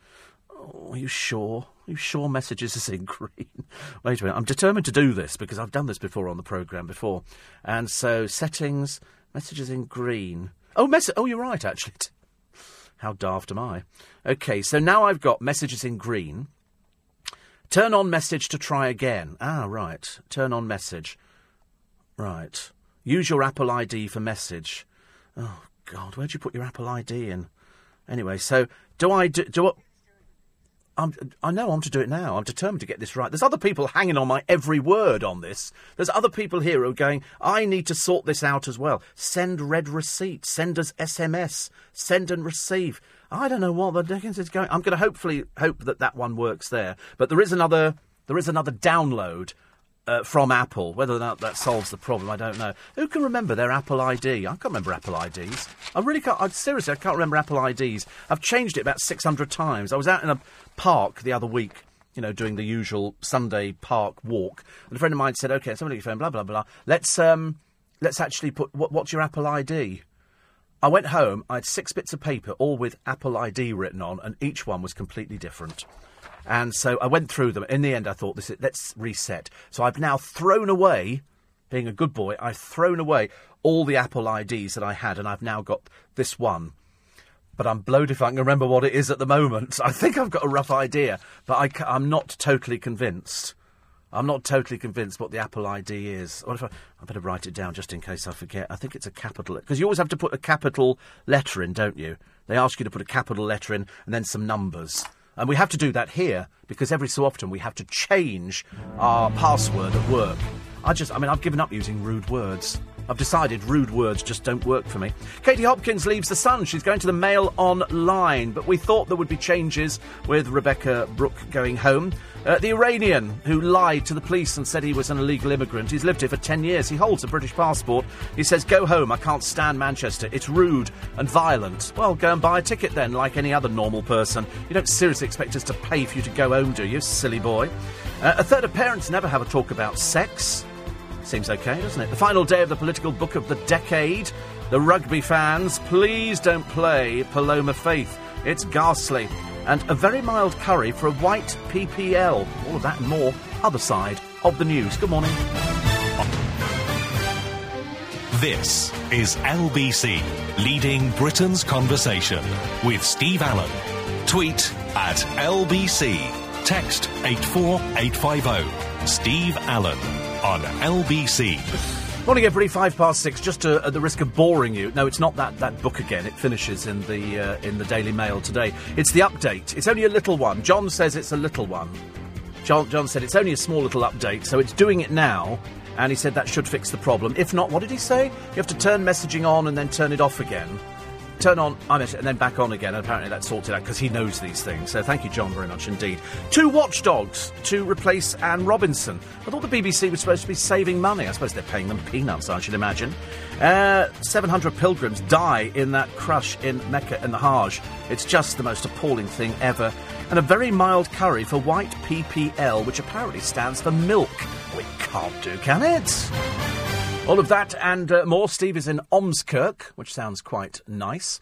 Oh, are you sure? You sure messages is in green? (laughs) Wait a minute. I'm determined to do this because I've done this before on the programme before. And so settings, messages in green. Oh, mess- oh, you're right, actually. (laughs) How daft am I? Okay, so now I've got messages in green. Turn on message to try again. Ah, right. Turn on message. Right. Use your Apple ID for message. Oh, God, where'd you put your Apple ID in? Anyway, so do I do, do? I'm, I know I'm to do it now. I'm determined to get this right. There's other people hanging on my every word on this. There's other people here who are going, I need to sort this out as well. Send red receipt. Send us SMS. Send and receive. I don't know what the dickens is going. I'm going to hopefully hope that that one works there. But there is another. There is another download uh, from Apple. Whether or not that solves the problem, I don't know. Who can remember their Apple ID? I can't remember Apple IDs. I really can't. I, seriously, I can't remember Apple IDs. I've changed it about 600 times. I was out in a park the other week. You know, doing the usual Sunday park walk, and a friend of mine said, "Okay, somebody your phone, blah blah blah. Let's um, let's actually put what, what's your Apple ID." I went home. I had six bits of paper, all with Apple ID written on, and each one was completely different. And so I went through them. In the end, I thought, this is, let's reset. So I've now thrown away, being a good boy, I've thrown away all the Apple IDs that I had, and I've now got this one. But I'm blowed if I can remember what it is at the moment. (laughs) I think I've got a rough idea, but I, I'm not totally convinced. I'm not totally convinced what the Apple ID is. What if I, I better write it down just in case I forget. I think it's a capital because you always have to put a capital letter in, don't you? They ask you to put a capital letter in and then some numbers. And we have to do that here because every so often we have to change our password at work. I just, I mean, I've given up using rude words. I've decided rude words just don't work for me. Katie Hopkins leaves the Sun. She's going to the Mail online, but we thought there would be changes with Rebekah Brooks going home. Uh, the Iranian who lied to the police and said he was an illegal immigrant. He's lived here for 10 years. He holds a British passport. He says, Go home. I can't stand Manchester. It's rude and violent. Well, go and buy a ticket then, like any other normal person. You don't seriously expect us to pay for you to go home, do you, silly boy? Uh, a third of parents never have a talk about sex. Seems okay, doesn't it? The final day of the political book of the decade. The rugby fans, please don't play Paloma Faith. It's ghastly. And a very mild curry for a white PPL. All of that and more. Other side of the news. Good morning. This is LBC, leading Britain's conversation with Steve Allen. Tweet at LBC. Text 84850. Steve Allen on LBC. Morning, everybody. Five past six. Just to, at the risk of boring you, no, it's not that, that book again. It finishes in the uh, in the Daily Mail today. It's the update. It's only a little one. John says it's a little one. John, John said it's only a small little update, so it's doing it now. And he said that should fix the problem. If not, what did he say? You have to turn messaging on and then turn it off again. Turn on iMessage and then back on again. And apparently that sorted out because he knows these things. So thank you, John, very much indeed. Two watchdogs to replace Anne Robinson. I thought the BBC was supposed to be saving money. I suppose they're paying them peanuts, I should imagine. Uh, 700 pilgrims die in that crush in Mecca and the Hajj. It's just the most appalling thing ever. And a very mild curry for white PPL, which apparently stands for milk. We can't do, can it? All of that and uh, more. Steve is in Ormskirk, which sounds quite nice.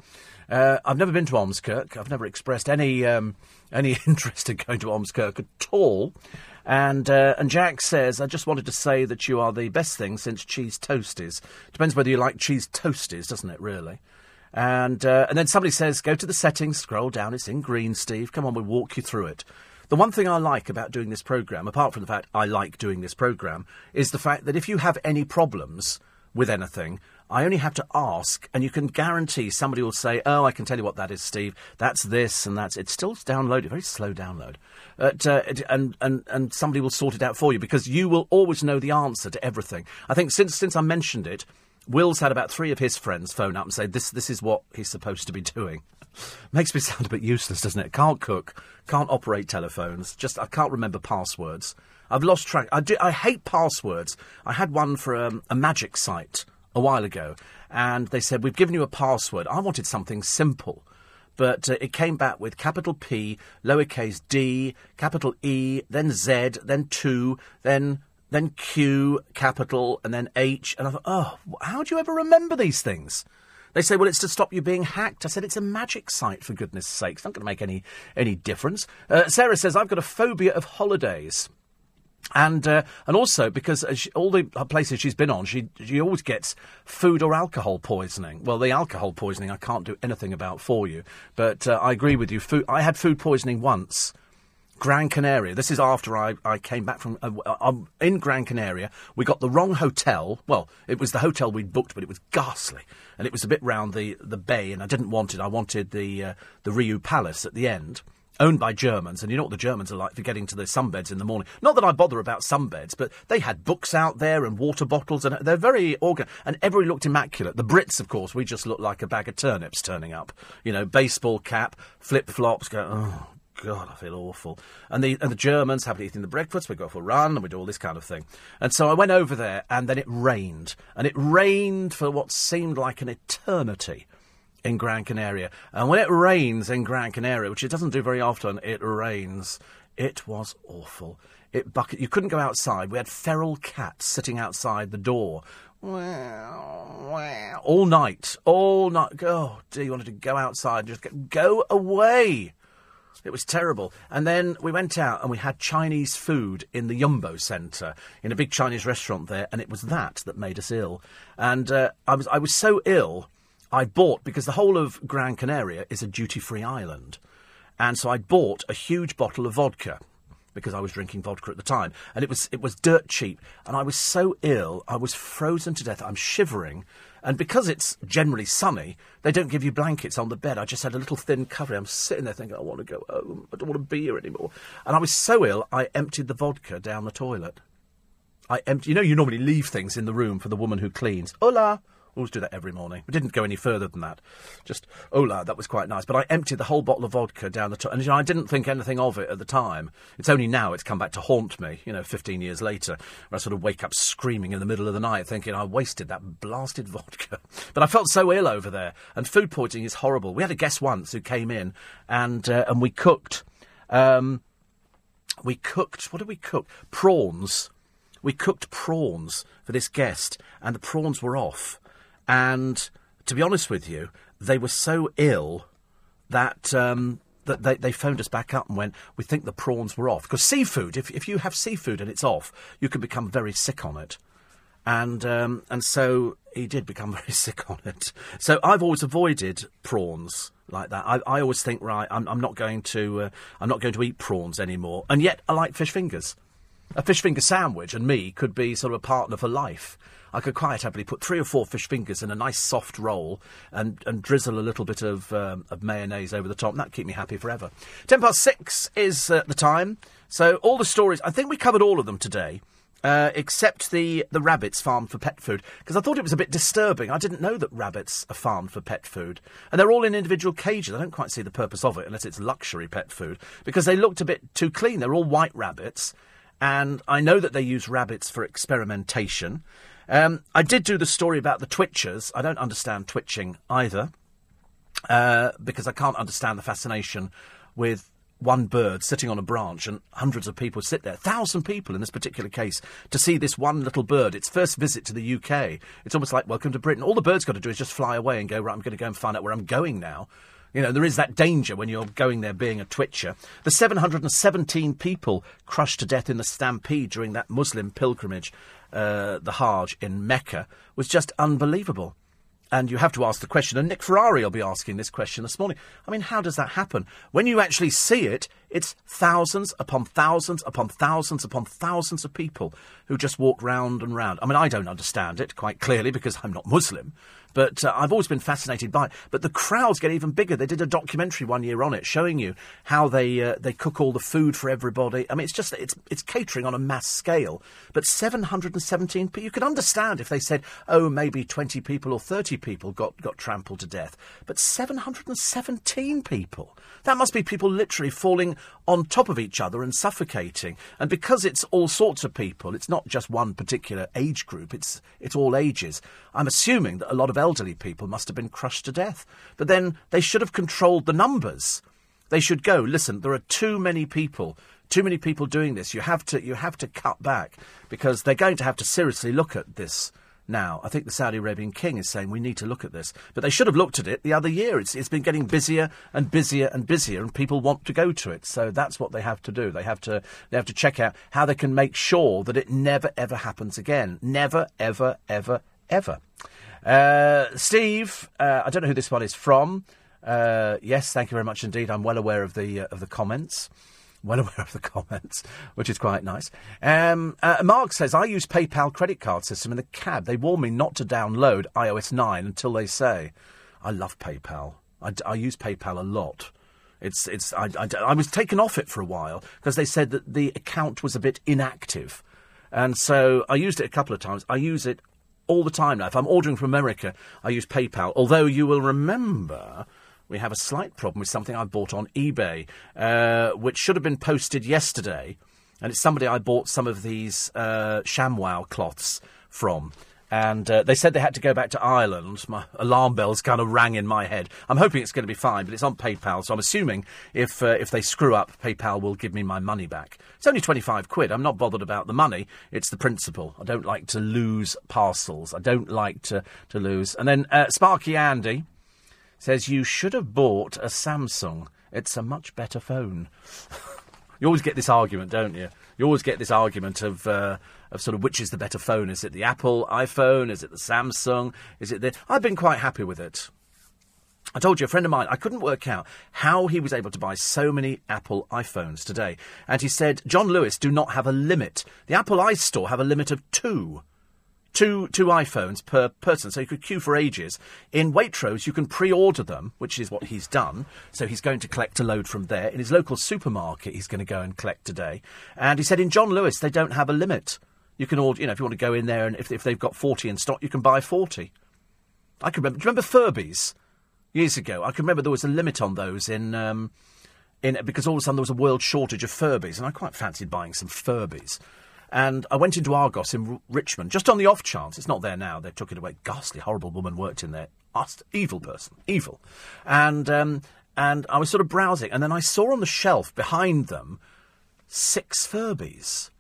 Uh, I've never been to Ormskirk. I've never expressed any um, (laughs) any interest in going to Ormskirk at all. And uh, and Jack says, I just wanted to say that you are the best thing since cheese toasties. Depends whether you like cheese toasties, doesn't it? Really. And uh, and then somebody says, go to the settings, scroll down. It's in green, Steve. Come on, we'll walk you through it. The one thing I like about doing this programme, apart from the fact I like doing this programme, is the fact that if you have any problems with anything, I only have to ask, and you can guarantee somebody will say, "Oh, I can tell you what that is, Steve. That's this, and that's." It's still downloaded, very slow download, but, uh, and and and somebody will sort it out for you because you will always know the answer to everything. I think since since I mentioned it, Will's had about three of his friends phone up and say, "This this is what he's supposed to be doing." Makes me sound a bit useless, doesn't it? Can't cook, can't operate telephones. Just I can't remember passwords. I've lost track. I do. I hate passwords. I had one for um, a magic site a while ago, and they said we've given you a password. I wanted something simple. But uh, it came back with capital P, lowercase d, capital E, then Z, then 2, then then Q, capital, and then H. And I thought, oh, how do you ever remember these things? They say, well, it's to stop you being hacked. I said, it's a magic site, for goodness sake. It's not going to make any, any difference. Uh, Sarah says, I've got a phobia of holidays. And uh, and also because uh, she, all the places she's been on, she she always gets food or alcohol poisoning. Well, the alcohol poisoning I can't do anything about for you, but uh, I agree with you. Food, I had food poisoning once. Gran Canaria. This is after I, I came back from uh, um, in Gran Canaria. We got the wrong hotel. Well, it was the hotel we'd booked, but it was ghastly, and it was a bit round the, the bay, and I didn't want it. I wanted the uh, the Riu Palace at the end. owned by Germans, and you know what the Germans are like for getting to the sunbeds in the morning. Not that I bother about sunbeds, but they had books out there and water bottles, and they're very organized. And everybody looked immaculate. The Brits, of course, we just looked like a bag of turnips turning up. You know, baseball cap, flip flops, go, oh, God, I feel awful. And the and the Germans haven't eaten the breakfast. We go for a run and we do all this kind of thing. And so I went over there, and then it rained, and it rained for what seemed like an eternity in Gran Canaria. And when it rains in Gran Canaria, which it doesn't do very often, it rains. It was awful. It bucket. You couldn't go outside. We had feral cats sitting outside the door. All night, all night. Oh, dear, you wanted to go outside. Just go away. It was terrible. And then we went out and we had Chinese food in the Yumbo Centre, in a big Chinese restaurant there, and it was that that made us ill. And uh, I was I was so ill, I bought because the whole of Gran Canaria is a duty-free island, and so I bought a huge bottle of vodka because I was drinking vodka at the time, and it was it was dirt cheap, and I was so ill, I was frozen to death. I'm shivering, and because it's generally sunny, they don't give you blankets on the bed. I just had a little thin covering. I'm sitting there thinking, I want to go home. I don't want to be here anymore. And I was so ill, I emptied the vodka down the toilet. I empty. You know, you normally leave things in the room for the woman who cleans. Hola. Always do that every morning. We didn't go any further than that. Just, hola, that was quite nice. But I emptied the whole bottle of vodka down the toilet. And you know, I didn't think anything of it at the time. It's only now it's come back to haunt me, you know, 15 years later, where I sort of wake up screaming in the middle of the night thinking I wasted that blasted (laughs) vodka. But I felt so ill over there. And food poisoning is horrible. We had a guest once who came in and, uh, and we cooked. Um, we cooked, what did we cook? Prawns. We cooked prawns for this guest, and the prawns were off. And to be honest with you, they were so ill that um, that they, they phoned us back up and went, we think the prawns were off. Because seafood, if, if you have seafood and it's off, you can become very sick on it. And um, and so he did become (laughs) very sick on it. So I've always avoided prawns like that. I, I always think, right, I'm, I'm not going to uh, I'm not going to eat prawns anymore. And yet I like fish fingers. A fish finger sandwich and me could be sort of a partner for life. I could quite happily put three or four fish fingers in a nice soft roll and, and drizzle a little bit of, um, of mayonnaise over the top. That'd keep me happy forever. Ten past six is uh, the time. So all the stories, I think we covered all of them today. Uh, except the, the rabbits farmed for pet food, because I thought it was a bit disturbing. I didn't know that rabbits are farmed for pet food. And they're all in individual cages. I don't quite see the purpose of it, unless it's luxury pet food, because they looked a bit too clean. They're all white rabbits, and I know that they use rabbits for experimentation. Um, I did do the story about the twitchers. I don't understand twitching either, uh, because I can't understand the fascination with one bird sitting on a branch and hundreds of people sit there, thousand people in this particular case, to see this one little bird. Its first visit to the UK. It's almost like welcome to Britain. All the bird's got to do is just fly away and go, right, I'm going to go and find out where I'm going now. You know, there is that danger when you're going there being a twitcher. The 717 people crushed to death in the stampede during that Muslim pilgrimage, uh, the Hajj in Mecca, was just unbelievable. And you have to ask the question, and Nick Ferrari will be asking this question this morning. I mean, how does that happen? When you actually see it, it's thousands upon thousands upon thousands upon thousands of people who just walk round and round. I mean, I don't understand it quite clearly because I'm not Muslim. But uh, I've always been fascinated by it. But the crowds get even bigger. They did a documentary one year on it, showing you how they uh, they cook all the food for everybody. I mean, it's just it's it's catering on a mass scale. But 717 people. You could understand if they said, oh, maybe 20 people or 30 people got got trampled to death. But 717 people. That must be people literally falling on top of each other and suffocating. And because it's all sorts of people, it's not just one particular age group. It's it's all ages. I'm assuming that a lot of elderly people must have been crushed to death. But then they should have controlled the numbers. They should go, listen, there are too many people, too many people doing this. You have to, you have to cut back because they're going to have to seriously look at this now. I think the Saudi Arabian king is saying we need to look at this. But they should have looked at it the other year. It's, it's been getting busier and busier and busier, and people want to go to it. So that's what they have to do. They have to, they have to check out how they can make sure that it never, ever happens again. Never, ever, ever, ever. Uh, Steve, uh, I don't know who this one is from. Uh, yes, thank you very much indeed. I'm well aware of the uh, of the comments. Well (laughs) aware of the comments, which is quite nice. Um, uh, Mark says, I use PayPal credit card system in the cab. They warn me not to download iOS 9 until they say. I love PayPal. I, I use PayPal a lot. It's, it's, I, I, I was taken off it for a while because they said that the account was a bit inactive. And so I used it a couple of times. I use it all the time now. If I'm ordering from America, I use PayPal. Although you will remember we have a slight problem with something I bought on eBay, uh, which should have been posted yesterday. And it's somebody I bought some of these uh, ShamWow cloths from and uh, they said they had to go back to Ireland. My alarm bells kind of rang in my head. I'm hoping it's going to be fine, but it's on PayPal, so I'm assuming if uh, if they screw up, PayPal will give me my money back. It's only 25 quid. I'm not bothered about the money. It's the principle. I don't like to lose parcels. I don't like to, to lose. And then uh, Sparky Andy says you should have bought a Samsung. It's a much better phone. (laughs) you always get this argument, don't you? You always get this argument of uh, of sort of which is the better phone. Is it the Apple iPhone? Is it the Samsung? Is it the? I've been quite happy with it. I told you, a friend of mine, I couldn't work out how he was able to buy so many Apple iPhones today. And he said, John Lewis do not have a limit. The Apple iStore have a limit of two two two iPhones per person, so you could queue for ages. In Waitrose, you can pre-order them, which is what he's done. So he's going to collect a load from there. In his local supermarket, he's going to go and collect today. And he said in John Lewis, they don't have a limit. You can order, you know, if you want to go in there and if, if they've got 40 in stock, you can buy 40. I can remember, do you remember Furbies? Years ago, I can remember there was a limit on those in, um, in because all of a sudden there was a world shortage of Furbies, and I quite fancied buying some Furbies. And I went into Argos in R- Richmond, just on the off chance. It's not there now. They took it away. Ghastly, horrible woman worked in there. Evil person. Evil. And, um, and I was sort of browsing, and then I saw on the shelf behind them six Furbies.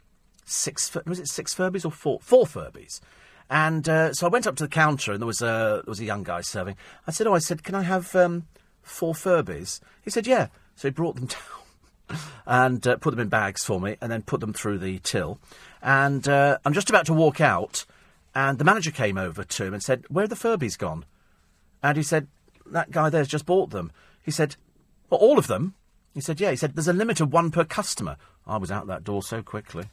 Six, was it six Furbies or four? Four Furbies. And uh, so I went up to the counter, and there was a there was a young guy serving. I said, "Oh, I said, can I have um, four Furbies?" He said, "Yeah." So he brought them (laughs) down and uh, put them in bags for me, and then put them through the till. And uh, I'm just about to walk out, and the manager came over to him and said, "Where are the Furbies gone?" And he said, "That guy there's just bought them." He said, well, "All of them?" He said, "Yeah." He said, "There's a limit of one per customer." I was out that door so quickly.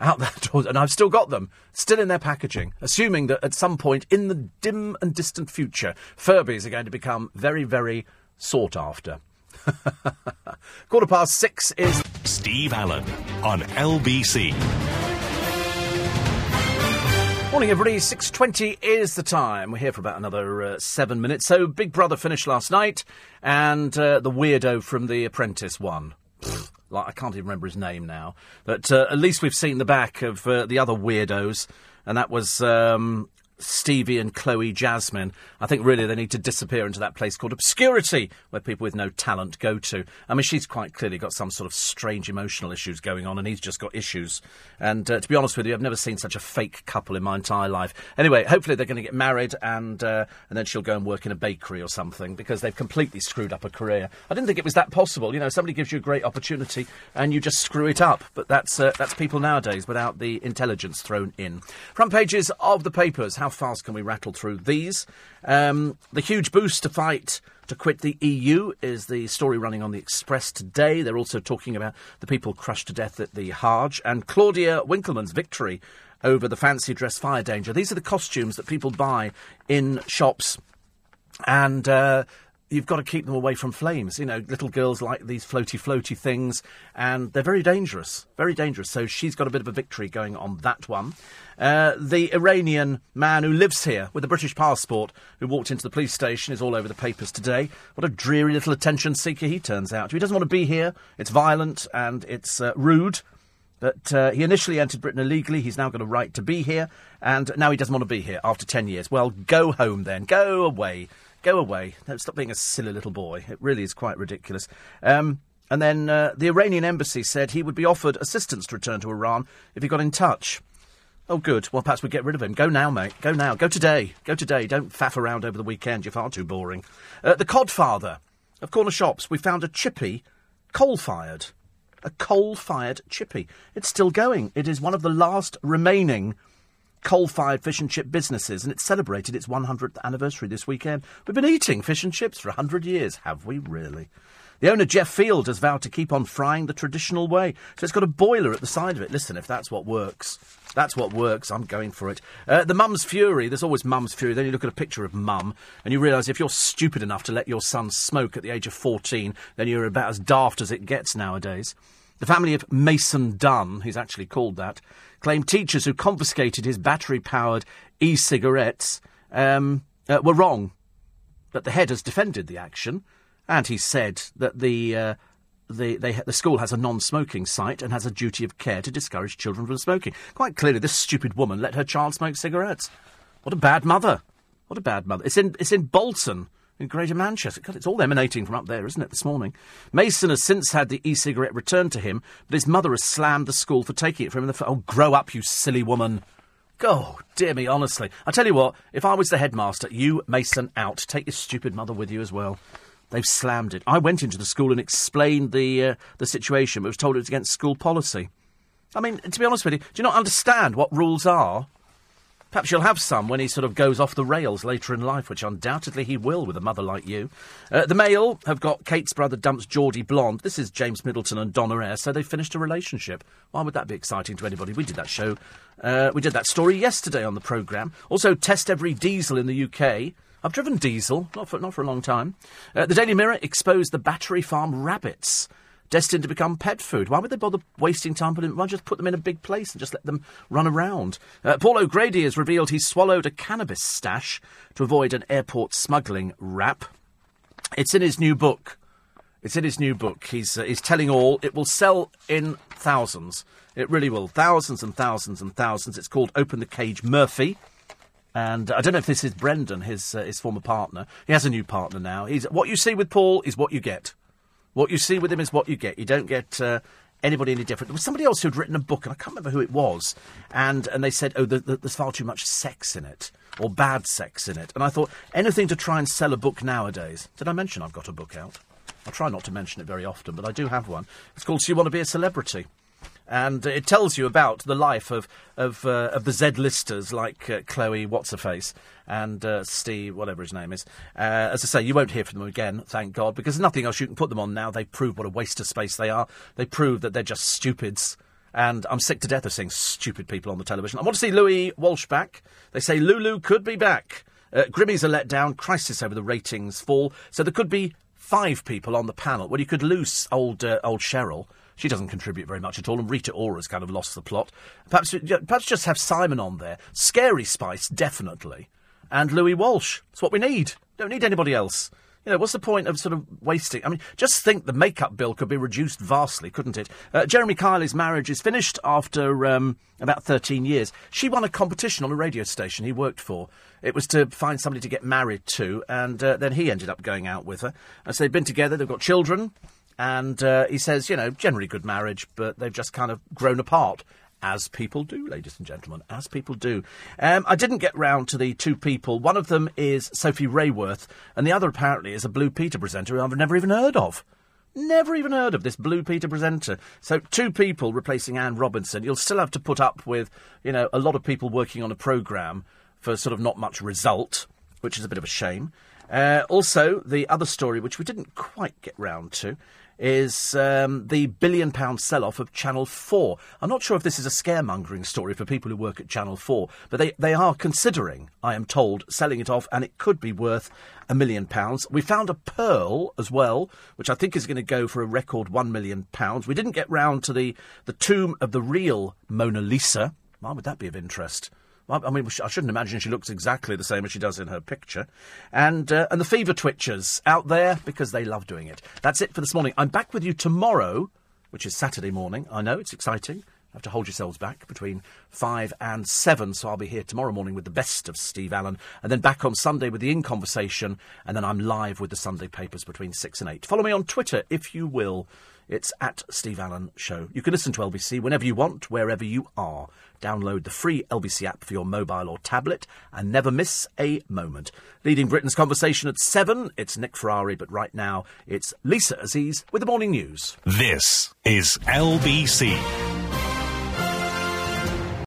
Out that (laughs) door, and I've still got them, still in their packaging, assuming that at some point in the dim and distant future, Furbies are going to become very, very sought after. (laughs) Quarter past six is Steve Allen on LBC. Morning, everybody. Six twenty is the time. We're here for about another uh, seven minutes. So, Big Brother finished last night, and uh, the weirdo from The Apprentice won. Like I can't even remember his name now, but uh, at least we've seen the back of uh, the other weirdos, and that was um, Stevie and Chloe Jasmine. I think really they need to disappear into that place called obscurity, where people with no talent go to. I mean, she's quite clearly got some sort of strange emotional issues going on, and he's just got issues. And uh, to be honest with you, I've never seen such a fake couple in my entire life. Anyway, hopefully they're going to get married, and uh, and then she'll go and work in a bakery or something because they've completely screwed up a career. I didn't think it was that possible. You know, somebody gives you a great opportunity and you just screw it up. But that's uh, that's people nowadays without the intelligence thrown in. Front pages of the papers. How fast can we rattle through these? Um, the huge boost to fight to quit the EU is the story running on the Express today. They're also talking about the people crushed to death at the Hajj and Claudia Winkleman's victory over the fancy dress fire danger. These are the costumes that people buy in shops. And uh, you've got to keep them away from flames. You know, little girls like these floaty, floaty things, and they're very dangerous. Very dangerous. So she's got a bit of a victory going on that one. Uh, the Iranian man who lives here with a British passport who walked into the police station is all over the papers today. What a dreary little attention seeker he turns out. He doesn't want to be here. It's violent and it's uh, rude. But uh, he initially entered Britain illegally. He's now got a right to be here, and now he doesn't want to be here after 10 years. Well, go home then. Go away. Go away. Don't stop being a silly little boy. It really is quite ridiculous. Um, and then uh, the Iranian embassy said he would be offered assistance to return to Iran if he got in touch. Oh, good. Well, perhaps we get rid of him. Go now, mate. Go now. Go today. Go today. Don't faff around over the weekend. You're far too boring. Uh, the Codfather of corner shops. We found a chippy coal fired. A coal fired chippy. It's still going. It is one of the last remaining coal fired fish and chip businesses, and it celebrated its 100th anniversary this weekend. We've been eating fish and chips for 100 years, have we really? The owner, Jeff Field, has vowed to keep on frying the traditional way. So it's got a boiler at the side of it. Listen, if that's what works, that's what works. I'm going for it. Uh, the mum's fury. There's always mum's fury. Then you look at a picture of mum and you realise if you're stupid enough to let your son smoke at the age of 14, then you're about as daft as it gets nowadays. The family of Mason Dunn, he's actually called that, claim teachers who confiscated his battery powered e cigarettes um, uh, were wrong. But the head has defended the action, and he said that the. Uh, the, they, the school has a non-smoking site and has a duty of care to discourage children from smoking. Quite clearly, this stupid woman let her child smoke cigarettes. What a bad mother! What a bad mother! It's in it's in Bolton in Greater Manchester. God, it's all emanating from up there, isn't it, this morning? Mason has since had the e cigarette returned to him, but his mother has slammed the school for taking it from him. F- oh, grow up, you silly woman. Oh, dear me, honestly. I tell you what, if I was the headmaster, you, Mason, out. Take your stupid mother with you as well. They've slammed it. I went into the school and explained the, uh, the situation, but was told it was against school policy. I mean, to be honest with you, do you not understand what rules are? Perhaps you'll have some when he sort of goes off the rails later in life, which undoubtedly he will with a mother like you. Uh, the Mail have got Kate's brother dumps Geordie Blonde. This is James Middleton and Donna Eyre, so they finished a relationship. Why would that be exciting to anybody? We did that show, uh, we did that story yesterday on the programme. Also, test every diesel in the UK. I've driven diesel, not for, not for a long time. Uh, the Daily Mirror exposed the battery farm rabbits destined to become pet food. Why would they bother wasting time? Putting, why just put them in a big place and just let them run around? Uh, Paul O'Grady has revealed he swallowed a cannabis stash to avoid an airport smuggling rap. It's in his new book. It's in his new book. He's, uh, he's telling all. It will sell in thousands. It really will. Thousands and thousands and thousands. It's called Open the Cage Murphy. And I don't know if this is Brendan, his uh, his former partner. He has a new partner now. He's what you see with Paul is what you get. What you see with him is what you get. You don't get uh, anybody any different. There was somebody else who'd written a book, and I can't remember who it was, and and they said, oh, the, the, there's far too much sex in it or bad sex in it. And I thought anything to try and sell a book nowadays. Did I mention I've got a book out? I try not to mention it very often, but I do have one. It's called So You Want to Be a Celebrity and it tells you about the life of of, uh, of the Z listers like uh, Chloe what's her face and uh, Steve whatever his name is. Uh, as I say, you won't hear from them again, thank God, because nothing else you can put them on now. They prove what a waste of space they are. They prove that they're just stupids. And I'm sick to death of seeing stupid people on the television. I want to see Louis Walsh back. They say Lulu could be back. Uh, Grimmy's a letdown. Crisis over the ratings fall. So there could be five people on the panel. Well, you could lose old uh, old Cheryl. She doesn't contribute very much at all, and Rita Ora's kind of lost the plot. Perhaps, perhaps just have Simon on there. Scary Spice, definitely. And Louis Walsh. That's what we need. Don't need anybody else. You know, what's the point of sort of wasting? I mean, just think the makeup bill could be reduced vastly, couldn't it? Uh, Jeremy Kyle's marriage is finished after um, about 13 years. She won a competition on a radio station he worked for. It was to find somebody to get married to, and uh, then he ended up going out with her. And so they've been together, they've got children. And uh, he says, you know, generally good marriage, but they've just kind of grown apart. As people do, ladies and gentlemen, as people do. Um, I didn't get round to the two people. One of them is Sophie Raworth, and the other apparently is a Blue Peter presenter who I've never even heard of. Never even heard of this Blue Peter presenter. So two people replacing Anne Robinson. You'll still have to put up with, you know, a lot of people working on a programme for sort of not much result, which is a bit of a shame. Uh, also, the other story, which we didn't quite get round to, is um, the billion pound sell off of Channel 4. I'm not sure if this is a scaremongering story for people who work at Channel 4, but they, they are considering, I am told, selling it off, and it could be worth a million pounds. We found a pearl as well, which I think is going to go for a record one million pounds. We didn't get round to the, the tomb of the real Mona Lisa. Why would that be of interest? I mean, I shouldn't imagine she looks exactly the same as she does in her picture. And, uh, and the fever twitchers out there because they love doing it. That's it for this morning. I'm back with you tomorrow, which is Saturday morning. I know, it's exciting. Have to hold yourselves back between five and seven. So I'll be here tomorrow morning with the best of Steve Allen, and then back on Sunday with the In Conversation, and then I'm live with the Sunday papers between six and eight. Follow me on Twitter if you will. It's at Steve Allen Show. You can listen to LBC whenever you want, wherever you are. Download the free LBC app for your mobile or tablet and never miss a moment. Leading Britain's conversation at 7, it's Nick Ferrari, but right now it's Lisa Aziz with the morning news. This is LBC.